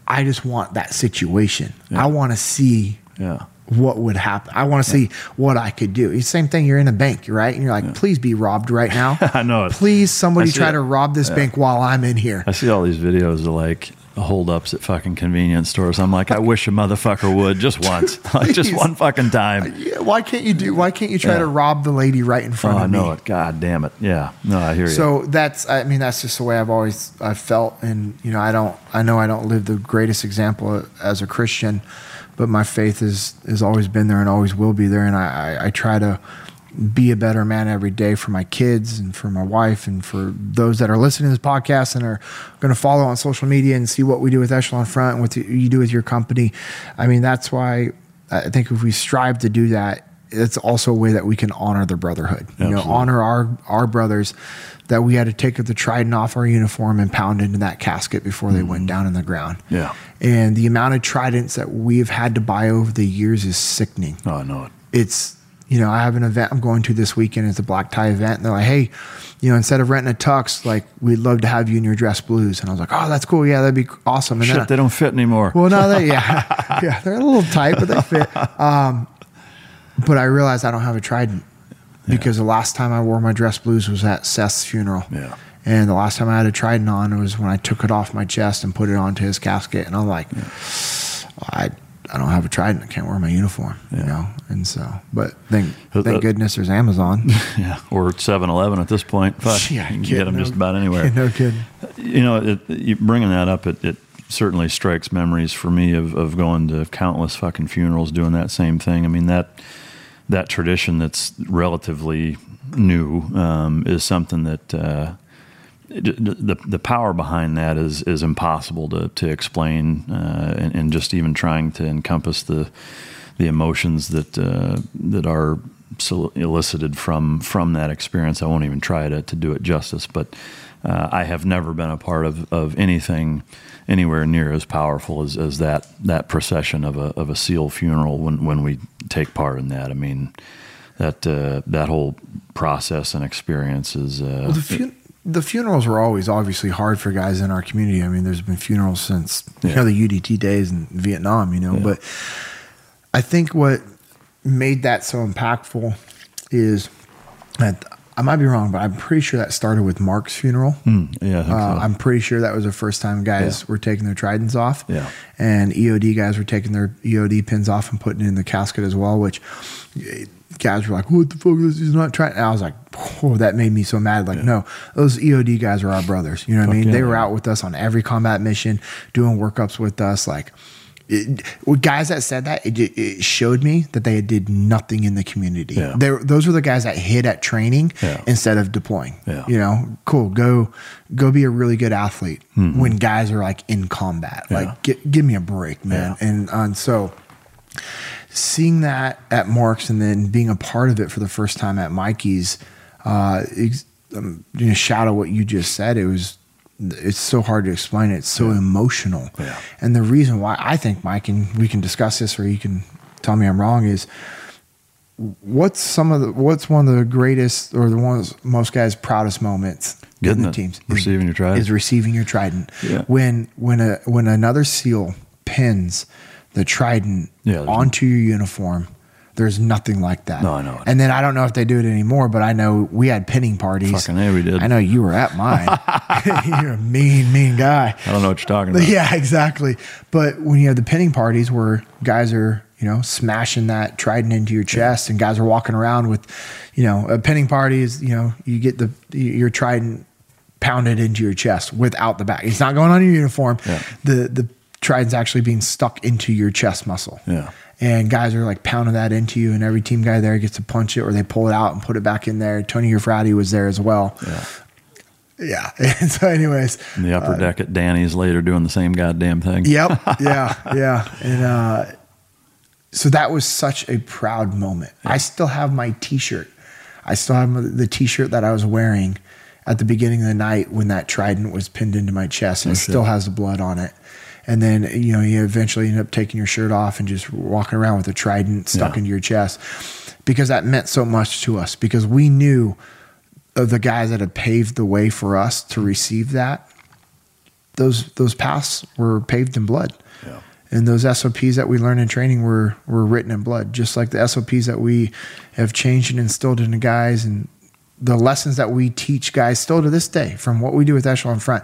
I just want that situation. I want to see yeah what would happen. I want to see what I could do. It's the same thing. You're in a bank, right? And you're like, yeah. please be robbed right now. <laughs> I know. Please, somebody try it. to rob this yeah. bank while I'm in here. I see all these videos of like holdups at fucking convenience stores. I'm like, I <laughs> wish a motherfucker would just once, <laughs> like just one fucking time. Yeah, why can't you do? Why can't you try to rob the lady right in front oh, of me? I know it. God damn it. Yeah. No, I hear you. So that's. I mean, that's just the way I've always I've felt, and you know, I don't. I know I don't live the greatest example as a Christian but my faith is has always been there and always will be there. And I, I, I try to be a better man every day for my kids and for my wife and for those that are listening to this podcast and are going to follow on social media and see what we do with Echelon Front and what you do with your company. I mean, that's why I think if we strive to do that, it's also a way that we can honor the brotherhood. Absolutely. You know, honor our our brothers that we had to take the trident off our uniform and pound into that casket before mm-hmm. they went mm-hmm. down in the ground. Yeah. And the amount of tridents that we've had to buy over the years is sickening. Oh, I know it. It's you know, I have an event I'm going to this weekend. It's a black tie event. And they're like, hey, you know, instead of renting a tux, like, we'd love to have you in your dress blues. And I was like, oh, that's cool. Yeah, that'd be awesome. And Shit, then they don't fit anymore. Well, no, they, yeah. <laughs> <laughs> yeah, they're a little tight, but they fit. Um, but I realized I don't have a trident because the last time I wore my dress blues was at Seth's funeral. Yeah. And the last time I had a trident on was when I took it off my chest and put it onto his casket. And I'm like, yeah. I I don't have a trident. I can't wear my uniform, yeah. you know. And so, but thank thank goodness there's Amazon. <laughs> Yeah, or 7-Eleven at this point. Fuck, yeah, you can get them no, just about anywhere. <laughs> No kidding. You know, it, you bringing that up, it, it certainly strikes memories for me of, of going to countless fucking funerals doing that same thing. I mean that that tradition that's relatively new um, is something that uh, the the power behind that is is impossible to to explain, uh, and, and, just even trying to encompass the the emotions that uh, that our elicited from from that experience. I won't even try to, to do it justice, but uh, I have never been a part of, of anything anywhere near as powerful as, as that that procession of a of a SEAL funeral when when we take part in that. I mean, that uh, that whole process and experience is. Uh, well, the, funerals were always obviously hard for guys in our community. I mean, there's been funerals since yeah. you know the UDT days in Vietnam. You know, yeah. but I think what made that so impactful is that I might be wrong, but I'm pretty sure that started with Marc's funeral. Mm, yeah, uh, so. I'm pretty sure that was the first time guys yeah. were taking their tridents off. Yeah, and EOD guys were taking their EOD pins off and putting it in the casket as well. Which guys were like, "What the fuck? This is not trying." I was like, "Oh, that made me so mad." Like, yeah. no, those EOD guys are our brothers. You know what fuck I mean? Yeah, they were out with us on every combat mission, doing workups with us. Like, it, with guys that said that, it, it, showed me that they did nothing in the community. Yeah. those were the guys that hid at training yeah. instead of deploying. Yeah. You know, cool. Go, go be a really good athlete mm-hmm. when guys are like in combat. Like, get, give me a break, man. And, and so, seeing that at Marc's and then being a part of it for the first time at Mikey's, uh, um, you know, shadow what you just said. It was it's so hard to explain. It's so yeah. emotional. Yeah. And the reason why I think Mike and we can discuss this or you can tell me I'm wrong is what's some of the what's one of the greatest or the ones most guys proudest moments Getting in the teams receiving is, your trident is receiving your trident yeah. when when a when another seal pins the trident yeah, onto your uniform there's nothing like that. No, I know. And then I don't know if they do it anymore, but I know we had pinning parties. Fucking we did. I know you were at mine. <laughs> <laughs> you're a mean, mean guy. I don't know what you're talking about. Yeah, exactly. But when you have the pinning parties where guys are, you know, smashing that trident into your chest, yeah. and guys are walking around with, you know, a pinning party is, you know, you get the your trident pounded into your chest without the back. It's not going on your uniform. Yeah. The the trident's actually being stuck into your chest muscle. Yeah and guys are like pounding that into you, and every team guy there gets to punch it or they pull it out and put it back in there. Tony Eafrati was there as well. Yeah. Yeah. <laughs> And so, anyways, in the upper uh, deck at Danny's later doing the same goddamn thing. Yep. <laughs> Yeah. yeah. And uh, so that was such a proud moment. Yeah. I still have my T-shirt. I still have the T-shirt that I was wearing at the beginning of the night when that trident was pinned into my chest, and it still has the blood on it and then you know you eventually end up taking your shirt off and just walking around with a trident stuck yeah. into your chest. Because that meant so much to us. Because we knew of the guys that had paved the way for us to receive that those those paths were paved in blood. Yeah. and those SOPs that we learned in training were were written in blood. Just like the SOPs that we have changed and instilled into guys and the lessons that we teach guys still to this day from what we do with Echelon Front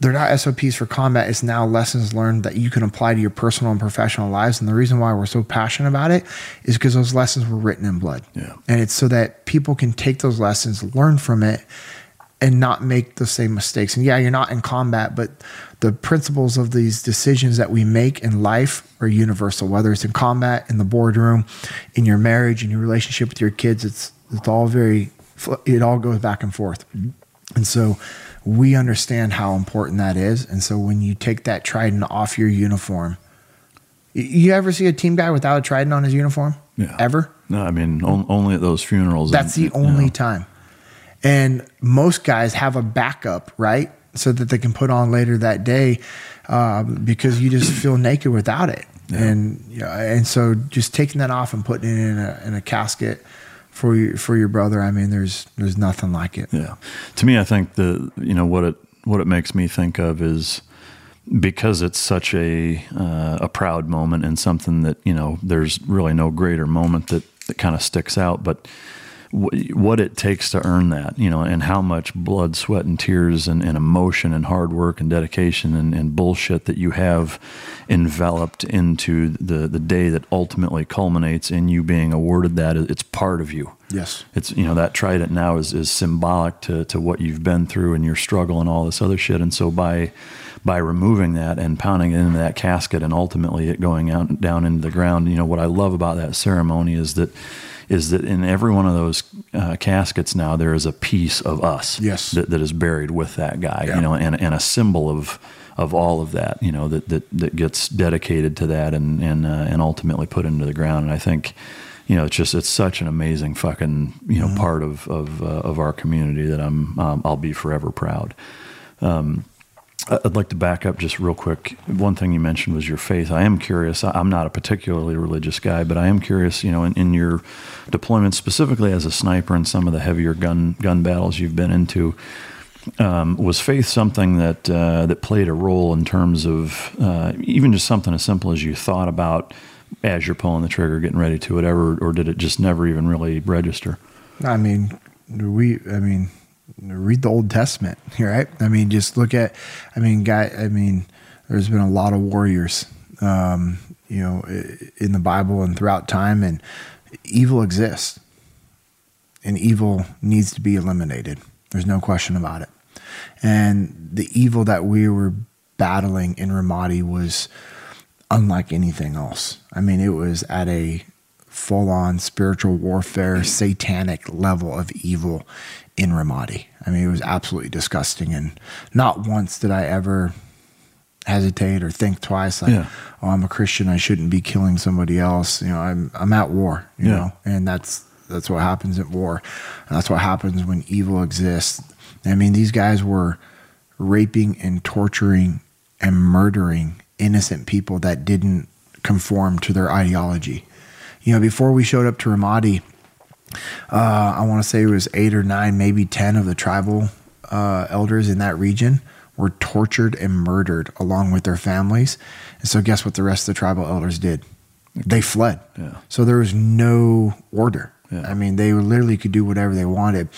they're not SOPs for combat. It's now lessons learned that you can apply to your personal and professional lives. And the reason why we're so passionate about it is because those lessons were written in blood. Yeah. And it's so that people can take those lessons, learn from it, and not make the same mistakes. And yeah, you're not in combat, but the principles of these decisions that we make in life are universal, whether it's in combat, in the boardroom, in your marriage, in your relationship with your kids. It's, it's all very, it all goes back and forth. And so, we understand how important that is. And so when you take that trident off your uniform, you ever see a team guy without a trident on his uniform? Yeah. Ever? No, I mean on, only at those funerals. That's and, the only know. time. And most guys have a backup, right? So that they can put on later that day, um, because you just feel naked without it. Yeah. And you know, and so just taking that off and putting it in a in a casket for your for your brother, I mean, there's there's nothing like it. Yeah, to me, I think the you know what it what it makes me think of is because it's such a uh, a proud moment and something that you know there's really no greater moment that that kind of sticks out, but what it takes to earn that, you know, and how much blood, sweat, and tears, and, and emotion, and hard work, and dedication, and, and, bullshit that you have enveloped into the the day that ultimately culminates in you being awarded that. It's part of you. Yes, it's you know that trident now is is symbolic to to what you've been through and your struggle and all this other shit. And so by by removing that and pounding it into that casket and ultimately it going out down into the ground, you know what I love about that ceremony is that is that in every one of those uh, caskets now there is a piece of us yes. that, that is buried with that guy, yeah. you know, and, and a symbol of of all of that, you know, that that, that gets dedicated to that and and uh, and ultimately put into the ground. And I think you know, it's just it's such an amazing fucking you know mm-hmm. part of of uh, of our community that I'm um, I'll be forever proud. Um, I'd like to back up just real quick. One thing you mentioned was your faith. I am curious. I'm not a particularly religious guy, but I am curious. You know, in, in your deployment, specifically as a sniper and some of the heavier gun gun battles you've been into, um, was faith something that uh, that played a role in terms of uh, even just something as simple as you thought about as you're pulling the trigger, getting ready to whatever, or did it just never even really register? I mean, we. I mean read the Old Testament, <laughs> right? I mean, just look at, I mean, guy, I mean, there's been a lot of warriors, um, you know, in the Bible and throughout time, and evil exists, and evil needs to be eliminated. There's no question about it. And the evil that we were battling in Ramadi was unlike anything else. I mean, it was at a full on spiritual warfare, satanic level of evil in Ramadi. I mean, it was absolutely disgusting. And not once did I ever hesitate or think twice like, yeah. oh, I'm a Christian. I shouldn't be killing somebody else. You know, I'm, I'm at war, you yeah. know, and that's, that's what happens at war. And that's what happens when evil exists. I mean, these guys were raping and torturing and murdering innocent people that didn't conform to their ideology. You know, before we showed up to Ramadi, uh, I want to say it was eight or nine, maybe 10 of the tribal uh, elders in that region were tortured and murdered along with their families. And so, guess what the rest of the tribal elders did? They fled. Yeah. So, there was no order. Yeah. I mean, they literally could do whatever they wanted.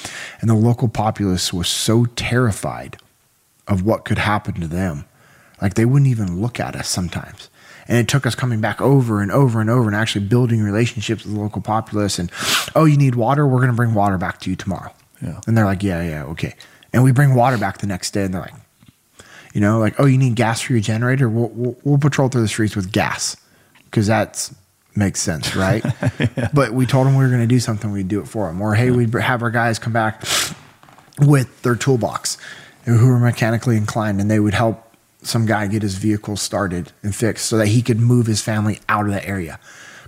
And the local populace was so terrified of what could happen to them. Like, they wouldn't even look at us sometimes. And it took us coming back over and over and over and actually building relationships with the local populace. And, oh, you need water? We're going to bring water back to you tomorrow. Yeah. And they're like, yeah, yeah, okay. And we bring water back the next day and they're like, you know, like, oh, you need gas for your generator? We'll, we'll, we'll patrol through the streets with gas because that makes sense, right? <laughs> yeah. But we told them we were going to do something, we'd do it for them. Or, hey, we'd have our guys come back with their toolbox who were mechanically inclined and they would help some guy get his vehicle started and fixed so that he could move his family out of the area.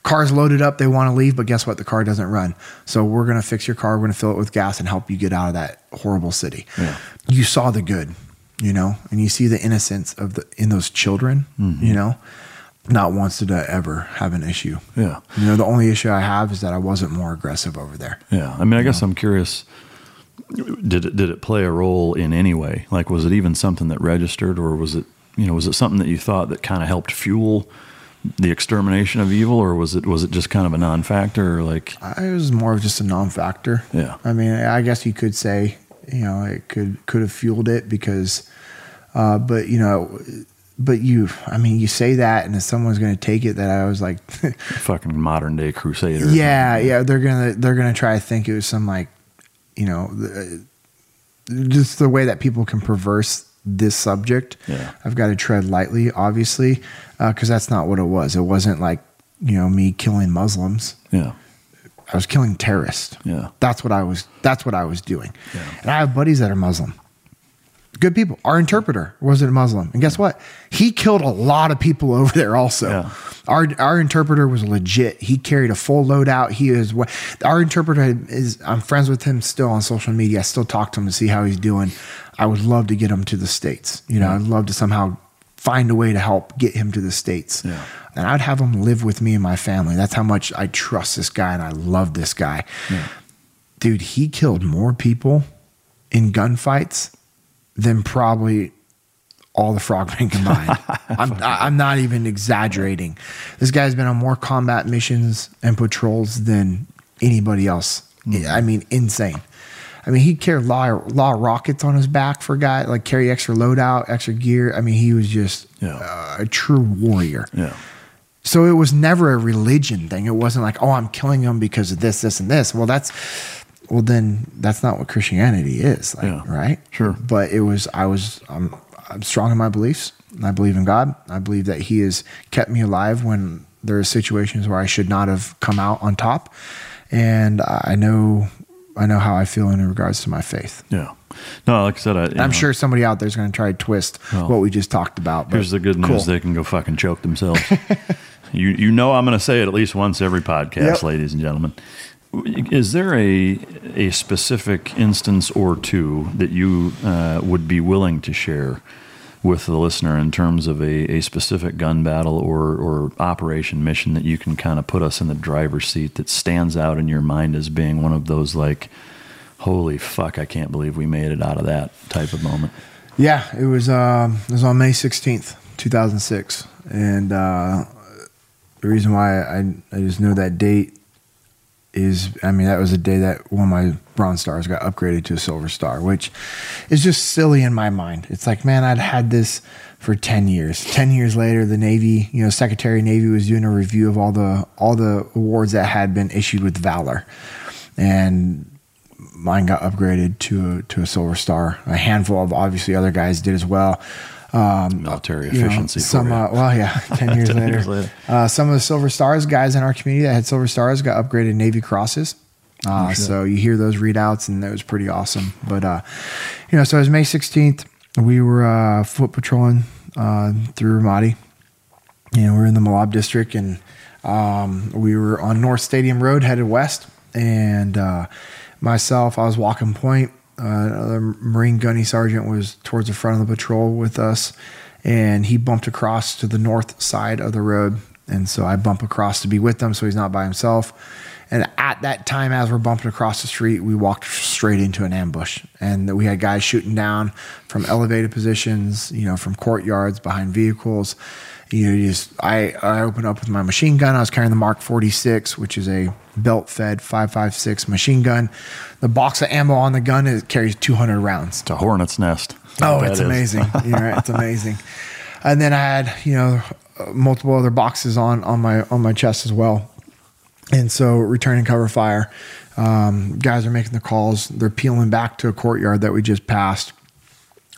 Car's loaded up, they want to leave, but guess what? The car doesn't run. So we're going to fix your car, we're going to fill it with gas and help you get out of that horrible city. Yeah. You saw the good, you know, and you see the innocence of the in those children, mm-hmm. you know. Not once did I ever have an issue. Yeah. You know, the only issue I have is that I wasn't more aggressive over there. Yeah. I mean, I guess know? I'm curious did it did it play a role in any way? Like, was it even something that registered, or was it you know was it something that you thought that kind of helped fuel the extermination of evil, or was it was it just kind of a non-factor? Or like, it was more of just a non-factor. Yeah. I mean, I guess you could say you know it could could have fueled it because, uh, but you know. But you, I mean, you say that, and if someone's going to take it, that I was like, <laughs> fucking modern day crusader. Yeah, yeah, they're gonna they're gonna try to think it was some like you know, just the way that people can perverse this subject. Yeah. I've got to tread lightly, obviously, because uh, that's not what it was. It wasn't like, you know, me killing Muslims. Yeah. I was killing terrorists. Yeah. That's what I was that's what I was doing. Yeah. And I have buddies that are Muslim good people. Our interpreter wasn't a Muslim, and guess what? He killed a lot of people <laughs> over there. Also, yeah. our our interpreter was legit. He carried a full load out. He is what our interpreter is. I'm friends with him still on social media. I still talk to him to see how he's doing. I would love to get him to the states. You know, yeah. I'd love to somehow find a way to help get him to the states. Yeah. And I'd have him live with me and my family. That's how much I trust this guy and I love this guy. Dude, he killed more people in gunfights than probably all the frogmen combined. <laughs> I'm, I'm not even exaggerating. This guy's been on more combat missions and patrols than anybody else. Mm. I mean, insane. I mean, he carried law, law rockets on his back for a guy, like carry extra loadout, extra gear. I mean, he was just yeah. uh, a true warrior. Yeah. So it was never a religion thing. It wasn't like, oh, I'm killing him because of this, this, and this. Well, that's well then that's not what christianity is like, yeah, right sure but it was i was I'm, I'm strong in my beliefs i believe in god i believe that he has kept me alive when there are situations where i should not have come out on top and i know i know how i feel in regards to my faith yeah no, like I said, I, am sure somebody out there is going to try to twist well, what we just talked about. Here's the good news: cool. they can go fucking choke themselves. <laughs> You you know I'm going to say it at least once every podcast, Yep. ladies and gentlemen. Is there a a specific instance or two that you uh, would be willing to share with the listener in terms of a, a specific gun battle or or operation mission that you can kind of put us in the driver's seat that stands out in your mind as being one of those like, holy fuck, I can't believe we made it out of that type of moment. Yeah, it was. Um, it was on May sixteenth, two thousand six, and uh, the reason why I I just know that date is, I mean, that was the day that one of my Bronze Stars got upgraded to a Silver Star, which is just silly in my mind. It's like, man, I'd had this for ten years. Ten years later, the Navy, you know, Secretary of Navy was doing a review of all the all the awards that had been issued with Valor, and mine got upgraded to a, to a silver star. A handful of obviously other guys did as well. Um, Military know, efficiency. for some, uh, well, yeah, <laughs> ten <laughs> years 10 later. years later. Uh, some of the silver stars guys in our community that had silver stars got upgraded Navy crosses. Uh, Oh, so you hear those readouts, and that was pretty awesome. But uh, you know, so it was May sixteenth. We were uh, foot patrolling uh, through Ramadi. You know, we're in the Malab district, and um, we were on North Stadium Road, headed west. And uh, myself, I was walking point. Uh, another Marine gunny sergeant was towards the front of the patrol with us, and he bumped across to the north side of the road. And so I bump across to be with them, so he's not by himself. And at that time, as we're bumping across the street, we walked straight into an ambush, and we had guys shooting down from elevated positions, you know, from courtyards, behind vehicles. You know, you just I I opened up with my machine gun. I was carrying the Mark 46, which is a belt-fed 5.56 machine gun. The box of ammo on the gun it carries 200 rounds. It's a hornet's nest. Oh, it's is. amazing. <laughs> It's amazing. And then I had, you know, multiple other boxes on on my on my chest as well. And so returning cover fire, um, guys are making the calls. They're peeling back to a courtyard that we just passed.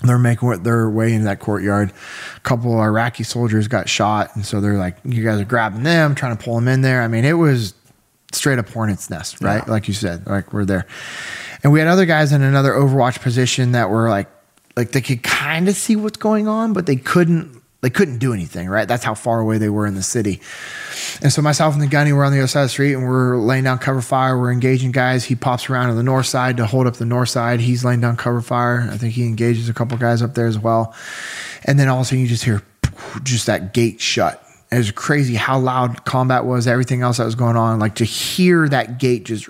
They're making their way into that courtyard. A couple of Iraqi soldiers got shot, and so they're like, "You guys are grabbing them, trying to pull them in there." I mean, it was straight up hornet's nest, right? Like you said, like we're there. And we had other guys in another Overwatch position that were like, like they could kind of see what's going on, but they couldn't. They couldn't do anything, right? That's how far away they were in the city. And so myself and the gunny were on the other side of the street, and we're laying down cover fire. We're engaging guys. He pops around to the north side to hold up the north side. He's laying down cover fire. I think he engages a couple guys up there as well. And then all of a sudden, you just hear just that gate shut. It was crazy how loud combat was. Everything else that was going on, like to hear that gate just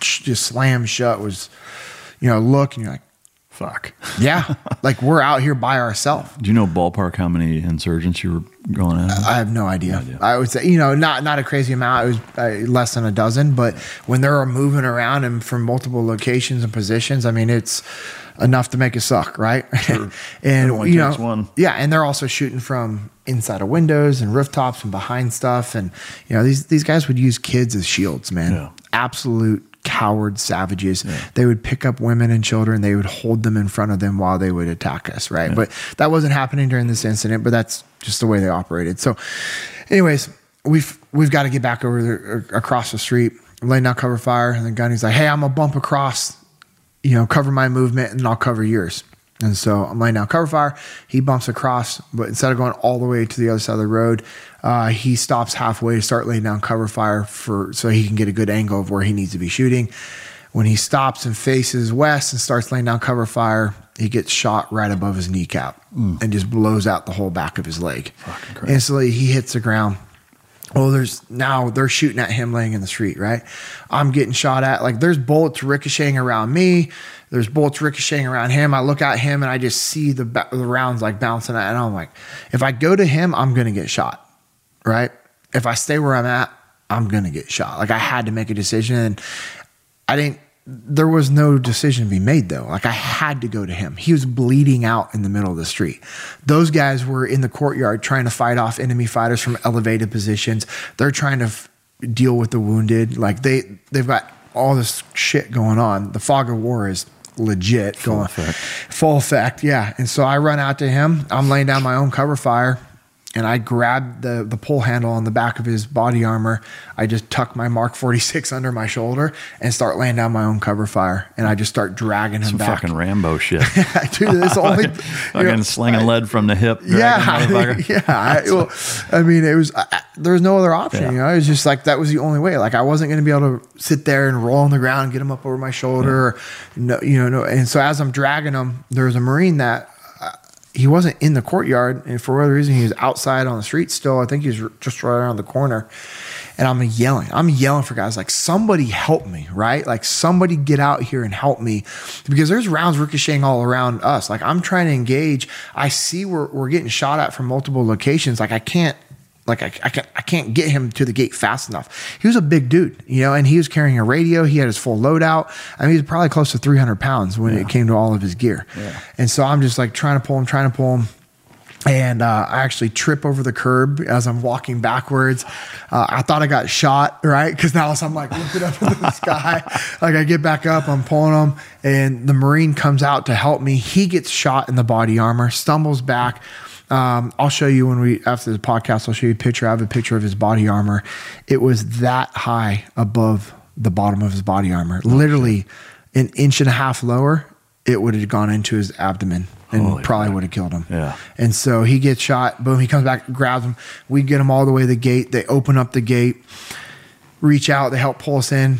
just slam shut was, you know, look and you're like, fuck, yeah, like we're out here by ourselves. Do you know ballpark how many insurgents you were going at? I have no idea. I would say, you know, not not a crazy amount. It was uh, less than a dozen, but when they're moving around and from multiple locations and positions, I mean, it's enough to make it suck, right? <laughs> and Everyone you know, one. yeah, and they're also shooting from inside of windows and rooftops and behind stuff, and you know, these these guys would use kids as shields, man. Absolute coward savages. They would pick up women and children. They would hold them in front of them while they would attack us, right? But that wasn't happening during this incident. But that's just the way they operated. So, anyways, we've we've got to get back over there, er, across the street, laying down cover fire, and the gunny's like, "Hey, I'm gonna bump across, you know, cover my movement, and I'll cover yours." And so I'm laying down cover fire. He bumps across, but instead of going all the way to the other side of the road, uh, he stops halfway to start laying down cover fire for so he can get a good angle of where he needs to be shooting. When he stops and faces west and starts laying down cover fire, he gets shot right above his kneecap and just blows out the whole back of his leg. Instantly, he hits the ground. Well, there's now they're shooting at him laying in the street, right? I'm getting shot at. Like there's bullets ricocheting around me. There's bullets ricocheting around him. I look at him and I just see the, the rounds like bouncing at, and I'm like, if I go to him, I'm gonna get shot, right? If I stay where I'm at, I'm gonna get shot. Like I had to make a decision, I didn't. There was no decision to be made though. Like I had to go to him. He was bleeding out in the middle of the street. Those guys were in the courtyard trying to fight off enemy fighters from elevated positions. They're trying to f- deal with the wounded. Like they they've got all this shit going on. The fog of war is legit going effect. full effect. Yeah. And so I run out to him. I'm laying down my own cover fire. And I grabbed the the pull handle on the back of his body armor. I just tuck my Mark 46 <laughs> under my shoulder and start laying down my own cover fire, and I just start dragging him Some back. fucking Rambo shit. <laughs> Dude, this <laughs> only you fucking know, slinging lead from the hip. yeah, I, yeah. I, well, I mean, it was I, I- there was no other option. Yeah. You know, it was just like that was the only way. Like I wasn't going to be able to sit there and roll on the ground, and get him up over my shoulder. Or, no, you know, no. And so as I'm dragging him, there was a marine that. He wasn't in the courtyard, and for whatever reason, he was outside on the street still. I think he was just right around the corner, and I'm yelling. I'm yelling for guys like somebody help me, right? Like somebody get out here and help me, because there's rounds ricocheting all around us. Like I'm trying to engage. I see we're we're getting shot at from multiple locations. Like I can't like I, I can't I can't get him to the gate fast enough. He was a big dude, you know, and he was carrying a radio. He had his full loadout. I mean, he was probably close to 300 pounds when it came to all of his gear. And so I'm just like trying to pull him, trying to pull him. And uh, I actually trip over the curb as I'm walking backwards. Uh, I thought I got shot, right? Because now I'm like looking up into the <laughs> sky. Like I get back up, I'm pulling him, and the Marine comes out to help me. He gets shot in the body armor, stumbles back. Um, I'll show you when we after the podcast. I'll show you a picture. I have a picture of his body armor. It was that high above the bottom of his body armor, literally an inch and a half lower. It would have gone into his abdomen and probably would have killed him. Yeah. And so he gets shot. Boom. He comes back, grabs him. We get him all the way to the gate. They open up the gate, reach out. They help pull us in,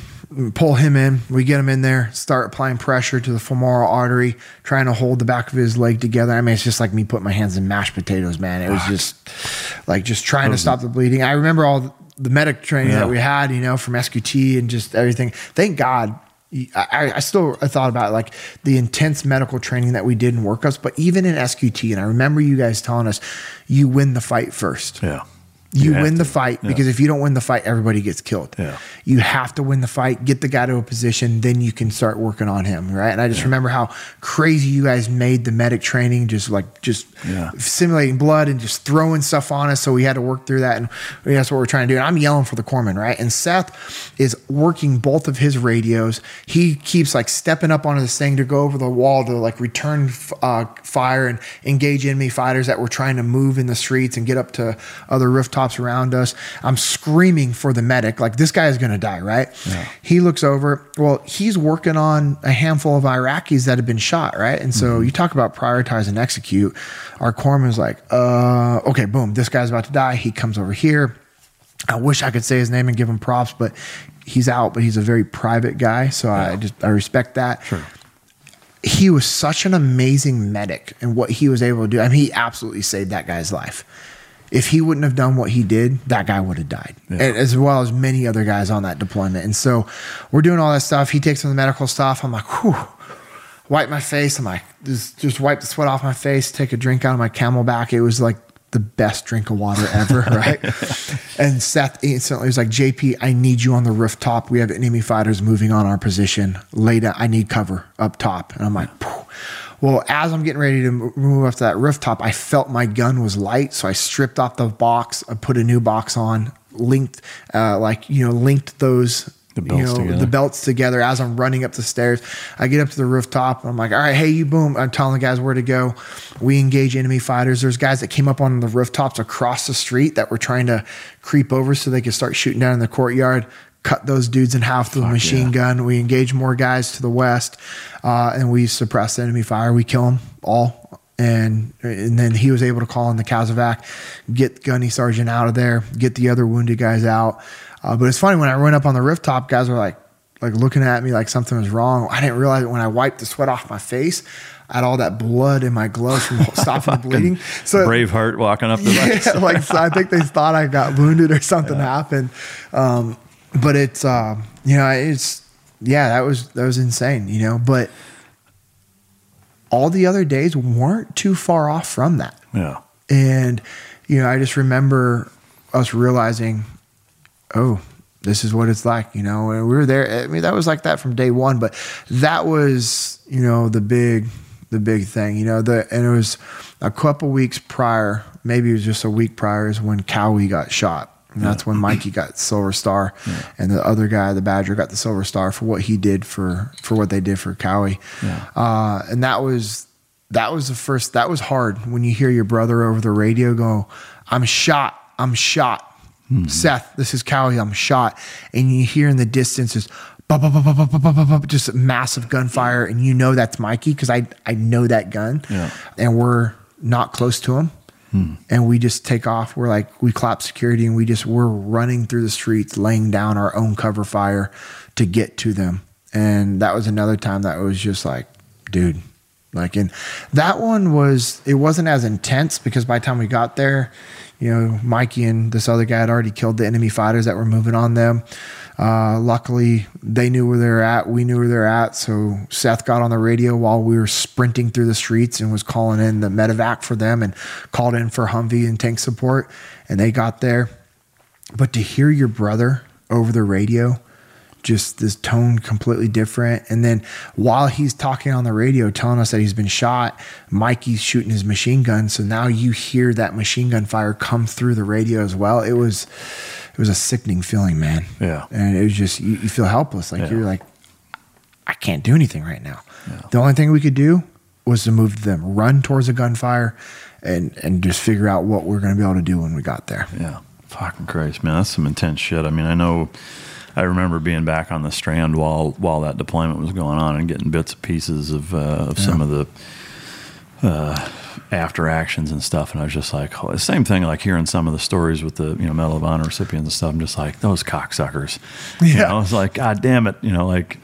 pull him in. We get him in there, start applying pressure to the femoral artery, trying to hold the back of his leg together. I mean, it's just like me putting my hands in mashed potatoes, man. It was just like just trying to stop the bleeding. I remember all the medic training Yeah. that we had, you know, from SQT and just everything. Thank God. I, I still I thought about like the intense medical training that we did in workups, but even in SQT, and I remember you guys telling us, you win the fight first. Yeah. You, You win the fight Yeah. because if you don't win the fight, everybody gets killed. Yeah. You have to win the fight, get the guy to a position, then you can start working on him, right? And I just remember how crazy you guys made the medic training, just like just Yeah. simulating blood and just throwing stuff on us. So we had to work through that, and that's what we're trying to do. And I'm yelling for the corpsman, right? And Seth is working both of his radios. He keeps like stepping up onto this thing to go over the wall to like return uh, fire and engage enemy fighters that were trying to move in the streets and get up to other rooftops around us. I'm screaming for the medic, like this guy is going to die, right? He looks over. Well, he's working on a handful of Iraqis that have been shot, right? And so you talk about prioritize and execute. Our corpsman is like, uh, okay, boom, this guy's about to die. He comes over here. I wish I could say his name and give him props, but he's out. But he's a very private guy, so I just I respect that. Sure. He was such an amazing medic, and what he was able to do. I mean, he absolutely saved that guy's life. If he wouldn't have done what he did, that guy would have died, and, as well as many other guys on that deployment. And so we're doing all that stuff. He takes some of the medical stuff. I'm like, whew. Wipe my face. I'm like, just just wipe the sweat off my face. Take a drink out of my CamelBak. It was like the best drink of water ever, <laughs> right? and Seth instantly was like, JP, I need you on the rooftop. We have enemy fighters moving on our position. Down. I need cover up top. And I'm like, Phew. Well, as I'm getting ready to move up to that rooftop, I felt my gun was light. So I stripped off the box. I put a new box on, linked, uh, like, you know, linked those. The you know, together. the belts together as I'm running up the stairs. I get up to the rooftop. I'm like, all right, hey, you boom. I'm telling the guys where to go. We engage enemy fighters. There's guys that came up on the rooftops across the street that were trying to creep over so they could start shooting down in the courtyard. Cut those dudes in half with a machine gun. We engage more guys to the west, uh, and we suppress enemy fire. We kill them all, and and then he was able to call in the CASEVAC, get Gunny Sergeant out of there, get the other wounded guys out. Uh, but it's funny when I went up on the rooftop, guys were like, like looking at me like something was wrong. I didn't realize it when I wiped the sweat off my face. I had all that blood in my gloves from <laughs> stopping the bleeding. So Braveheart walking up the <laughs> yeah, <laughs> like so I think they thought I got wounded or something happened. Um, but it's um, you know it's yeah that was that was insane you know but all the other days weren't too far off from that Yeah. and you know I just remember us realizing oh this is what it's like you know and we were there I mean that was like that from day one but that was you know the big the big thing you know the and it was a couple weeks prior maybe it was just a week prior is when Cowie got shot and that's when Mikey got Silver Star, and the other guy, the Badger, got the Silver Star for what he did for for what they did for Cowie. Uh, and that was that was the first. That was hard when you hear your brother over the radio go, I'm shot. I'm shot. Seth, this is Cowie. I'm shot. And you hear in the distance is just massive gunfire, and you know that's Mikey because I I know that gun. Yeah. And we're not close to him. And we just take off. We're like, we clap security and we just, we're running through the streets, laying down our own cover fire to get to them. And that was another time that was just like, dude, like, and that one was, it wasn't as intense because by the time we got there, you know, Mikey and this other guy had already killed the enemy fighters that were moving on them. Uh, luckily, they knew where they were at. We knew where they were at. So Seth got on the radio while we were sprinting through the streets and was calling in the medevac for them and called in for Humvee and tank support. And they got there. But to hear your brother over the radio, just this tone completely different. And then while he's talking on the radio, telling us that he's been shot, Mikey's shooting his machine gun. So now you hear that machine gun fire come through the radio as well. It was, it was a sickening feeling, man. Yeah. And it was just, you, you feel helpless. Like Yeah. you're like, I can't do anything right now. Yeah. The only thing we could do was to move them, run towards a gunfire and, and just figure out what we're going to be able to do when we got there. Yeah. Fucking Christ, man. That's some intense shit. I mean, I know I remember being back on the strand while while that deployment was going on and getting bits and pieces of uh, of some of the uh, after actions and stuff, and I was just like, oh, the same thing. Like hearing some of the stories with the you know Medal of Honor recipients and stuff. I'm just like those cocksuckers. You Yeah. know, I was like, God damn it. You know, like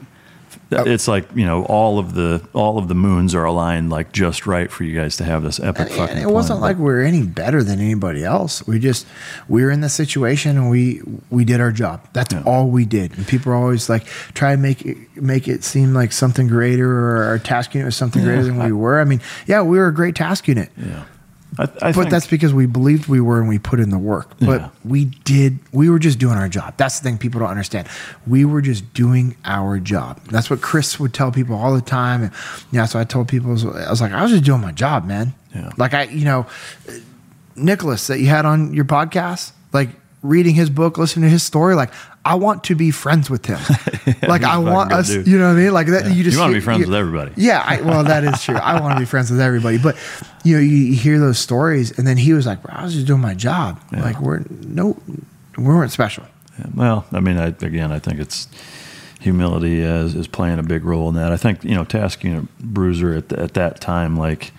Uh, it's like you know all of the all of the moons are aligned like just right for you guys to have this epic fucking. And it wasn't like deployment. we were any better than anybody else. We just we were in the situation and we we did our job. That's all we did. And people are always like try and make it make it seem like something greater or our task unit was something Yeah, greater than we were. I mean, yeah, we were a great task unit. Yeah. I, I but that's because we believed we were and we put in the work. But Yeah. we did, we were just doing our job. That's the thing people don't understand. We were just doing our job. That's what Chris would tell people all the time. And yeah, so I told people, I was like, I was just doing my job, man. Yeah. Like I, you know, Nicholas that you had on your podcast, like reading his book, listening to his story, like I want to be friends with him. <laughs> like I want us, dude. you know what I mean? Like that, you just you want to be friends you- with everybody. yeah, I, well, that is true. I want to be friends with everybody, but you know, you, you hear those stories, and then he was like, "Bro, I was just doing my job. Like we're no, we weren't special." Yeah, Well, I mean, I, again, I think it's humility is, is playing a big role in that. I think you know, task unit bruiser at, at that time, like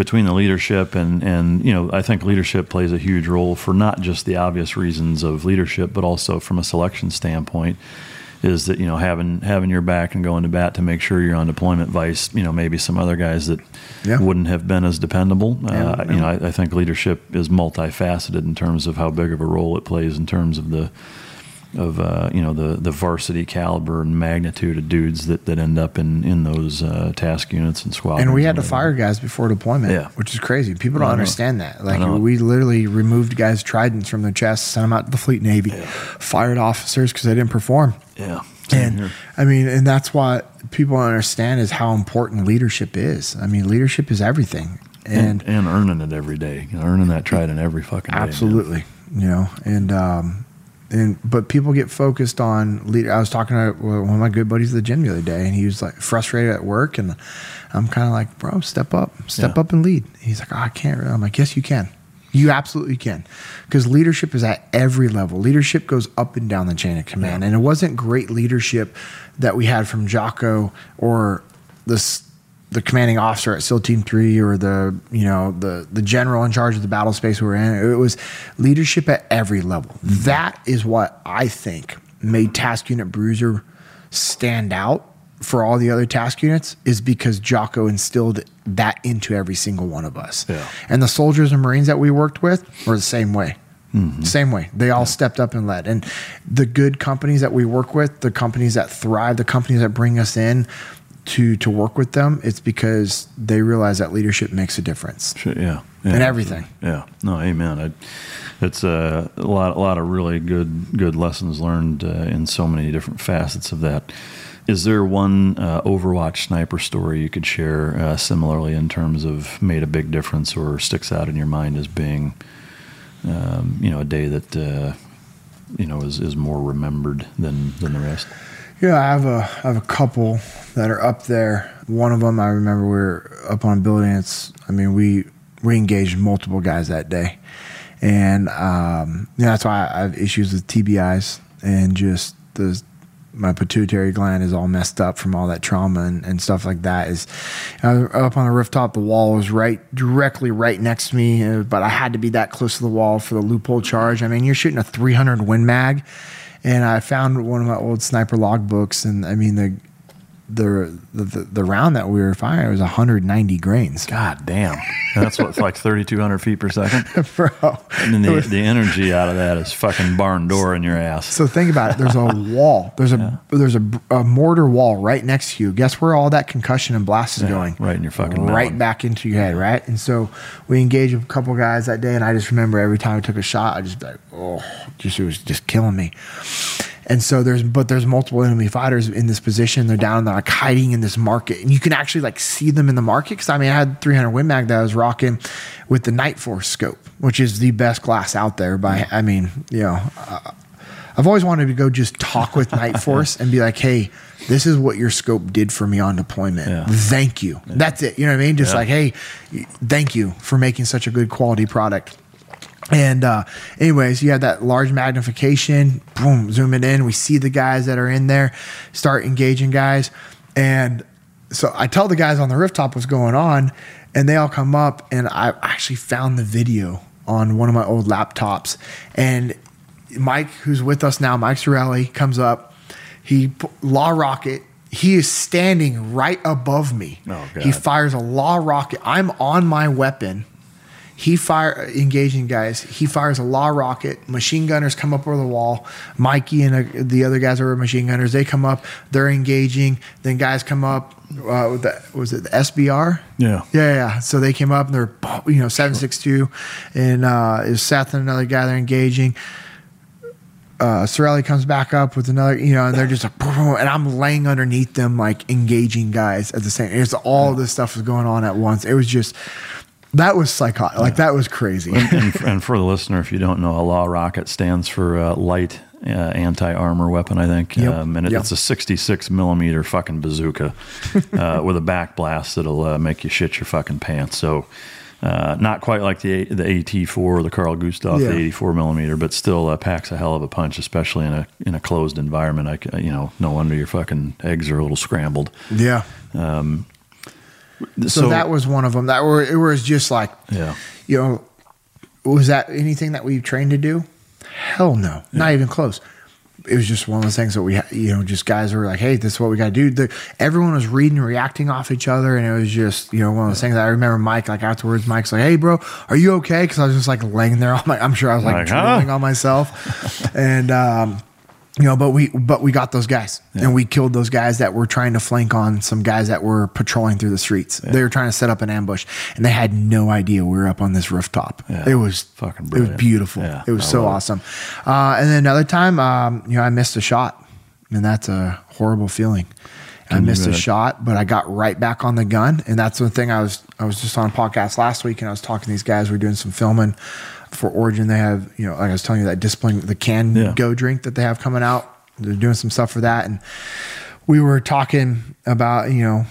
between the leadership and and you know, I think leadership plays a huge role for not just the obvious reasons of leadership, but also from a selection standpoint. Is that you know having having your back and going to bat to make sure you're on deployment vice you know maybe some other guys that Yeah. wouldn't have been as dependable. Yeah, uh, yeah. You know, I, I think leadership is multifaceted in terms of how big of a role it plays in terms of the of uh, you know the the varsity caliber and magnitude of dudes that, that end up in in those uh, task units and squadrons. And we had to whatever. fire guys before deployment, Yeah. which is crazy. People don't know. understand that. Like we literally removed guys' tridents from their chests, sent them out to the Fleet Navy, fired officers because they didn't perform. Yeah. And I mean, and that's what people don't understand is how important leadership is. I mean, leadership is everything. and, And, and earning it every day, earning that trident every fucking day. absolutely, you know, and um, and but people get focused on leader. I was talking to one of my good buddies at the gym the other day, and he was like frustrated at work, and I'm kind of like, bro, step up, step Yeah. up and lead. He's like, oh, I can't. I'm like, yes, you can. You absolutely can. Because leadership is at every level. Leadership goes up and down the chain of command. And it wasn't great leadership that we had from Jocko or this the commanding officer at SEAL Team Three or the you know the the general in charge of the battle space we were in. It was leadership at every level. Mm-hmm. That is what I think made Task Unit Bruiser stand out for all the other task units is because Jocko instilled that into every single one of us. Yeah. And the soldiers and Marines that we worked with were the same way. Mm-hmm. Same way. They all stepped up and led. And the good companies that we work with, the companies that thrive, the companies that bring us in to to work with them, it's because they realize that leadership makes a difference. Sure, yeah, And yeah. everything. Yeah, no, amen. I, it's uh, a lot, a lot of really good, good lessons learned uh, in so many different facets of that. Is there one uh, Overwatch sniper story you could share uh, similarly in terms of made a big difference or sticks out in your mind as being, um, you know, a day that uh, you know is, is more remembered than than the rest? Yeah, I have a I have a couple that are up there. One of them I remember we were up on a building. It's I mean we we engaged multiple guys that day, and um, yeah, that's why I have issues with TBIs and just the my pituitary gland is all messed up from all that trauma and, and stuff like that. Is up on the rooftop, the wall was right directly right next to me, uh, but I had to be that close to the wall for the loophole charge. I mean, you're shooting a 300 Win Mag, and I found one of my old sniper log books, and I mean the the, the the round that we were firing was 190 grains. God damn, that's what's like 3,200 feet per second, <laughs> bro. And then the, the energy out of that is fucking barn door in your ass. So think about it. There's a <laughs> wall. There's a yeah. there's a, a, mortar wall right next to you. Guess where all that concussion and blast is yeah, going? Right in your fucking right melon. back into your head, right? And so we engaged a couple guys that day, and I just remember every time I took a shot, I just like, oh, just it was just killing me. And so there's, but there's multiple enemy fighters in this position. They're down, they're like hiding in this market, and you can actually like see them in the market. Because I mean, I had 300 Win Mag that I was rocking with the Nightforce scope, which is the best glass out there. By I mean, you know, uh, I've always wanted to go just talk with Nightforce <laughs> and be like, hey, this is what your scope did for me on deployment. Yeah. Thank you. Yeah. That's it. You know what I mean? Just yeah. like, hey, thank you for making such a good quality product. And uh, anyways, you have that large magnification, boom, zoom it in. We see the guys that are in there, start engaging guys. And so I tell the guys on the rooftop what's going on, and they all come up. And I actually found the video on one of my old laptops. And Mike, who's with us now, Mike Sorelli, comes up. He LAW rocket. He is standing right above me. Oh, he fires a LAW rocket. I'm on my weapon he fire engaging guys. He fires a LAW rocket. Machine gunners come up over the wall. Mikey and uh, the other guys are machine gunners. They come up. They're engaging. Then guys come up. Uh, with the, was it the SBR? Yeah. yeah, yeah. So they came up and they're you know seven six two, and uh, is Seth and another guy they're engaging. Uh, Sorelli comes back up with another, you know, and they're just like, <laughs> and I'm laying underneath them, like engaging guys at the same. It's all this stuff was going on at once. It was just, that was psychotic. Like that was crazy. and, and, <laughs> and, for the listener, if you don't know, a LAW rocket stands for uh, light uh, anti armor weapon, I think. Yep. Um, and it, yep. it's a 66 millimeter fucking bazooka uh, <laughs> with a back blast that'll uh, make you shit your fucking pants. So. Uh, not quite like the the AT4 or the Carl Gustav, yeah. the 84 millimeter, but still uh, packs a hell of a punch, especially in a in a closed environment. I, you know, no wonder your fucking eggs are a little scrambled. Yeah. Um, so, so, that was one of them. That were it was just like, yeah, you know, was that anything that we trained to do? Hell no, yeah. not even close. It was just one of those things that we, you know, just guys were like, "Hey, this is what we got to do." The, everyone was reading, reacting off each other, and it was just, you know, one of those things. That I remember Mike, like afterwards, Mike's like, "Hey, bro, are you okay?" Because I was just like laying there on my, I'm sure I was like, like huh? on myself, <laughs> and um, you know, but we but we got those guys yeah. and we killed those guys that were trying to flank on some guys that were patrolling through the streets. Yeah. They were trying to set up an ambush and they had no idea we were up on this rooftop. Yeah. It was fucking brilliant. It was beautiful. It was I so awesome. Uh, and then another time, um, you know, I missed a shot and that's a horrible feeling. I missed a shot, but I got right back on the gun. And that's the thing I was I was just on a podcast last week and I was talking to these guys. We are doing some filming for Origin, they have, you know, like I was telling you, that discipline, the can yeah. go drink that they have coming out. They're doing some stuff for that. And we were talking about, you know,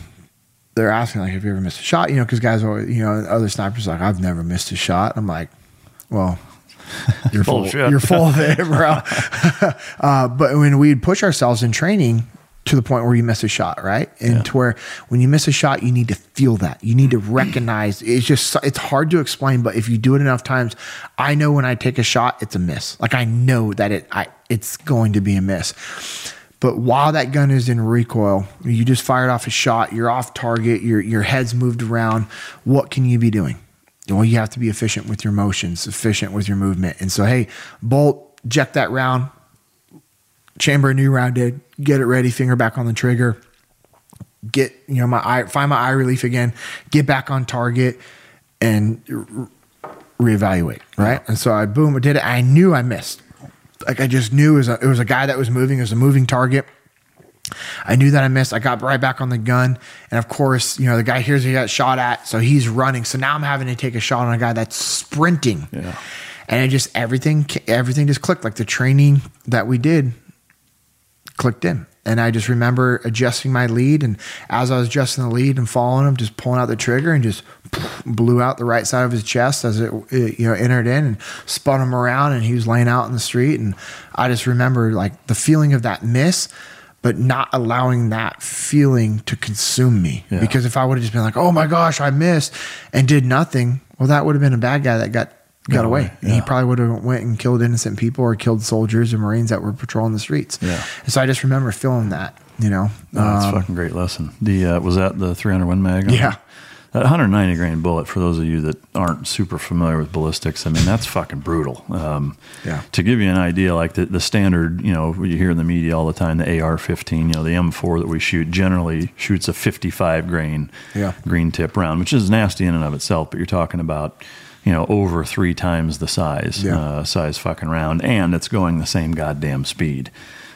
they're asking, like, have you ever missed a shot? You know, because guys are, you know, other snipers like, I've never missed a shot. I'm like, well, <laughs> you're full, you're full of it, bro. <laughs> uh, but when we'd push ourselves in training, to the point where you miss a shot, right? And yeah. to where when you miss a shot, you need to feel that. You need to <clears throat> recognize. It's just it's hard to explain, but if you do it enough times, I know when I take a shot, it's a miss. Like I know that it I it's going to be a miss. But while that gun is in recoil, you just fired off a shot, you're off target, your your head's moved around. What can you be doing? Well, you have to be efficient with your motions, efficient with your movement. And so, hey, bolt, eject that round, chamber a new round in, get it ready, finger back on the trigger, get, you know, my eye, find my eye relief again, get back on target and re- reevaluate. Right. And so I, boom, I did it. I knew I missed. Like I just knew it was a, it was a guy that was moving. It was a moving target. I knew that I missed. I got right back on the gun. And of course, you know, the guy here's he got shot at. So he's running. So now I'm having to take a shot on a guy that's sprinting. Yeah. And it just everything everything just clicked. Like the training that we did clicked in. And I just remember adjusting my lead. And as I was adjusting the lead and following him, just pulling out the trigger and just blew out the right side of his chest as it, it, you know entered in and spun him around and he was laying out in the street and I just remember like the feeling of that miss but not allowing that feeling to consume me yeah. because if I would have just been like oh my gosh I missed and did nothing well that would have been a bad guy that got got away. away. Yeah. He probably would have went and killed innocent people or killed soldiers or Marines that were patrolling the streets. Yeah. And so I just remember feeling that, you know. Oh, that's um, fucking great lesson. The uh, was that the 300 Win Mag? Yeah. That 190 grain bullet, for those of you that aren't super familiar with ballistics, I mean, that's fucking brutal. Um, yeah. To give you an idea, like the, the standard, you know, you hear in the media all the time, the AR 15, you know, the M4 that we shoot generally shoots a 55 grain yeah. green tip round, which is nasty in and of itself, but you're talking about, you know, over three times the size, yeah. uh, size fucking round, and it's going the same goddamn speed.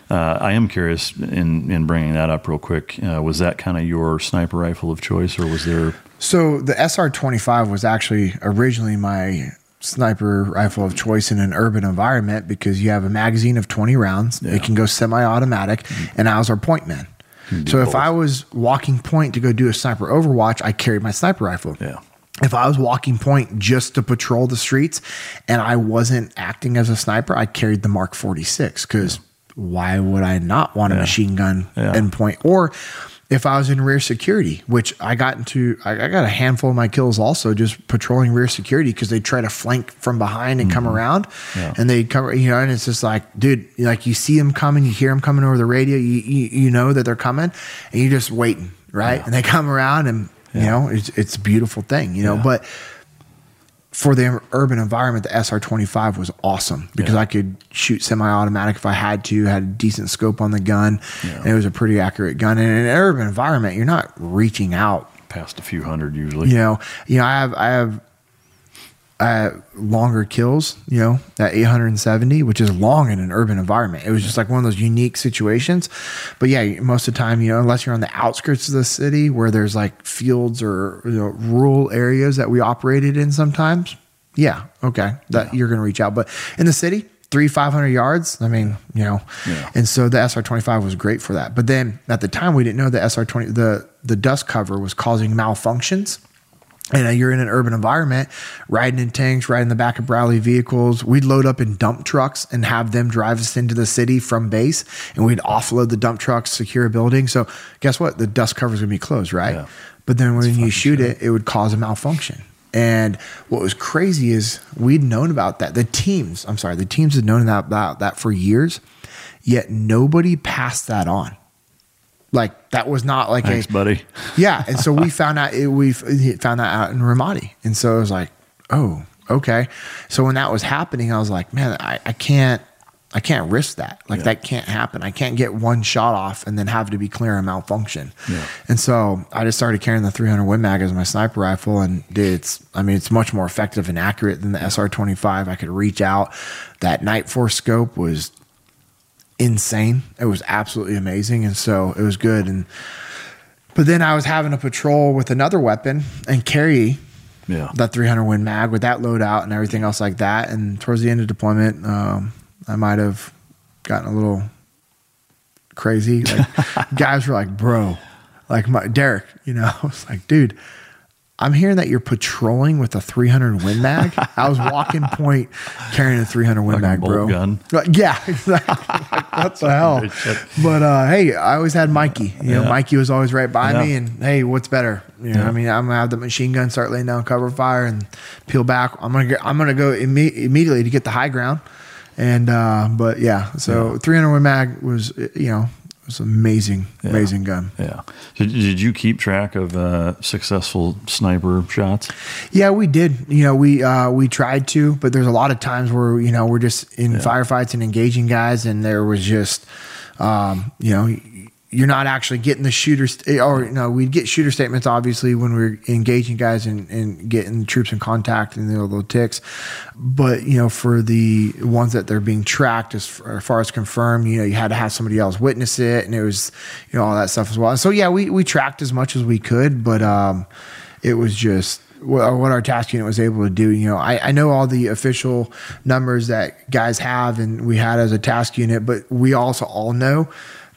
Uh, I am curious in in bringing that up real quick. Uh, was that kind of your sniper rifle of choice, or was there? So the SR twenty five was actually originally my sniper rifle of choice in an urban environment because you have a magazine of twenty rounds. Yeah. It can go semi automatic, mm-hmm. and I was our point man. So both. if I was walking point to go do a sniper overwatch, I carried my sniper rifle. Yeah if I was walking point just to patrol the streets and I wasn't acting as a sniper, I carried the Mark 46 because yeah. why would I not want a yeah. machine gun yeah. endpoint? Or if I was in rear security, which I got into, I, got a handful of my kills also just patrolling rear security because they try to flank from behind and mm-hmm. come around, and they come, you know, and it's just like, dude, like you see them coming, you hear them coming over the radio, you you, you know that they're coming, and you're just waiting, right? And they come around, and yeah. You know, it's it's a beautiful thing. You know, yeah. but for the urban environment, the SR25 was awesome because yeah. I could shoot semi-automatic if I had to. Had a decent scope on the gun, and it was a pretty accurate gun. And in an urban environment, you're not reaching out past a few hundred usually. You know, you know, I have I have uh, longer kills, you know, at 870, which is long in an urban environment. It was just like one of those unique situations. But yeah, most of the time, you know, unless you're on the outskirts of the city where there's like fields or you know, rural areas that we operated in sometimes, yeah, okay, that yeah. you're going to reach out. But in the city, three, 500 yards, I mean, you know, yeah. and so the SR 25 was great for that. But then at the time, we didn't know the SR 20, the, the dust cover was causing malfunctions and uh, you're in an urban environment, riding in tanks, riding the back of Bradley vehicles. We'd load up in dump trucks and have them drive us into the city from base, and we'd offload the dump trucks, secure a building. So guess what? The dust cover is gonna be closed, right? Yeah. But then when you shoot it, it would cause a malfunction. And what was crazy is we'd known about that. The teams, I'm sorry, the teams had known about that for years, yet nobody passed that on. Like that was not like a. Thanks, a buddy. <laughs> yeah. And so we found out it, we found that out in Ramadi, and so it was like, oh, okay. So when that was happening, I was like, man, I, I can't. I can't risk that. Like yeah. that can't happen. I can't get one shot off and then have to be clear and malfunction. Yeah. And so I just started carrying the 300 Win Mag as my sniper rifle, and it's. I mean, it's much more effective and accurate than the SR 25. I could reach out. That Nightforce scope was insane. It was absolutely amazing, and so it was good. And but then I was having a patrol with another weapon and carry yeah. that 300 Win Mag with that loadout and everything else like that. And towards the end of deployment, um, I might have gotten a little crazy. Like <laughs> guys were like, "Bro," like my Derek, you know, <laughs> I was like, "Dude." I'm hearing that you're patrolling with a 300 Win Mag. <laughs> I was walking point carrying a 300 Win like Mag, bro. Gun. Yeah, <laughs> exactly. like, what the hell? But uh, hey, I always had Mikey. You know, Mikey was always right by yeah. me. And hey, what's better? You know, yeah. I mean, I'm gonna have the machine gun start laying down cover fire and peel back. I'm gonna get, I'm gonna go imme- immediately to get the high ground. And uh, but yeah, so yeah. 300 Win Mag was you know an amazing, yeah. amazing gun. Yeah. Did, did you keep track of uh, successful sniper shots? Yeah, we did. You know, we uh, we tried to, but there's a lot of times where you know we're just in yeah. firefights and engaging guys, and there was just, um, you know, you're not actually getting the shooter st- or know we'd get shooter statements obviously when we are engaging guys and, and getting troops in contact and the little ticks but you know for the ones that they're being tracked as far, as far, as confirmed you know you had to have somebody else witness it and it was you know all that stuff as well so yeah we, we tracked as much as we could but um, it was just what our task unit was able to do. You know, I, I, know all the official numbers that guys have and we had as a task unit, but we also all know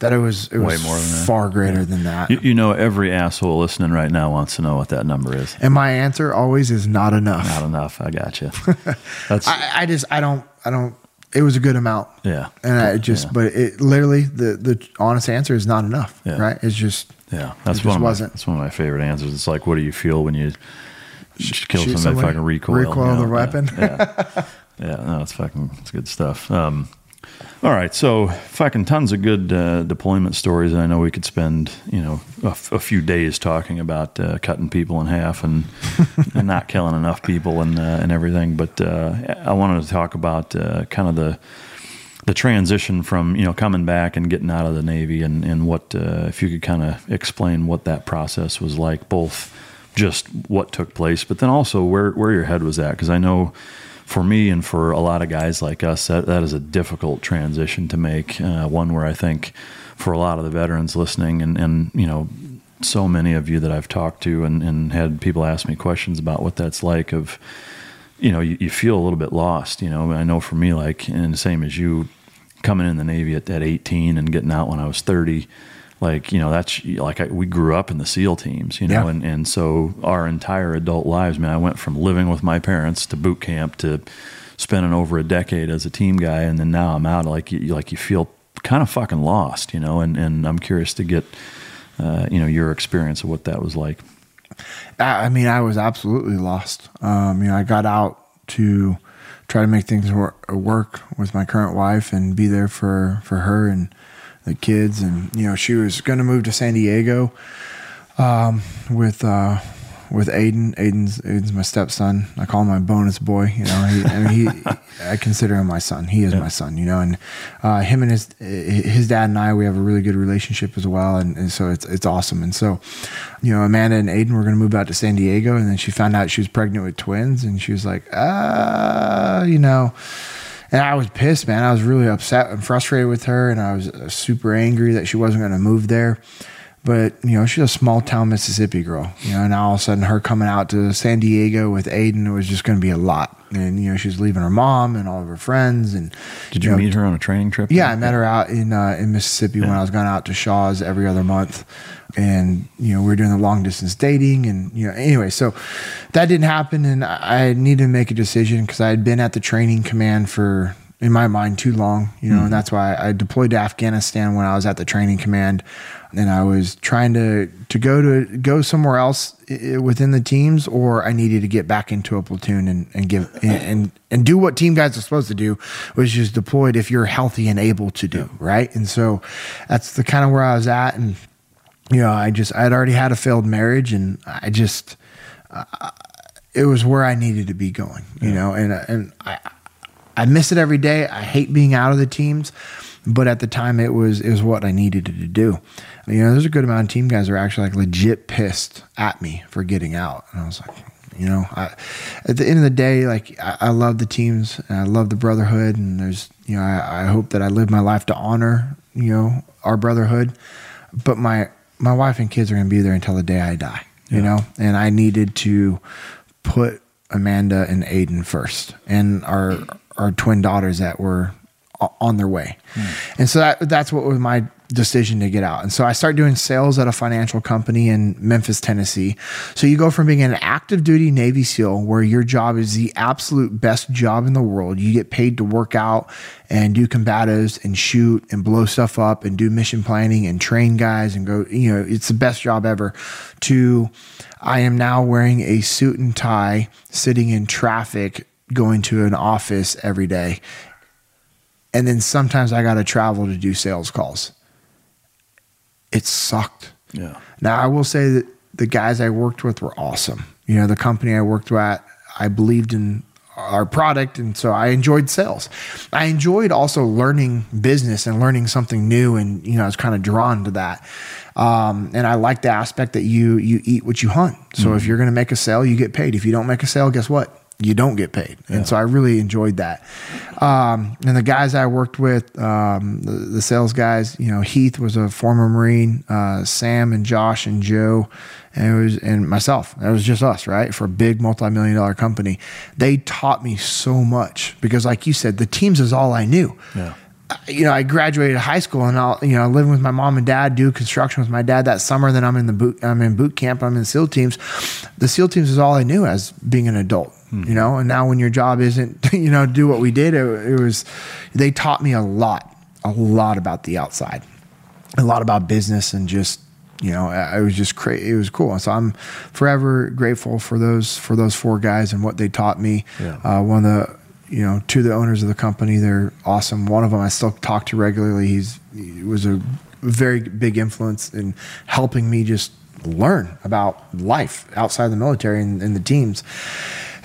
that it was it Way was more than that. far greater than that. You, you know, every asshole listening right now wants to know what that number is. and my answer always is not enough. Not enough. I got you. <laughs> That's I, I just I don't I don't. It was a good amount. yeah. And I just, Yeah. but it literally the the honest answer is not enough. Yeah. Right? It's just Yeah, that's It one just of my, wasn't. that's one of my favorite answers. It's like, what do you feel when you sh- kill somebody, fucking recoil? recoil you know? the weapon. Yeah, yeah. <laughs> yeah, no, it's fucking, it's good stuff. Um, all right, so fucking tons of good uh, deployment stories, I know we could spend you know a, f- a few days talking about uh, cutting people in half and, <laughs> and not killing enough people and uh, and everything. But uh, I wanted to talk about uh, kind of the the transition from you know coming back and getting out of the Navy and and what uh, if you could kind of explain what that process was like, both just what took place, but then also where where your head was at, because I know for me and for a lot of guys like us, that that is a difficult transition to make. Uh, one where I think for a lot of the veterans listening and and you know so many of you that I've talked to and, and had people ask me questions about what that's like of you know, you, you feel a little bit lost, you know. I know for me, like, and same as you coming in the Navy at, at 18 and getting out when I was 30, like, you know, that's like I, we grew up in the SEAL teams, you know, Yeah. and, and so our entire adult lives, man, I went from living with my parents to boot camp to spending over a decade as a team guy. And then now I'm out, like, you, like you feel kind of fucking lost, you know, and, and I'm curious to get, uh, you know, your experience of what that was like. I mean, I was absolutely lost. Um, you know, I got out to try to make things wor- work with my current wife and be there for, for her and the kids. And, you know, she was going to move to San Diego um, with uh, with Aiden. Aiden's Aiden's my stepson. I call him my bonus boy. You know, he, I mean, he <laughs> I consider him my son. He is my son. You know, and uh, him and his his dad and I we have a really good relationship as well, and, and so it's it's awesome. And so, you know, Amanda and Aiden were going to move out to San Diego, and then she found out she was pregnant with twins, and she was like, ah, you know. And I was pissed, man. I was really upset and frustrated with her, and I was uh, super angry that she wasn't going to move there. But you know, she's a small town Mississippi girl, you know, and all of a sudden her coming out to San Diego with Aiden was just going to be a lot. And you know, she's leaving her mom and all of her friends. And Did you know, meet her on a training trip? yeah, I met her out in uh, in Mississippi when I was going out to Shaw's every other month, and you know we were doing the long distance dating, and you know anyway, so that didn't happen, and I needed to make a decision because I had been at the training command for in my mind too long, you know, Mhm. and that's why I deployed to Afghanistan when I was at the training command, and I was trying to to go to go somewhere else within the teams, or I needed to get back into a platoon and and give and and, and do what team guys are supposed to do, which is deployed if you're healthy and able to do right. And so that's the kind of where I was at, and you know, I just I had already had a failed marriage, and I just uh, it was where I needed to be going, you know, and and I I miss it every day. I hate being out of the teams, but at the time it was it was what I needed to do. You know, there's a good amount of team guys are actually like legit pissed at me for getting out, and I was like, you know, I, at the end of the day, like I, I love the teams and I love the brotherhood, and there's you know I, I hope that I live my life to honor you know our brotherhood, but my my wife and kids are going to be there until the day I die, you know, and I needed to put Amanda and Aiden first, and our our twin daughters that were on their way, hmm. and so that that's what was my decision to get out. And so I started doing sales at a financial company in Memphis, Tennessee. So you go from being an active duty Navy SEAL, where your job is the absolute best job in the world. You get paid to work out and do combatives and shoot and blow stuff up and do mission planning and train guys and go. You know, it's the best job ever. To I am now wearing a suit and tie, sitting in traffic, going to an office every day. And then sometimes I got to travel to do sales calls. It sucked. Yeah. Now, I will say that the guys I worked with were awesome. You know, the company I worked at, I believed in our product. And so I enjoyed sales. I enjoyed also learning business and learning something new. And, you know, I was kind of drawn to that. Um, and I like the aspect that you, you eat what you hunt. So if you're going to make a sale, you get paid. If you don't make a sale, guess what? You don't get paid. And so I really enjoyed that. Um, and the guys I worked with, um, the, the sales guys, you know, Heath was a former Marine, uh, Sam and Josh and Joe, and it was, and myself, it was just us, right? For a big multi-million dollar company. They taught me so much because like you said, the teams is all I knew. Yeah. you know, I graduated high school and I'll, you know, living with my mom and dad, do construction with my dad that summer. Then I'm in the boot, I'm in boot camp. I'm in SEAL teams. The SEAL teams is all I knew as being an adult, you know. And now when your job isn't, <laughs> you know, do what we did, it, it was, they taught me a lot, a lot about the outside, a lot about business and just, you know, I I was just crazy. It was cool. And so I'm forever grateful for those, for those four guys and what they taught me. Yeah. Uh, one of the, you know, two of the owners of the company, they're awesome. One of them I still talk to regularly. He's he was a very big influence in helping me just learn about life outside the military and, and the teams.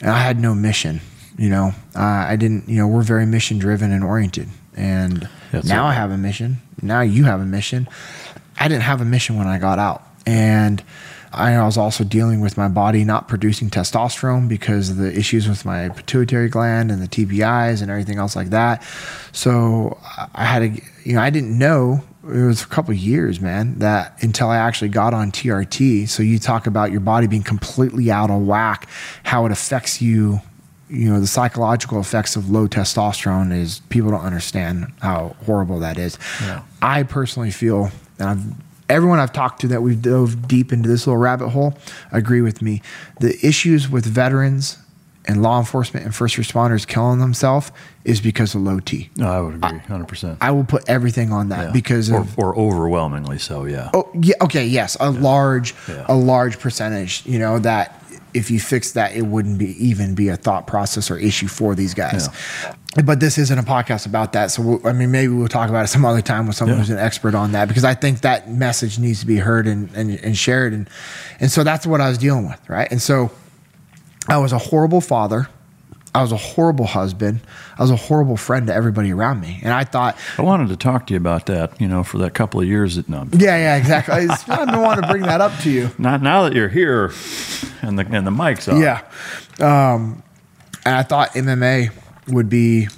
And I had no mission. You know, uh, I didn't. You know, we're very mission driven and oriented, and That's now. I have a mission. Now you have a mission. I didn't have a mission when I got out, and I was also dealing with my body not producing testosterone because of the issues with my pituitary gland and the TBIs and everything else like that. So I had to, you know, I didn't know it was a couple of years, man, that until I actually got on TRT. So you talk about your body being completely out of whack, how it affects you. You know, the psychological effects of low testosterone is people don't understand how horrible that is. Yeah. I personally feel, and I've everyone I've talked to that we've dove deep into this little rabbit hole agree with me. The issues with veterans and law enforcement and first responders killing themselves is because of low T. No, I would agree, hundred percent. I will put everything on that because or, of or overwhelmingly so. Yeah. Oh yeah, okay, yes, a large, Yeah. a large percentage. You know that if you fix that, it wouldn't be even be a thought process or issue for these guys. But this isn't a podcast about that, so we'll, I mean, maybe we'll talk about it some other time with someone Yeah. who's an expert on that because I think that message needs to be heard and, and and shared, and and so that's what I was dealing with, right? And so I was a horrible father. I was a horrible husband. I was a horrible friend to everybody around me, and I thought, I wanted to talk to you about that. You know, for that couple of years that no, yeah, yeah, exactly. I just- been wanting to bring that up to you. <laughs> not now that you're here, and the and the mic's on. Yeah. Um, and I thought MMA would be,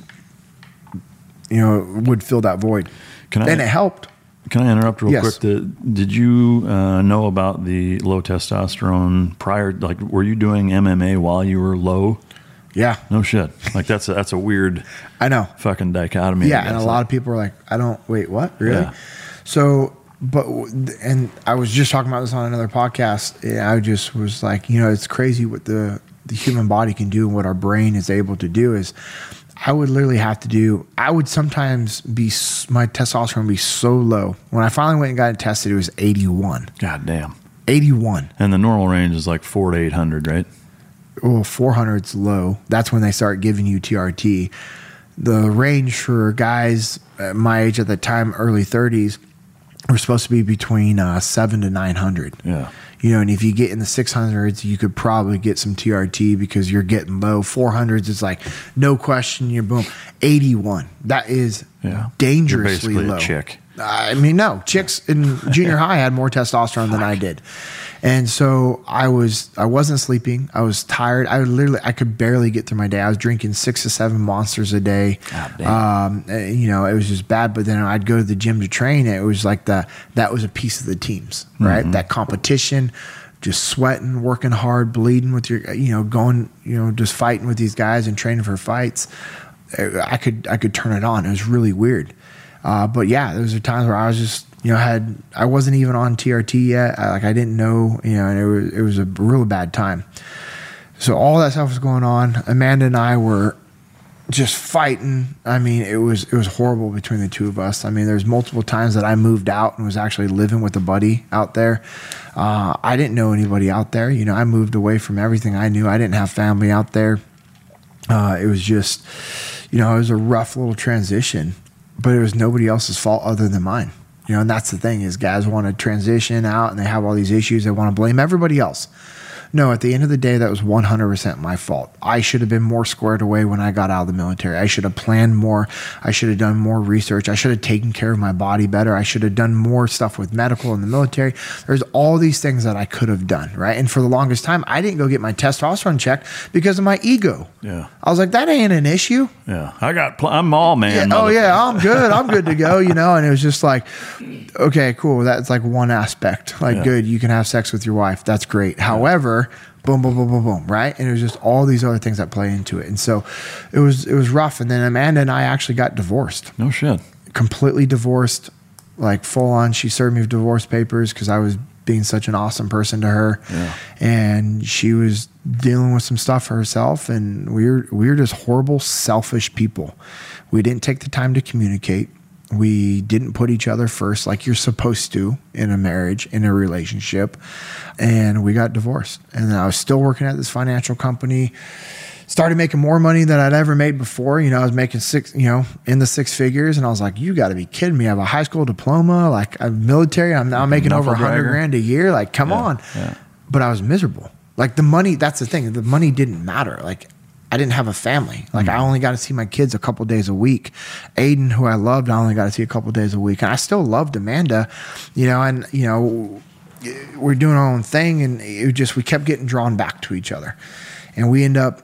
you know, would fill that void. Can I- and it helped. Can I interrupt real Yes. quick? The, did you uh, know about the low testosterone prior? Like, were you doing MMA while you were low? Yeah. No shit. Like that's a, that's a weird. I know. Fucking dichotomy. yeah. And a lot of people are like, I don't, wait, what? Really? Yeah. So, but, and I was just talking about this on another podcast. And I just was like, you know, it's crazy what the, the human body can do and what our brain is able to do is I would literally have to do, I would sometimes be, my testosterone would be so low. When I finally went and got it tested, it was 81. God damn. 81. And the normal range is like four to eight hundred, right? well, 400's low. That's when they start giving you TRT. The range for guys my age at the time, early 30s, were supposed to be between uh, seven to 900. Yeah. You know, and if you get in the 600s, you could probably get some TRT because you're getting low. 400s is like, no question, you're boom. 81. That is Yeah. dangerously You're basically a low. chick. I mean, no, chicks in junior <laughs> high had more testosterone than I did. And so I was, I wasn't sleeping. I was tired. I literally, I could barely get through my day. I was drinking six to seven monsters a day. Um, uh, you know, it was just bad. But then I'd go to the gym to train. It was like the, that was a piece of the teams, right? That competition, just sweating, working hard, bleeding with your, you know, going, you know, just fighting with these guys and training for fights. Uh, I could, I could turn it on. It was really weird. Uh, but yeah, those are times where I was just, you know, had I wasn't even on TRT yet. I, like I didn't know, you know, and it was it was a real bad time. So all that stuff was going on. Amanda and I were just fighting. I mean, it was it was horrible between the two of us. I mean, there's multiple times that I moved out and was actually living with a buddy out there. Uh, I didn't know anybody out there. You know, I moved away from everything I knew. I didn't have family out there. Uh, it was just, you know, it was a rough little transition, but it was nobody else's fault other than mine. You know, and that's the thing is guys want to transition out and they have all these issues. They want to blame everybody else. No, at the end of the day, that was 100% my fault. I should have been more squared away when I got out of the military. I should have planned more. I should have done more research. I should have taken care of my body better. I should have done more stuff with medical in the military. There's all these things that I could have done, right? And for the longest time, I didn't go get my testosterone checked because of my ego. Yeah. I was like, that ain't an issue. Yeah. I got, pl- I'm all man. Yeah, oh yeah, I'm good. I'm good to go. You know, and it was just like, okay, cool. That's like one aspect. Like, Yeah. good. You can have sex with your wife. That's great. However, boom, boom, boom, boom, boom. Right, and it was just all these other things that play into it. And so, it was it was rough. And then Amanda and I actually got divorced. No shit. Completely divorced, like full on. She served me with divorce papers because I was being such an awesome person to her, Yeah. and she was dealing with some stuff for herself. And we were we were just horrible, selfish people. We didn't take the time to communicate. We didn't put each other first like you're supposed to in a marriage, in a relationship. And we got divorced. And I was still working at this financial company. Started making more money than I'd ever made before. You know, I was making six, you know, in the six figures. And I was like, you got to be kidding me. I have a high school diploma, like I'm military. I'm now making over a hundred dragger. grand a year. Like, come Yeah, on. yeah. But I was miserable. Like the money, that's the thing. The money didn't matter. Like I didn't have a family. Like I only got to see my kids a couple days a week. Aiden, who I loved, I only got to see a couple days a week. And I still loved Amanda, you know, and you know, we're doing our own thing and it just we kept getting drawn back to each other. And we end up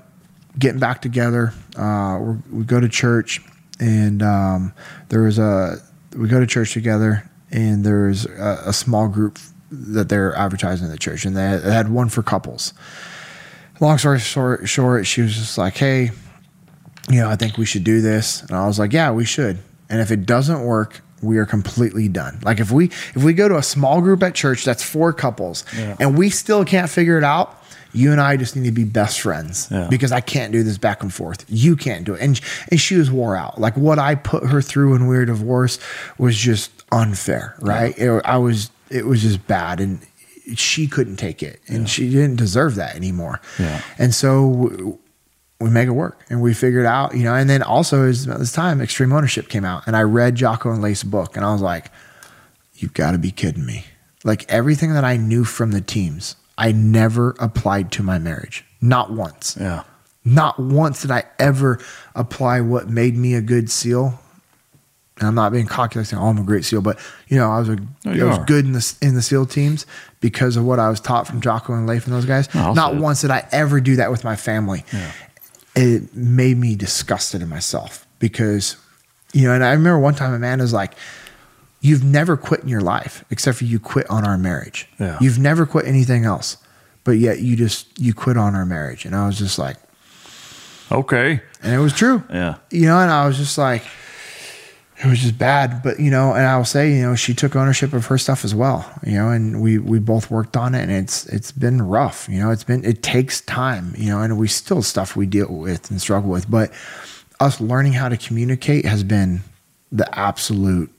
getting back together. Uh, we're, we go to church and um, there was a we go to church together and there's a, a small group that they're advertising in the church and they had one for couples long story short, short, she was just like, "Hey, you know, I think we should do this," and I was like, "Yeah, we should." And if it doesn't work, we are completely done. Like if we if we go to a small group at church that's four couples, Yeah. and we still can't figure it out. You and I just need to be best friends Yeah. because I can't do this back and forth. You can't do it. And and she was wore out. Like what I put her through when we were divorced was just unfair, right? It- I was it was just bad and she couldn't take it and she didn't deserve that anymore. Yeah. And so we make it work and we figured out, you know, and then also at this time extreme ownership came out and I read Jocko and Leif's book and I was like, you've got to be kidding me. Like everything that I knew from the teams, I never applied to my marriage. Not once. Yeah. Not once did I ever apply what made me a good SEAL. And I'm not being cocky like saying, "Oh, I'm a great SEAL," but you know, I was a, No, I was are. good in the in the SEAL teams because of what I was taught from Jocko and Leif and those guys. No, not it. once did I ever do that with my family. It made me disgusted in myself because, you know, and I remember one time Amanda's like, "You've never quit in your life except for you quit on our marriage. Yeah. You've never quit anything else, but yet you just you quit on our marriage." And I was just like, Okay. and it was true Yeah. you know, and I was just like, it was just bad. But you know, and I will say, you know, she took ownership of her stuff as well. You know, and we we both worked on it, and it's it's been rough. You know, it's been it takes time. You know, and we still stuff we deal with and struggle with. But us learning how to communicate has been the absolute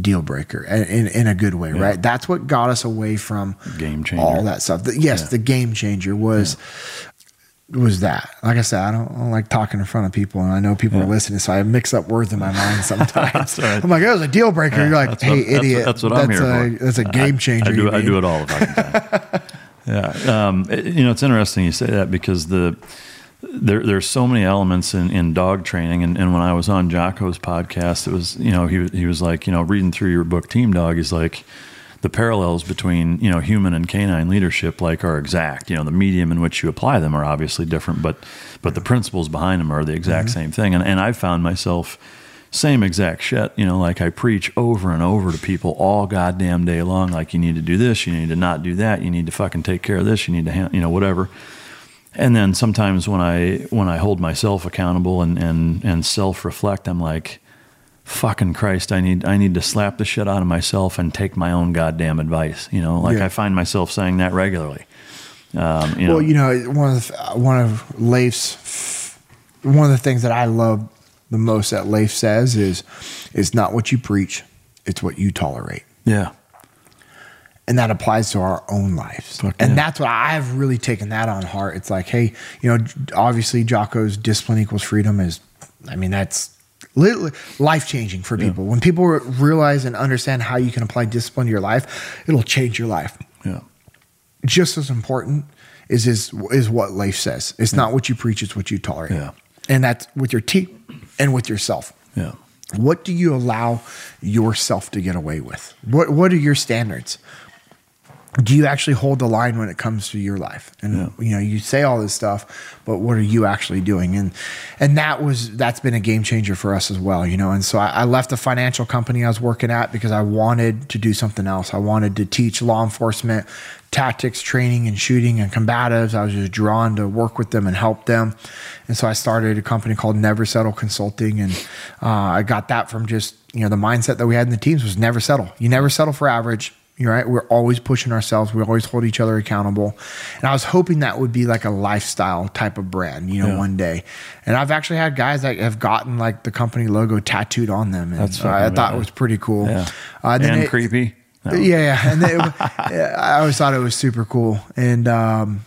deal breaker and in, in a good way, right? That's what got us away from Game changer. all that stuff. The- yes, Yeah. the game changer was was that. Like I said, I don't, I don't like talking in front of people, and I know people are listening, so I mix up words in my mind <laughs> sometimes. right. I'm like, it was a deal breaker. Yeah, You're like, hey, what- that's what- idiot. that's what I'm here a, for. That's a game changer. I, do. I do it all the time. <laughs> yeah. Um, it- you know, it's interesting you say that because the there there's so many elements in, in dog training, and, and when I was on Jocko's podcast, it was you know he he was like you know reading through your book Team Dog, he's like the parallels between you know human and canine leadership like are exact. You know, the medium in which you apply them are obviously different, but but the principles behind them are the exact Mm-hmm. same thing. And and I found myself same exact shit. You know, like I preach over and over to people all goddamn day long. Like you need to do this, you need to not do that, you need to fucking take care of this, you need to, hand, you know, whatever. And then sometimes when I when I hold myself accountable and and and self reflect, I'm like, fucking Christ, I need I need to slap the shit out of myself and take my own goddamn advice. You know, like Yeah. I find myself saying that regularly. Um, you know, Well, you know, one of the, one of Leif's one of the things that I love the most that Leif says is it's not what you preach, it's what you tolerate. yeah, and that applies to our own lives. Fuck and yeah. that's what I've really taken that on heart. It's like, hey, you know, obviously Jocko's discipline equals freedom is, I mean, that's Leif changing for people. When people realize and understand how you can apply discipline to your life, it'll change your life. yeah, just as important is is is what life says. It's not what you preach; it's what you tolerate. Yeah. And that's with your team and with yourself. Yeah. What do you allow yourself to get away with? What What are your standards? Do you actually hold the line when it comes to your life? And Yeah. you know, you say all this stuff, but what are you actually doing? And and that was that's been a game changer for us as well. You know, and so I, I left the financial company I was working at because I wanted to do something else. I wanted to teach law enforcement tactics, training, and shooting and combatives. I was just drawn to work with them and help them. And so I started a company called Never Settle Consulting, and uh, I got that from just you know the mindset that we had in the teams was never settle. You never settle for average. You're right. We're always pushing ourselves. We always hold each other accountable. And I was hoping that would be like a lifestyle type of brand, you know, Yeah. one day. And I've actually had guys that have gotten like the company logo tattooed on them. And That's uh, I fucking thought badass. it was pretty cool. Yeah. Uh, then and it- creepy. No. <laughs> yeah, yeah, and then it, <laughs> yeah, I always thought it was super cool, and um,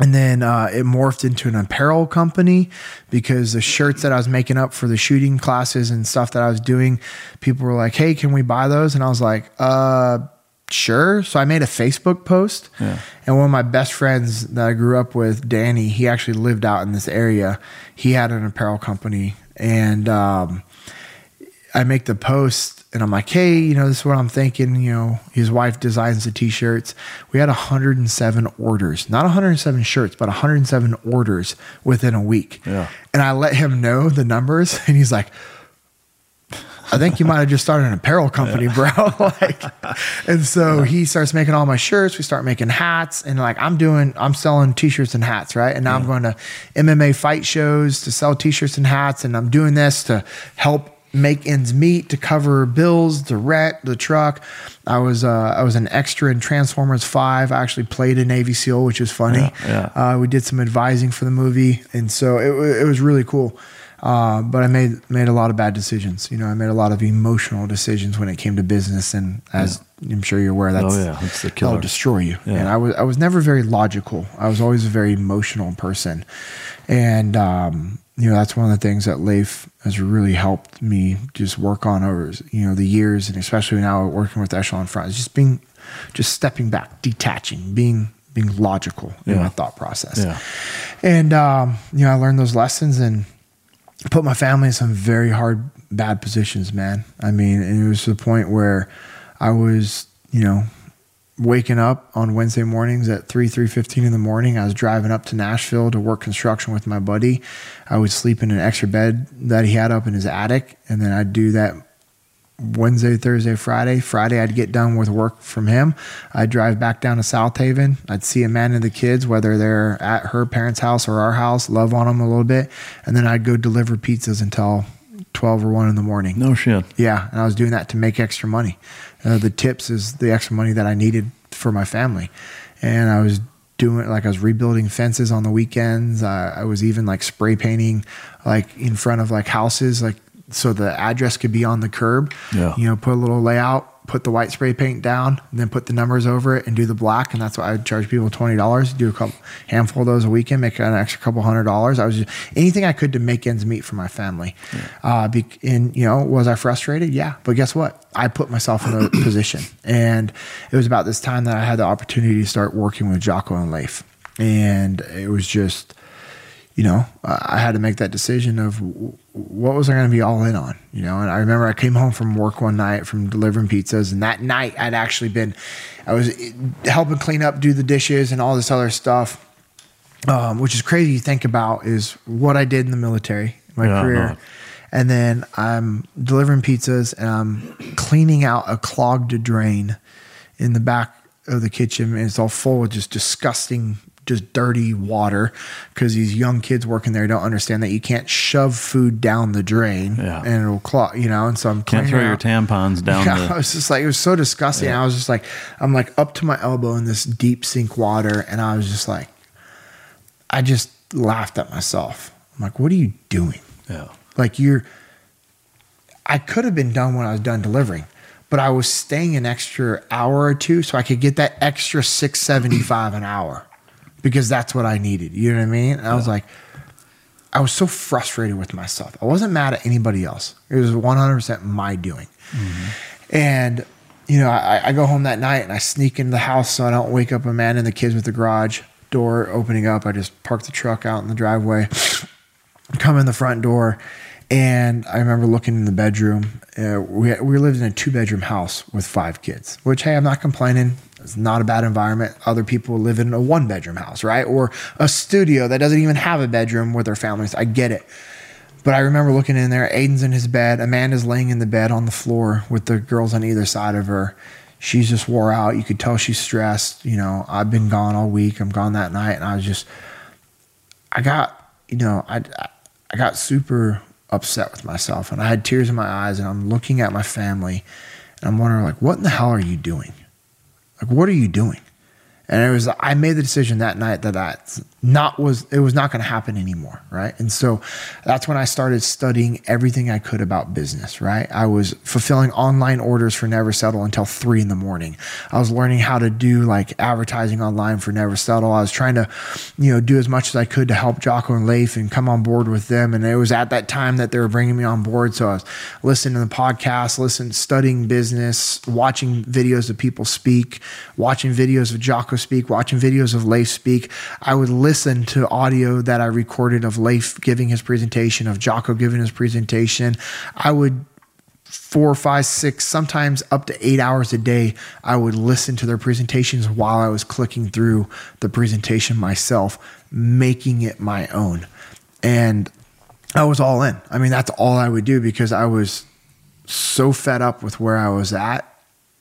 and then uh, it morphed into an apparel company because the shirts that I was making up for the shooting classes and stuff that I was doing, people were like, "Hey, can we buy those?" And I was like, "Uh." Sure. So I made a Facebook post, Yeah. and one of my best friends that I grew up with, Danny, he actually lived out in this area. He had an apparel company, and um, I make the post and I'm like, hey, you know, this is what I'm thinking. You know, his wife designs the t-shirts. We had 107 orders, not 107 shirts, but 107 orders within a week. Yeah. And I let him know the numbers, <laughs> and he's like, I think you might have just started an apparel company, bro. <laughs> like, and so he starts making all my shirts. We start making hats, and like I'm doing, I'm selling t-shirts and hats, right? And now I'm going to MMA fight shows to sell t-shirts and hats, and I'm doing this to help make ends meet, to cover bills, the rent, the truck. I was uh, I was an extra in Transformers Five. I actually played a Navy SEAL, which is funny. Yeah, Uh, we did some advising for the movie, and so it, it was really cool. Uh, but I made made a lot of bad decisions. You know, I made a lot of emotional decisions when it came to business, and as I'm sure you're aware, that's Oh, yeah, that's the that'll killer. destroy you. Yeah. And I was I was never very logical. I was always a very emotional person, and um, you know that's one of the things that Leif has really helped me just work on over you know the years, and especially now working with Echelon Front, is just being just stepping back, detaching, being being logical in Yeah. my thought process. Yeah. And um, you know, I learned those lessons and put my family in some very hard, bad positions, man. I mean, and it was to the point where I was, you know, waking up on Wednesday mornings at three, three fifteen in the morning. I was driving up to Nashville to work construction with my buddy. I would sleep in an extra bed that he had up in his attic, and then I'd do that Wednesday, Thursday, Friday. Friday, I'd get done with work from him. I'd drive back down to Southaven. I'd see Amanda and the kids, whether they're at her parents' house or our house, love on them a little bit. And then I'd go deliver pizzas until 12 or 1 in the morning. No shit. Yeah. And I was doing that to make extra money. Uh, the tips is the extra money that I needed for my family. And I was doing like I was rebuilding fences on the weekends. I, I was even like spray painting like in front of like houses, like so the address could be on the curb. Yeah. You know, put a little layout, put the white spray paint down, and then put the numbers over it and do the black. And that's why I would charge people twenty dollars. Do a couple handful of those a weekend, make an extra couple hundred dollars. I was just anything I could to make ends meet for my family. Uh, be, and you know, was I frustrated? Yeah, but guess what? I put myself in a <clears throat> position, and it was about this time that I had the opportunity to start working with Jocko and Leif, and it was just you know, I had to make that decision of what was I going to be all in on, you know. And I remember I came home from work one night from delivering pizzas, and that night I'd actually been, I was helping clean up, do the dishes, and all this other stuff, um, which is crazy to think about is what I did in the military, my Yeah, career. no. And then I'm delivering pizzas and I'm cleaning out a clogged drain in the back of the kitchen. And it's all full of just disgusting, just dirty water because these young kids working there don't understand that you can't shove food down the drain Yeah. and it'll clog, you know. And so I'm Can't cleaning throw it your tampons down Yeah, <laughs> I was just like, it was so disgusting. Yeah. I was just like, I'm like up to my elbow in this deep sink water. And I was just like, I just laughed at myself. I'm like, what are you doing? Yeah. Like you're, I could have been done when I was done delivering, but I was staying an extra hour or two so I could get that extra 675 an hour because that's what I needed. You know what I mean? And I was like, I was so frustrated with myself. I wasn't mad at anybody else. It was 100% my doing. And you know, I, I go home that night and I sneak into the house so I don't wake up Amanda and the kids with the garage door opening up. I just park the truck out in the driveway, <sniffs> come in the front door, and I remember looking in the bedroom. Uh, we, we lived in a two bedroom house with five kids, which, hey, I'm not complaining. It's not a bad environment. Other people live in a one bedroom house, right? Or a studio that doesn't even have a bedroom with their families. I get it. But I remember looking in there. Aiden's in his bed. Amanda's laying in the bed on the floor with the girls on either side of her. She's just wore out. You could tell she's stressed. You know, I've been gone all week. I'm gone that night. And I was just, I got, you know, I, I got super upset with myself and I had tears in my eyes and I'm looking at my family and I'm wondering like what in the hell are you doing? Like what are you doing? And it was I made the decision that night that that's not was it was not going to happen anymore, right? And so that's when I started studying everything I could about business, right? I was fulfilling online orders for Never Settle until three in the morning. I was learning how to do like advertising online for Never Settle. I was trying to, you know, do as much as I could to help Jocko and Leif and come on board with them. And it was at that time that they were bringing me on board. So I was listening to the podcast, listening, studying business, watching videos of people speak, watching videos of Jocko speak, watching videos of Leif speak. I would listen to audio that I recorded of Leif giving his presentation, of Jocko giving his presentation. I would four, five, six, sometimes up to eight hours a day, I would listen to their presentations while I was clicking through the presentation myself, making it my own. And I was all in. I mean, that's all I would do because I was so fed up with where I was at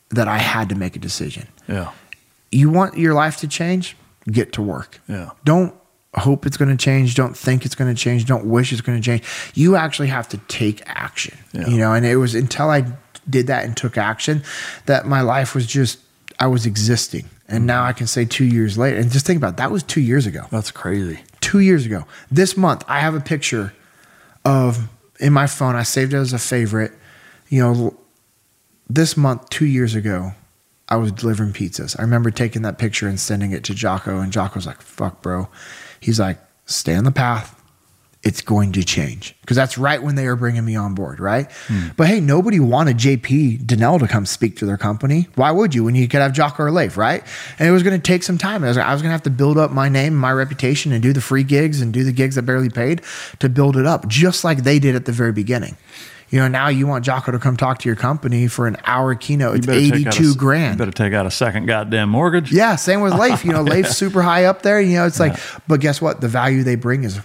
that I had to make a decision. Yeah. You want your life to change? Get to work. Yeah. Don't hope it's going to change. Don't think it's going to change. Don't wish it's going to change. You actually have to take action. Yeah. You know, and it was until I did that and took action that my life was just I was existing. And now I can say 2 years later and just think about it, that was 2 years ago. That's crazy. 2 years ago. This month I have a picture of in my phone. I saved it as a favorite. You know, this month 2 years ago, I was delivering pizzas. I remember taking that picture and sending it to Jocko, and Jocko's like, fuck, bro. He's like, stay on the path. It's going to change. Because that's right when they were bringing me on board, right? Hmm. But hey, nobody wanted JP Dinnell to come speak to their company. Why would you when you could have Jocko or Leif, right? And it was going to take some time. I was, I was going to have to build up my name, my reputation, and do the free gigs and do the gigs that barely paid to build it up, just like they did at the very beginning. You know, now you want Jocko to come talk to your company for an hour keynote. It's better take out a grand. You better take out a second goddamn mortgage. Yeah, same with Leif. You know, <laughs> Leif's super high up there. You know, it's like, but guess what? The value they bring is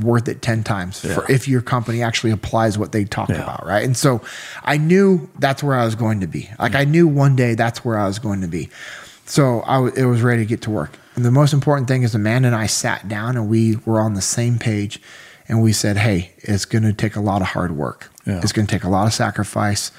worth it 10 times for if your company actually applies what they talk about, right? And so I knew that's where I was going to be. Like I knew one day that's where I was going to be. So I w- it was ready to get to work. And the most important thing is Amanda and I sat down and we were on the same page and we said, hey, it's going to take a lot of hard work. Yeah. It's going to take a lot of sacrifice.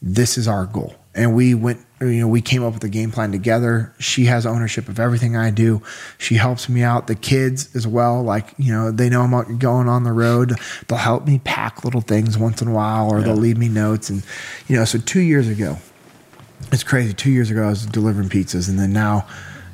This is our goal. And we went, you know, we came up with a game plan together. She has ownership of everything I do. She helps me out. The kids as well. Like, you know, they know I'm going on the road. They'll help me pack little things once in a while or they'll leave me notes. And, you know, so two years ago, it's crazy. Two years ago, I was delivering pizzas. And then now,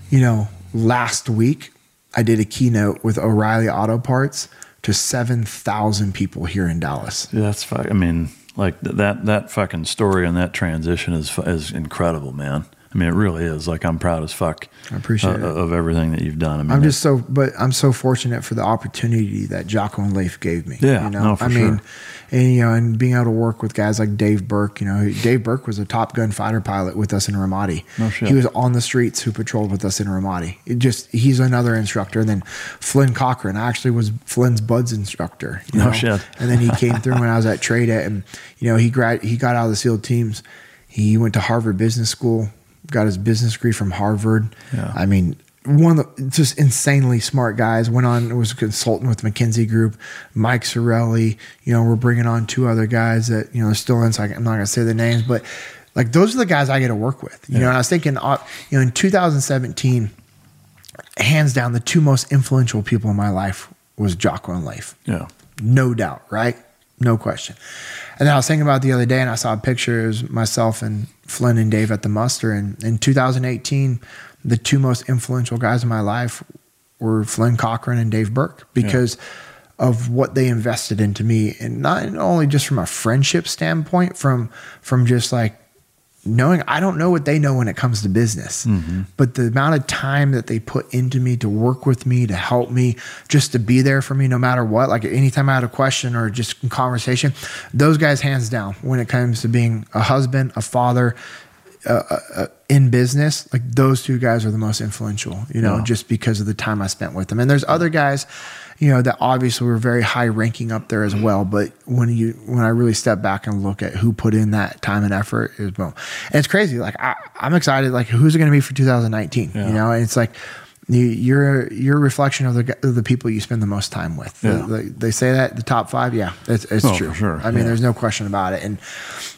you know, last week, I did a keynote with O'Reilly Auto Parts to 7,000 people here in Dallas. Yeah, that's. I mean, like that that fucking story and that transition is is incredible, man. I mean, it really is. Like, I'm proud as fuck. I appreciate uh, it. of everything that you've done. I mean, I'm just so, but I'm so fortunate for the opportunity that Jocko and Leif gave me. Yeah, you know, no, for I mean, and you know, and being able to work with guys like Dave Berke. You know, Dave Berke was a Top Gun fighter pilot with us in Ramadi. No shit. He was on the streets who patrolled with us in Ramadi. It just he's another instructor. And then Flynn Cochran I actually was Flynn's Bud's instructor. You No know? shit. And then he came through when I was at TRADET and you know, he grad he got out of the SEAL teams. He went to Harvard Business School, got his business degree from Harvard. Yeah. I mean, one of the just insanely smart guys. Went on was a consultant with McKinsey Group. Mike Sarraille. You know, we're bringing on two other guys that you know are still in. So I'm not gonna say the names, but like those are the guys I get to work with. You know, and I was thinking, uh, you know, in 2017, hands down, the two most influential people in my life was Jocko and Leif. yeah, No doubt, right? No question. And then I was thinking about the other day and I saw a picture. It was myself and Flynn and Dave at the muster. And in 2018, the two most influential guys in my life were Flynn Cochran and Dave Berke because of what they invested into me. And not only just from a friendship standpoint, from from just like knowing I don't know what they know when it comes to business, Mm-hmm. but the amount of time that they put into me to work with me, to help me, just to be there for me no matter what. Like anytime I had a question or just conversation, those guys, hands down, when it comes to being a husband, a father, uh, uh, in business, like those two guys are the most influential, you know, Yeah. just because of the time I spent with them. And there's other guys, you know, that obviously were very high ranking up there as well. But when you, when I really step back and look at who put in that time and effort, is boom. And it's crazy. Like I, I'm excited. Like who's it going to be for 2019? You know, and it's like, you, you're you're a reflection of the of the people you spend the most time with. The- Yeah. the- they say that the top five, yeah, it's, it's Oh, true. sure. I mean, Yeah. there's no question about it. And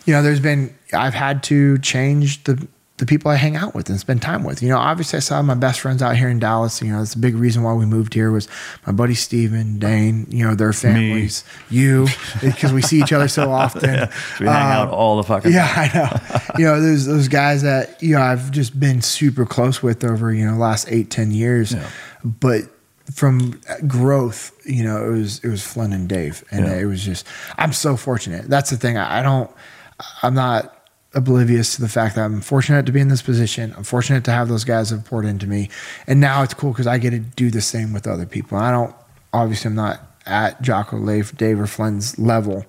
you know, there's been I've had to change the the people I hang out with and spend time with. You know, obviously I saw my best friends out here in Dallas. You know, that's a big reason why we moved here was my buddy Steven, Dane, you know, their families, you, <laughs> because we see each other so often. We hang out all the fucking yeah, I know. <laughs> you know, there's those guys that you know I've just been super close with over you know last eight ten years, but from growth, you know, it was it was Flynn and Dave, and Yeah. it was just I'm so fortunate. That's the thing. I, I don't. I'm not oblivious to the fact that I'm fortunate to be in this position. I'm fortunate to have those guys that have poured into me, and now it's cool because I get to do the same with other people. I don't. Obviously, I'm not at Jocko, Leif, Dave, or Flynn's level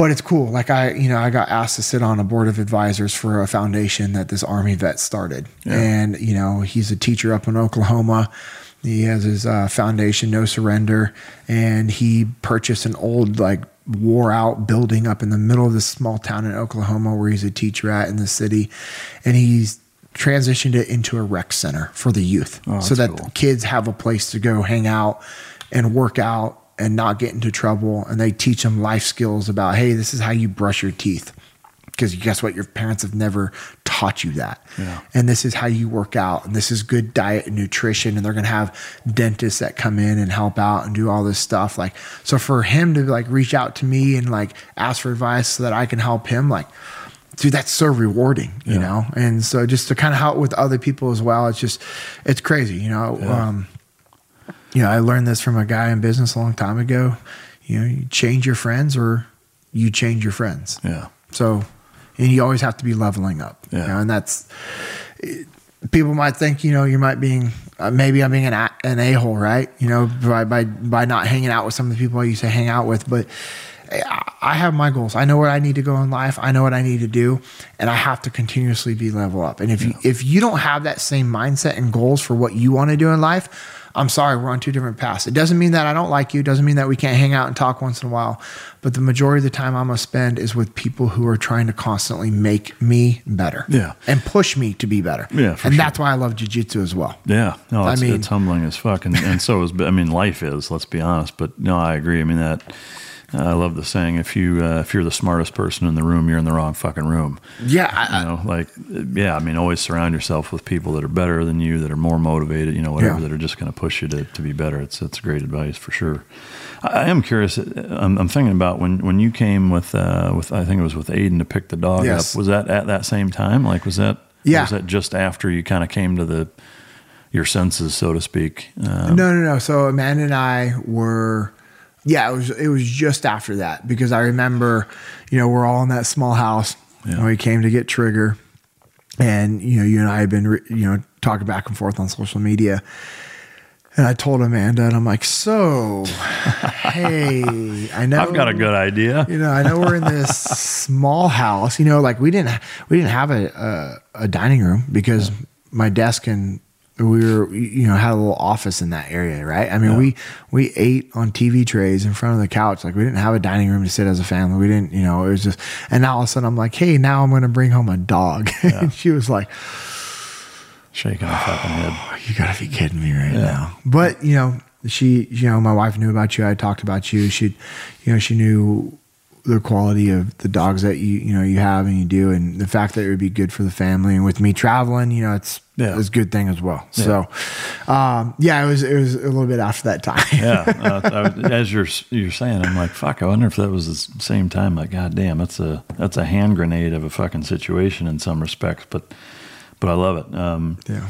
but it's cool. Like I, you know, I got asked to sit on a board of advisors for a foundation that this army vet started, and you know, he's a teacher up in Oklahoma. He has his uh, foundation, No Surrender, and he purchased an old like wore out building up in the middle of this small town in Oklahoma where he's a teacher at in the city, and he's transitioned it into a rec center for the youth, Oh, so that cool. kids have a place to go hang out and work out and not get into trouble. And they teach them life skills about, hey, this is how you brush your teeth. Because guess what? Your parents have never taught you that. Yeah. And this is how you work out. And this is good diet and nutrition. And they're going to have dentists that come in and help out and do all this stuff. Like, so for him to like reach out to me and like ask for advice so that I can help him, like, dude, that's so rewarding, you Yeah. know? And so just to kind of help with other people as well, it's just, it's crazy, you know? Yeah. Um, you know, I learned this from a guy in business a long time ago. You know, you change your friends or you change your friends. Yeah. So, and you always have to be leveling up. Yeah. You know, and that's, it- people might think, you know, you might being, uh, maybe I'm being an, a- an a-hole, right? You know, by, by, by not hanging out with some of the people I used to hang out with. But I I have my goals. I know where I need to go in life. I know what I need to do, and I have to continuously be level up. And if you if you don't have that same mindset and goals for what you want to do in life, I'm sorry, we're on two different paths. It doesn't mean that I don't like you. It doesn't mean that we can't hang out and talk once in a while. But the majority of the time I'm gonna spend is with people who are trying to constantly make me better. Yeah. And push me to be better. Yeah, and sure. that's why I love jujitsu as well. Yeah, no, I mean- it's humbling as fuck, and, and so is. I mean, life is. Let's be honest. But no, I agree. I mean that. I love the saying: if you uh, if you're the smartest person in the room, you're in the wrong fucking room. Yeah. I, You know, like yeah. I mean, always surround yourself with people that are better than you, that are more motivated. You know, whatever, Yeah. that are just going to push you to, to be better. It's it's great advice for sure. I, I am curious. I'm, I'm thinking about when when you came with uh, with I think it was with Aiden to pick the dog Yes. up. Was that at that same time? Like was that? Yeah. Was that just after you kind of came to the your senses, so to speak? Um, no, no, no. So Amanda and I were, yeah, it was it was just after that because I remember, you know, we're all in that small house when we came to get Trigger, and you know, you and I had been, re- you know, talking back and forth on social media. And I told Amanda, and I'm like, so, <laughs> hey, I know I've got a good idea. you know, I know we're in this small house. You know, like we didn't we didn't have a a, a dining room because my desk and we were you know had a little office in that area, right? I mean, Yeah. we we ate on TV trays in front of the couch. Like we didn't have a dining room to sit as a family. We didn't, you know, it was just. And now all of a sudden, I'm like, hey, now I'm going to bring home a dog. <laughs> and she was like, Shaking her fucking head. Oh, you gotta be kidding me right now. But you know, she, you know, my wife knew about you. I talked about you. She, you know, she knew the quality of the dogs that you, you know, you have and you do, and the fact that it would be good for the family. And with me traveling, you know, it's Yeah. it's a good thing as well. So, um, yeah, it was it was a little bit after that time. yeah, uh, <laughs> I, as you're you're saying, I'm like, fuck. I wonder if that was the same time. Like, god damn, that's a that's a hand grenade of a fucking situation in some respects. But but I love it. Um, yeah.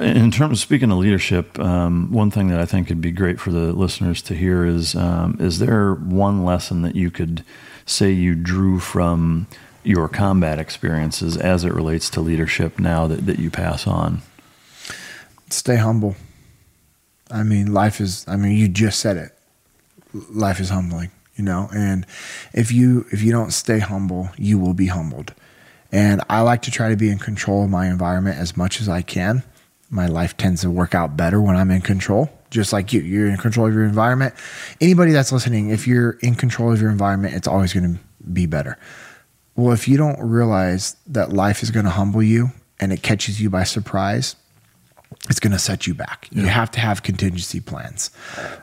In terms of speaking of leadership, um, one thing that I think would be great for the listeners to hear is: um, is there one lesson that you could say you drew from your combat experiences as it relates to leadership now that, that you pass on? Stay humble. I mean, life is, I mean, you just said it. Life is humbling, you know, and if you, if you don't stay humble, you will be humbled. And I like to try to be in control of my environment as much as I can. My life tends to work out better when I'm in control, just like you. You're in control of your environment. Anybody that's listening, if you're in control of your environment, it's always going to be better. Well, if you don't realize that life is going to humble you and it catches you by surprise, it's going to set you back. Yeah. You have to have contingency plans.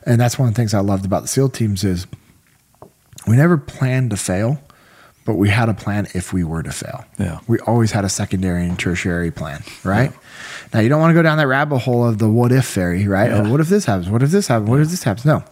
And that's one of the things I loved about the SEAL teams is we never planned to fail but we had a plan if we were to fail. Yeah. We always had a secondary and tertiary plan, right? Yeah. Now you don't want to go down that rabbit hole of the what if fairy, right? Yeah. What if this happens? What if this happens? What if this happens? No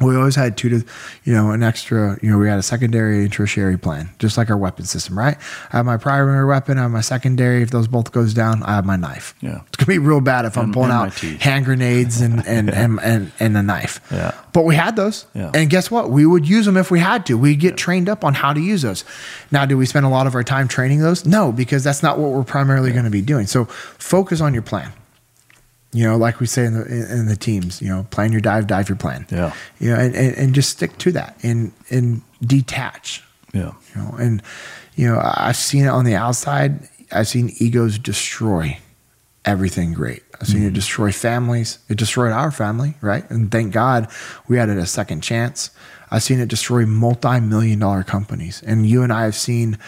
we always had two to, you know, an extra, you know, we had a secondary and tertiary plan, just like our weapon system, right? I have my primary weapon, I have my secondary. If those both goes down, I have my knife. Yeah. It's gonna be real bad if I'm pulling out hand grenades and, and, <laughs> and, and, and, a knife. Yeah. But we had those. Yeah. And guess what? We would use them if we had to. We'd get yeah. trained up on how to use those. Now, do we spend a lot of our time training those? No, because that's not what we're primarily yeah. going to be doing. So focus on your plan. You know, like we say in the in the teams, you know, plan your dive, dive your plan. Yeah. You know, and, and, and just stick to that and and detach. Yeah. You know, and you know, I've seen it on the outside. I've seen egos destroy everything great. I've seen mm-hmm. it destroy families. It destroyed our family, right? And thank God we had it a second chance. I've seen it destroy multi-million dollar companies. And you and I have seen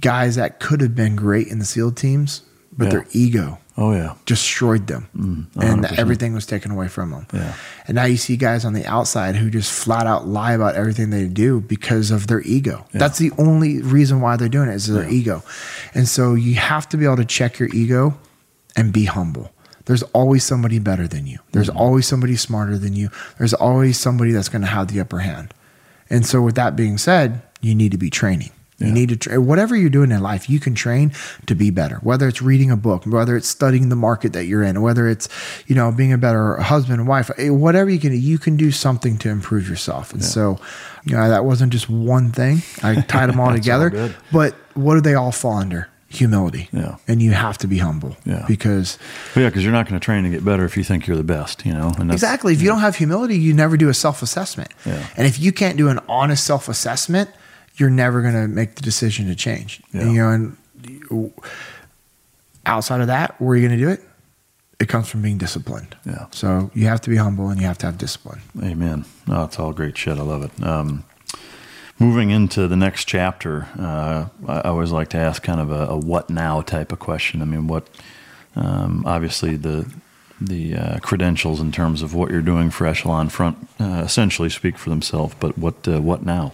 guys that could have been great in the SEAL teams, but yeah. their ego Oh yeah, destroyed them, mm, and everything was taken away from them. Yeah, and now you see guys on the outside who just flat out lie about everything they do because of their ego. Yeah. That's the only reason why they're doing it is their yeah. ego, and so you have to be able to check your ego and be humble. There's always somebody better than you. There's mm-hmm. always somebody smarter than you. There's always somebody that's going to have the upper hand. And so, with that being said, you need to be training. Yeah. You need to train whatever you're doing in life, you can train to be better. Whether it's reading a book, whether it's studying the market that you're in, whether it's, you know, being a better husband and wife, eh, whatever you can do, you can do something to improve yourself. And yeah. so, you know, that wasn't just one thing. I tied them all <laughs> together. All but what do they all fall under? Humility. Yeah. And you have to be humble. Yeah. Because well, yeah, because you're not going to train to get better if you think you're the best, you know. And exactly. If you don't have humility, you never do a self assessment. Yeah. And if you can't do an honest self assessment, you're never going to make the decision to change. Yeah. And, you know, and outside of that, where are you going to do it? It comes from being disciplined. Yeah. So you have to be humble and you have to have discipline. Amen. Oh, it's all great shit. I love it. Um, moving into the next chapter, uh, I always like to ask kind of a, a, what now type of question. I mean, what, um, obviously the, the uh, credentials in terms of what you're doing for Echelon Front uh, essentially speak for themselves, but what, uh, what now?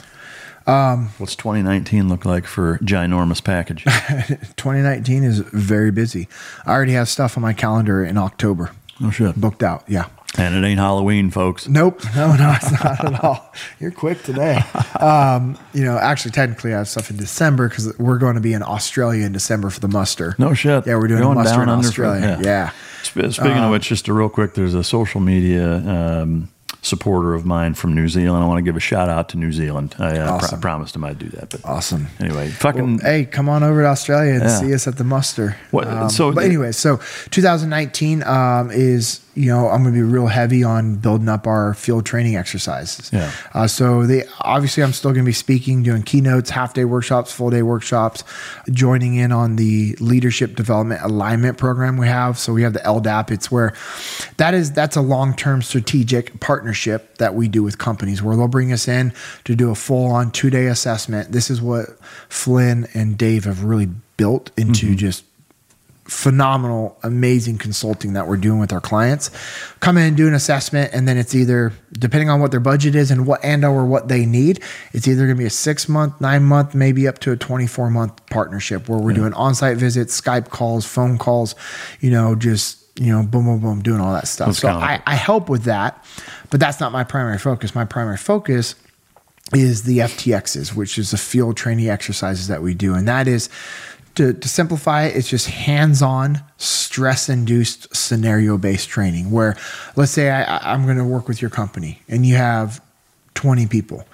Um, What's 2019 look like for ginormous package? <laughs> 2019 is very busy. I already have stuff on my calendar in October. Oh shit, booked out. Yeah. And it ain't Halloween, folks. Nope. <laughs> No, no, it's not at all. You're quick today. Um, you know, actually, technically, I have stuff in December because we're going to be in Australia in December for the muster. No shit. Yeah, we're doing Going a muster in Australia. For, yeah. yeah. Speaking um, of which, just a real quick, there's a social media um, supporter of mine from New Zealand. I want to give a shout out to New Zealand. I, uh, awesome. pr- promised him I'd do that. But awesome. Anyway, fucking. Well, hey, come on over to Australia and yeah. see us at the muster. What? Um, so, but anyway, so 2019 um, is you know, I'm going to be real heavy on building up our field training exercises. Yeah. Uh, so they obviously, I'm still going to be speaking, doing keynotes, half day workshops, full day workshops, joining in on the leadership development alignment program we have. So we have the LDAP. It's where that is that's a long term strategic partnership that we do with companies where they'll bring us in to do a full on two day assessment. This is what Flynn and Dave have really built into mm-hmm. just phenomenal, amazing consulting that we're doing with our clients. Come in and do an assessment, and then it's either depending on what their budget is and what and or what they need. It's either going to be a six month, nine month, maybe up to a twenty four month partnership where we're yeah. doing on site visits, Skype calls, phone calls, you know, just you know, boom, boom, boom, doing all that stuff. That's so I, I help with that, but that's not my primary focus. My primary focus is the FTXs, which is the field training exercises that we do, and that is to, to simplify it, it's just hands on, stress induced, scenario based training. Where let's say I, I'm going to work with your company and you have 20 people.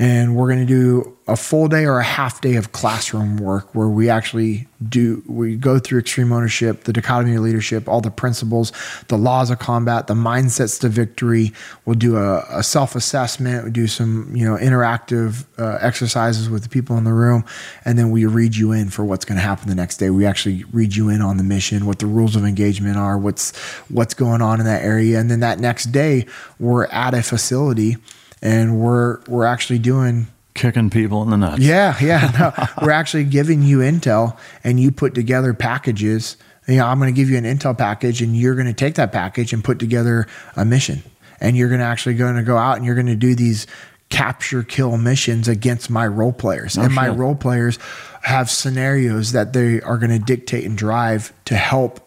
And we're going to do a full day or a half day of classroom work where we actually do, we go through extreme ownership, the dichotomy of leadership, all the principles, the laws of combat, the mindsets to victory. We'll do a, a self assessment, we do some, you know, interactive uh, exercises with the people in the room. And then we read you in for what's going to happen the next day. We actually read you in on the mission, what the rules of engagement are, what's, what's going on in that area. And then that next day, we're at a facility and we're we're actually doing kicking people in the nuts. Yeah, yeah. No, <laughs> we're actually giving you intel, and you put together packages. You know, I'm going to give you an intel package, and you're going to take that package and put together a mission, and you're going to actually going to go out and you're going to do these capture kill missions against my role players, and my role players have scenarios that they are going to dictate and drive to help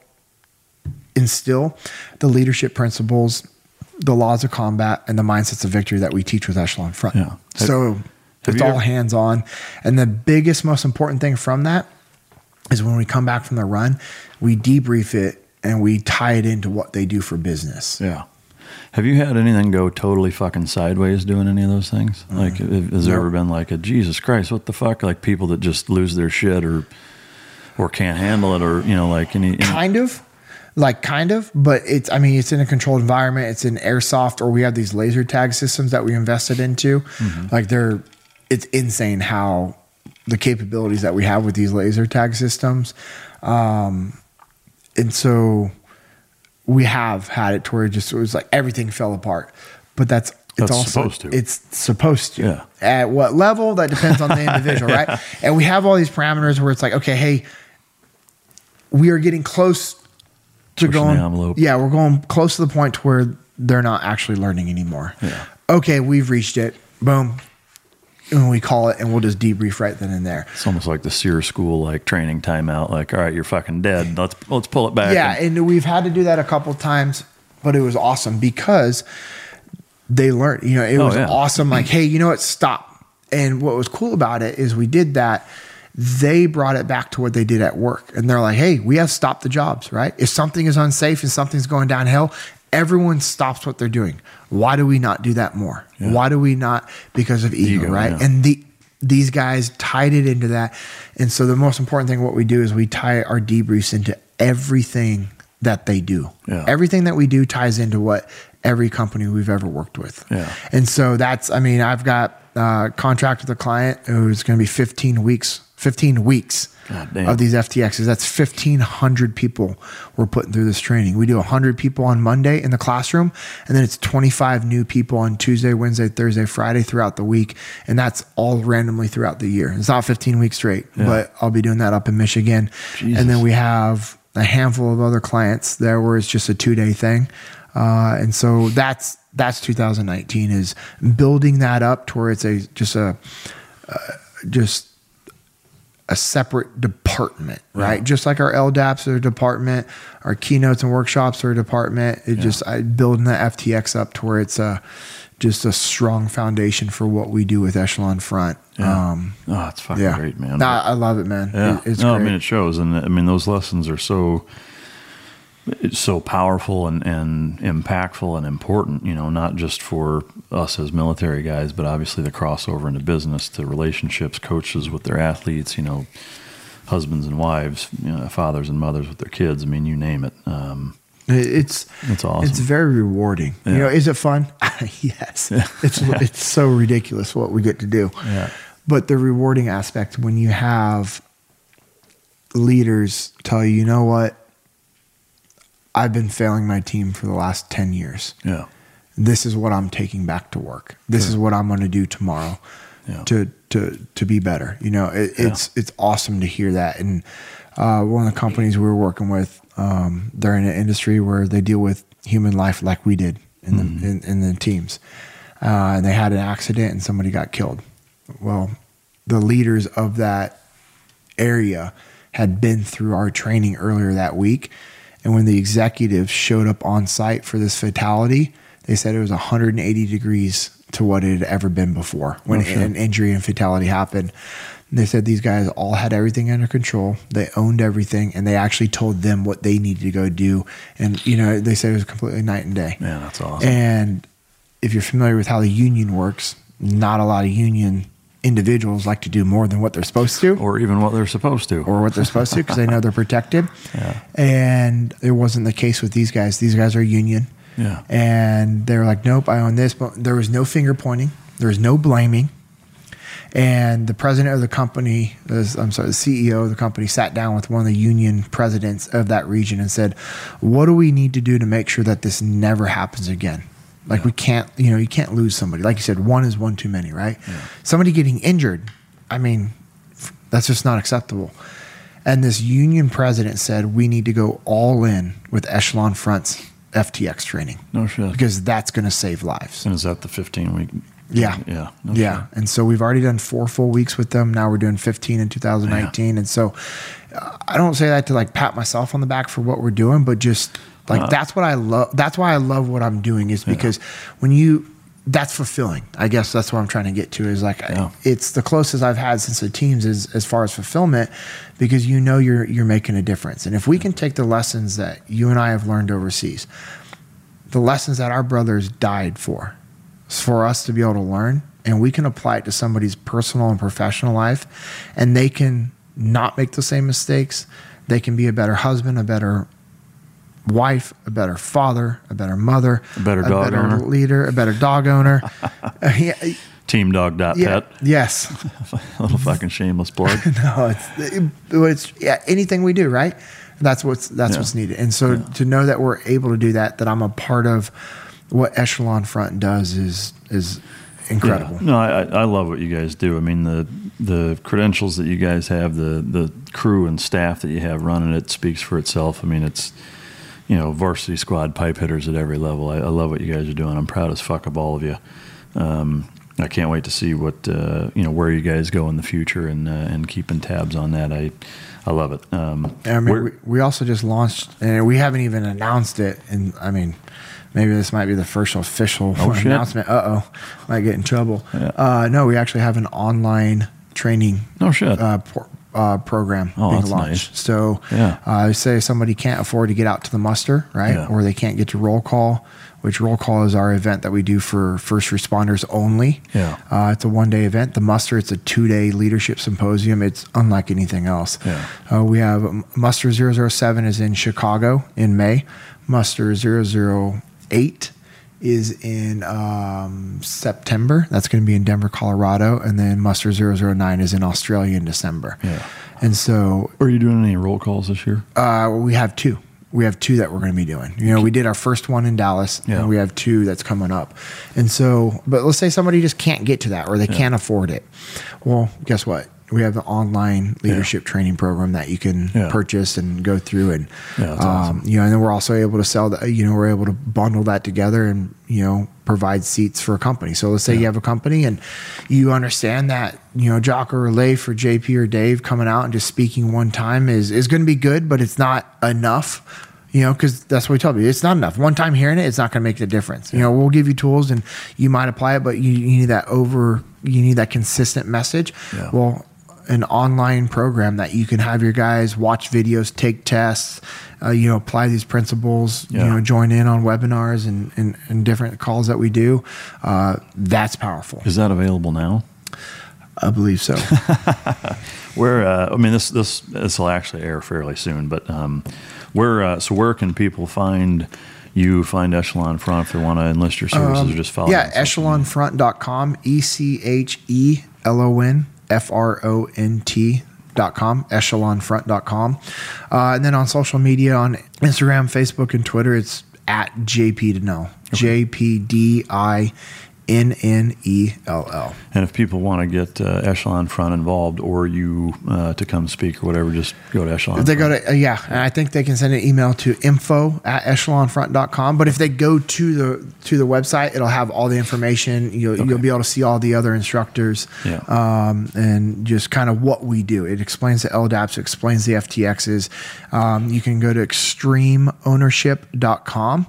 instill the leadership principles the laws of combat and the mindsets of victory that we teach with Echelon Front. Yeah. So have it's all ever- hands on. And the biggest, most important thing from that is when we come back from the run, we debrief it and we tie it into what they do for business. Yeah. Have you had anything go totally fucking sideways doing any of those things? Mm-hmm. Like, has there ever been like a Jesus Christ, what the fuck? Like people that just lose their shit or or can't handle it, or you know, like any, any kind of like kind of, but it's I mean it's in a controlled environment. It's in airsoft, or we have these laser tag systems that we invested into. Mm-hmm. Like they're it's insane how the capabilities that we have with these laser tag systems, um, and so we have had it to where it just it was like everything fell apart. But that's it's That's also supposed to. It's supposed to. Yeah. At what level? That depends on the <laughs> individual, right? And we have all these parameters where it's like, okay, hey, we are getting close to going. The envelope. Yeah, we're going close to the point to where they're not actually learning anymore. Yeah. Okay, we've reached it. Boom. And we call it, and we'll just debrief right then and there. It's almost like the SERE school like training timeout. Like, all right, you're fucking dead. Let's let's pull it back. Yeah, and, and we've had to do that a couple times, but it was awesome because they learned. You know, it oh, was yeah. awesome. Like, hey, you know what? Stop. And what was cool about it is we did that they brought it back to what they did at work. And they're like, hey, we have stopped the jobs, right? If something is unsafe and something's going downhill, everyone stops what they're doing. Why do we not do that more? Yeah. Why do we not? Because of ego, ego right? Yeah. And the these guys tied it into that. And so the most important thing what we do is we tie our debriefs into everything that they do. Yeah. Everything that we do ties into what every company we've ever worked with. Yeah. And so that's I mean, I've got a contract with a client who's going to be 15 weeks 15 weeks of these FTXs. That's 1,500 people we're putting through this training. We do 100 people on Monday in the classroom, and then it's 25 new people on Tuesday, Wednesday, Thursday, Friday throughout the week. And that's all randomly throughout the year. It's not 15 weeks straight, yeah. but I'll be doing that up in Michigan. Jesus. And then we have a handful of other clients there where it's just a two day thing. Uh, and so that's that's 2019 is building that up to where it's a just a uh, just a separate department, right? Yeah. Just like our LDAPs are a department, our keynotes and workshops are a department. It yeah. just I building the FTX up to where it's a just a strong foundation for what we do with Echelon Front. Yeah. Um, oh, it's fucking yeah. great, man. Nah, I love it, man. Yeah. It, it's no, great. I mean it shows, and I mean those lessons are so so powerful and, and impactful and important, you know, not just for us as military guys, but obviously the crossover into business, to relationships, coaches with their athletes, you know, husbands and wives, you know, fathers and mothers with their kids. I mean, you name it. Um, it's it's awesome. It's very rewarding. Yeah. You know, is it fun? <laughs> yes. Yeah. It's it's so ridiculous what we get to do. Yeah. But the rewarding aspect when you have leaders tell you, you know what, I've been failing my team for the last 10 years. Yeah. This is what I'm taking back to work. This sure. is what I'm going to do tomorrow yeah. to, to, to be better. You know, it, yeah. it's, it's awesome to hear that. And, uh, one of the companies we were working with, um, they're in an industry where they deal with human life like we did in mm-hmm. the, in, in, the teams. Uh, and they had an accident and somebody got killed. Well, the leaders of that area had been through our training earlier that week and when the executives showed up on site for this fatality, they said it was 180 degrees to what it had ever been before when oh, an injury and fatality happened. They said these guys all had everything under control. They owned everything, and they actually told them what they needed to go do. And you know, they said it was completely night and day. Yeah, that's awesome. And if you're familiar with how the union works, not a lot of union individuals like to do more than what they're supposed to, or even what they're supposed to, or what they're supposed to, because they know they're protected. Yeah. And it wasn't the case with these guys. These guys are union. Yeah. And they were like, nope, I own this. But there was no finger pointing. There was no blaming. And the president of the company, I'm sorry, the CEO of the company sat down with one of the union presidents of that region and said, What do we need to do to make sure that this never happens again? Like yeah. we can't, you know, you can't lose somebody. Like you said, one is one too many, right? Yeah. Somebody getting injured, I mean, that's just not acceptable. And this union president said, We need to go all in with Echelon Front's FTX training. No shit. Because that's going to save lives. And is that the 15 week yeah. Yeah. No yeah. And so we've already done four full weeks with them. Now we're doing 15 in 2019. Yeah. And so uh, I don't say that to like pat myself on the back for what we're doing, but just like uh, that's what I love. That's why I love what I'm doing is because yeah. when you, that's fulfilling. I guess that's what I'm trying to get to is like yeah. it's the closest I've had since the teams is as far as fulfillment because you know you're you're making a difference. And if we can take the lessons that you and I have learned overseas, the lessons that our brothers died for, for us to be able to learn and we can apply it to somebody's personal and professional life and they can not make the same mistakes they can be a better husband a better wife a better father a better mother a better dog better owner leader a better dog owner <laughs> uh, yeah, team dog dot yeah, pet yes a <laughs> little fucking shameless plug <laughs> no it's, it, it's yeah anything we do right that's what's that's yeah. what's needed and so yeah. to know that we're able to do that that i'm a part of what Echelon Front does is is incredible. Yeah. No, I, I love what you guys do. I mean the the credentials that you guys have, the the crew and staff that you have running it speaks for itself. I mean it's you know varsity squad pipe hitters at every level. I, I love what you guys are doing. I'm proud as fuck of all of you. Um, I can't wait to see what uh, you know where you guys go in the future and uh, and keeping tabs on that. I I love it. Um, I mean, we, we also just launched, and we haven't even announced it. And I mean, maybe this might be the first official oh, announcement. Uh oh, might get in trouble. Yeah. Uh, no, we actually have an online training. No shit. Uh, por- uh, program oh, being launched. Nice. So, yeah. Uh, say somebody can't afford to get out to the muster, right, yeah. or they can't get to roll call. Which roll call is our event that we do for first responders only. Yeah, uh, it's a one day event. The muster, it's a two day leadership symposium. It's unlike anything else. Yeah, uh, we have muster 007 is in Chicago in May. Muster 00 eight is in um, September. That's going to be in Denver, Colorado, and then Muster 009 is in Australia in December. Yeah. And so, are you doing any roll calls this year? Uh, we have two. We have two that we're going to be doing. You know, we did our first one in Dallas, yeah. and we have two that's coming up. And so, but let's say somebody just can't get to that, or they yeah. can't afford it. Well, guess what? We have the online leadership yeah. training program that you can yeah. purchase and go through and yeah, um, awesome. you know and then we're also able to sell that you know we're able to bundle that together and you know provide seats for a company so let's say you have a company and you understand that you know jock or relay for jp or dave coming out and just speaking one time is is going to be good but it's not enough you know, because that's what we tell you. It's not enough. One time hearing it, it's not going to make the difference. You know, we'll give you tools and you might apply it, but you, you need that over, you need that consistent message. Yeah. Well, an online program that you can have your guys watch videos, take tests, uh, you know, apply these principles, yeah. you know, join in on webinars and, and, and different calls that we do. Uh, that's powerful. Is that available now? I believe so. <laughs> where uh, I mean, this this this will actually air fairly soon, but um, where uh, so where can people find? you find Echelon Front if they want to enlist your services um, or just follow? Yeah, echelonfront.com, E C H E L O N F R O N T dot com echelonfront.com uh, and then on social media on instagram facebook and twitter it's at jp Dinnell okay. jpdi N N E L L. And if people want to get uh, Echelon Front involved or you uh, to come speak or whatever, just go to Echelon If they Front. go to, uh, yeah, and I think they can send an email to info at echelonfront.com. But if they go to the to the website, it'll have all the information. You'll, okay. you'll be able to see all the other instructors yeah. um, and just kind of what we do. It explains the LDAPs, it explains the FTXs. Um, you can go to extremeownership.com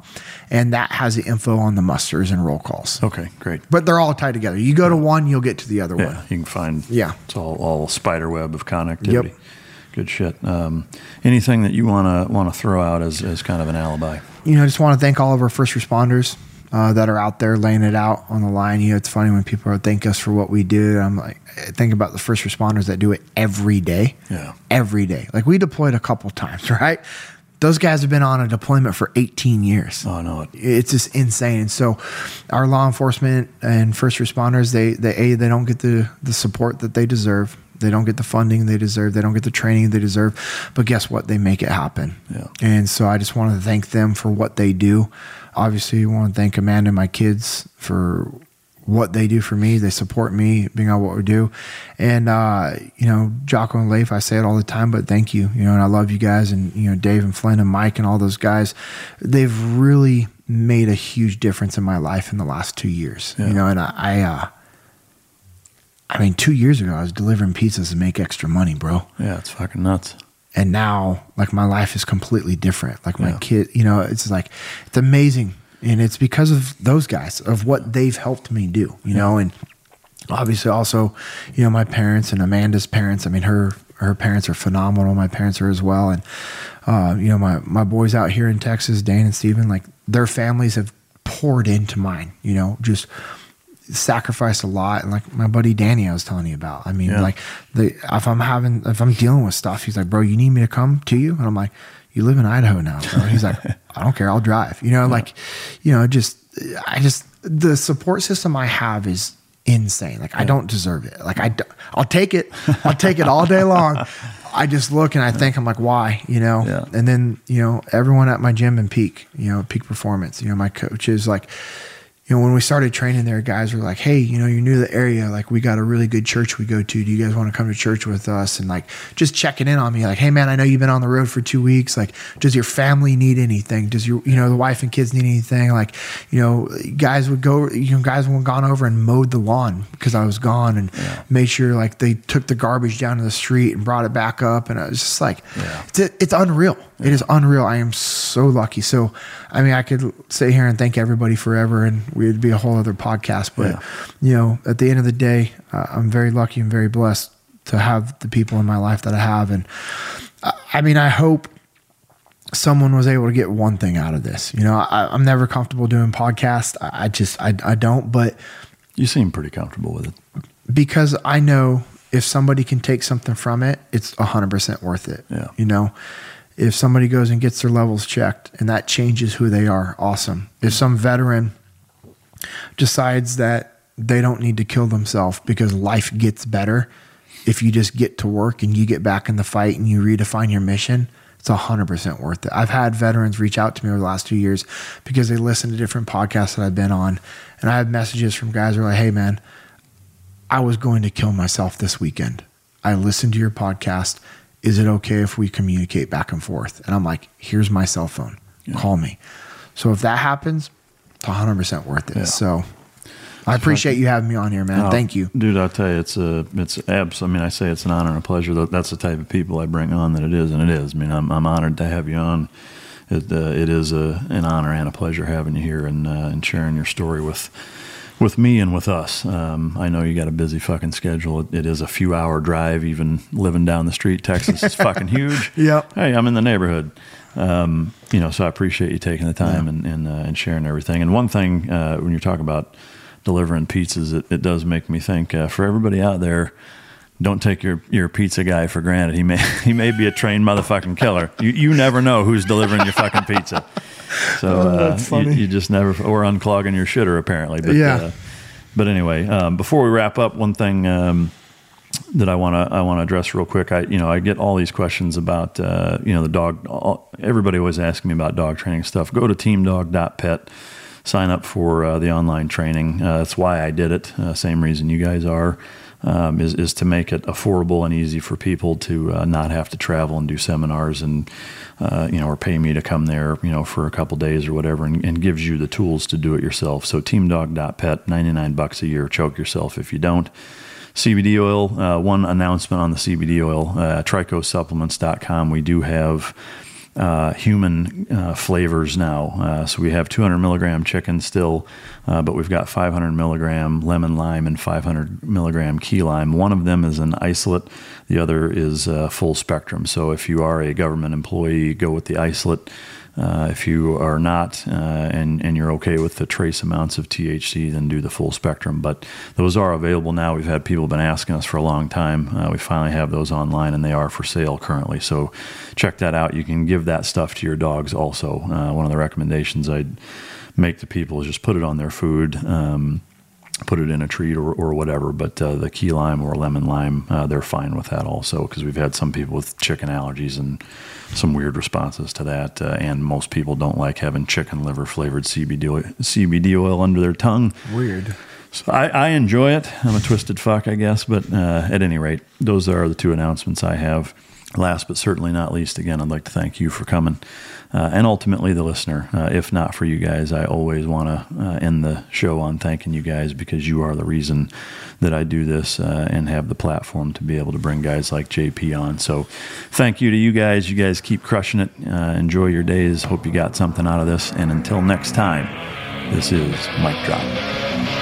and that has the info on the musters and roll calls. Okay, great. But they're all tied together. You go to one, you'll get to the other yeah, one. You can find. Yeah, it's all all spider web of connectivity. Yep. Good shit. Um, anything that you want to want to throw out as, as kind of an alibi? You know, I just want to thank all of our first responders. uh, that are out there laying it out on the line. You know, it's funny when people are thank us for what we do. I'm like, I think about the first responders that do it every day. Yeah. Every day. Like we deployed a couple times, <laughs> right? Those guys have been on a deployment for 18 years. Oh no, it's just insane. And so, our law enforcement and first responders, they they a they don't get the the support that they deserve. They don't get the funding they deserve. They don't get the training they deserve. But guess what? They make it happen. Yeah. And so I just want to thank them for what they do. Obviously, I want to thank Amanda and my kids for what they do for me. They support me being on what we do. And, uh, you know, Jocko and Leif, I say it all the time, but thank you, you know, and I love you guys and, you know, Dave and Flynn and Mike and all those guys. They've really made a huge difference in my life in the last two years, Yeah. you know, and I, I, uh, I mean, two years ago, I was delivering pizzas to make extra money, bro. Yeah, it's fucking nuts. And now, like, my life is completely different. Like, my Yeah. kid, you know, it's like, it's amazing. And it's because of those guys, of what they've helped me do, you know, and obviously also, you know, my parents and Amanda's parents. I mean, her, her parents are phenomenal. My parents are as well. And, uh, you know, my, my boys out here in Texas, Dane and Steven, like, their families have poured into mine, you know, just sacrificed a lot. And like my buddy Danny, I was telling you about. I mean, Yeah. like the if I'm having if I'm dealing with stuff, he's like, "Bro, you need me to come to you?" And I'm like, "You live in Idaho now." Bro. He's like, <laughs> "I don't care, I'll drive." You know, like, you know, just I just the support system I have is insane. Like I don't deserve it. Like I, I'll take it. I'll take it all day long. <laughs> I just look and I think I'm like, why? You know. Yeah. And then you know everyone at my gym and Peak, you know, Peak Performance. You know, my coach is like, you know, when we started training there, guys were like, hey, you know, you're new to the area. Like, we got a really good church we go to. Do you guys want to come to church with us? And like, just checking in on me, like, hey, man, I know you've been on the road for two weeks. Like, does your family need anything? Does your, you know, the wife and kids need anything? Like, you know, guys would go, you know, guys would gone over and mowed the lawn because I was gone and made sure like they took the garbage down to the street and brought it back up. And I was just like, yeah. it's, it's unreal. It is unreal. I am so lucky. So, I mean, I could sit here and thank everybody forever, and we'd be a whole other podcast. But you know, at the end of the day, uh, I'm very lucky and very blessed to have the people in my life that I have. And I, I mean, I hope someone was able to get one thing out of this. You know, I, I'm never comfortable doing podcasts. I, I just, I, I don't. But You seem pretty comfortable with it. because I know if somebody can take something from it, it's 100% worth it. Yeah. You know, if somebody goes and gets their levels checked and that changes who they are, awesome. If some veteran decides that they don't need to kill themselves because life gets better, if you just get to work and you get back in the fight and you redefine your mission, it's 100% worth it. I've had veterans reach out to me over the last two years because they listen to different podcasts that I've been on. And I have messages from guys who are like, hey, man, I was going to kill myself this weekend. I listened to your podcast. Is it okay if we communicate back and forth? And I'm like, here's my cell phone. Call me. So if that happens, it's 100% worth it. Yeah. So I appreciate you having me on here, man. Oh, Thank you. dude. I'll tell you, it's a, it's abs. I mean, I say it's an honor and a pleasure. That that's the type of people I bring on. That it is, and it is. I mean, I'm, I'm honored to have you on. It, uh, it is a, an honor and a pleasure having you here and uh, and sharing your story with with me and with us. Um, I know you got a busy fucking schedule. It, it is a few hour drive, even living down the street. Texas is <laughs> fucking huge. Yep. Hey, I'm in the neighborhood. Um, you know, so I appreciate you taking the time and and, uh, and sharing everything. And one thing uh, when you're talking about delivering pizzas, it, it does make me think uh, for everybody out there. Don't take your, your pizza guy for granted. He may <laughs> he may be a trained motherfucking killer. You you never know who's delivering your fucking pizza. So Oh, uh, that's you, you just never or unclogging your shitter apparently. But Yeah. uh, but anyway, um, before we wrap up, one thing um, that I want to I want to address real quick. I you know I get all these questions about uh, you know the dog. All, everybody always asking me about dog training stuff. Go to teamdog.pet, sign up for uh, the online training. Uh, that's why I did it. Uh, same reason you guys are. Um, is is to make it affordable and easy for people to uh, not have to travel and do seminars and uh, you know or pay me to come there you know for a couple days or whatever and, and gives you the tools to do it yourself. So teamdog.pet, ninety nine bucks a year. Choke yourself if you don't. CBD oil, uh, one announcement on the CBD oil, uh, tricosupplements.com. We do have uh, human uh, flavors now. Uh, so we have 200 milligram chicken still, uh, but we've got 500 milligram lemon lime and 500 milligram key lime. One of them is an isolate, the other is uh, full spectrum. So if you are a government employee, go with the isolate. Uh, if you are not uh, and, and you're okay with the trace amounts of THC, then do the full spectrum. But those are available now. We've had people been asking us for a long time. Uh, we finally have those online and they are for sale currently. So check that out. You can give that stuff to your dogs also. Uh, one of the recommendations I'd make to people is just put it on their food. Um, put it in a treat or, or whatever. But uh, the key lime or lemon lime, uh, they're fine with that also because we've had some people with chicken allergies and some weird responses to that. Uh, and most people don't like having chicken liver flavored CBD oil, CBD oil under their tongue. Weird. So I, I enjoy it. I'm a twisted fuck, I guess. But uh, at any rate, those are the two announcements I have. Last but certainly not least, again, I'd like to thank you for coming uh, and ultimately the listener. Uh, if not for you guys, I always want to uh, end the show on thanking you guys because you are the reason that I do this uh, and have the platform to be able to bring guys like JP on. So thank you to you guys. You guys keep crushing it. Uh, enjoy your days. Hope you got something out of this. And until next time, this is Mike Drop.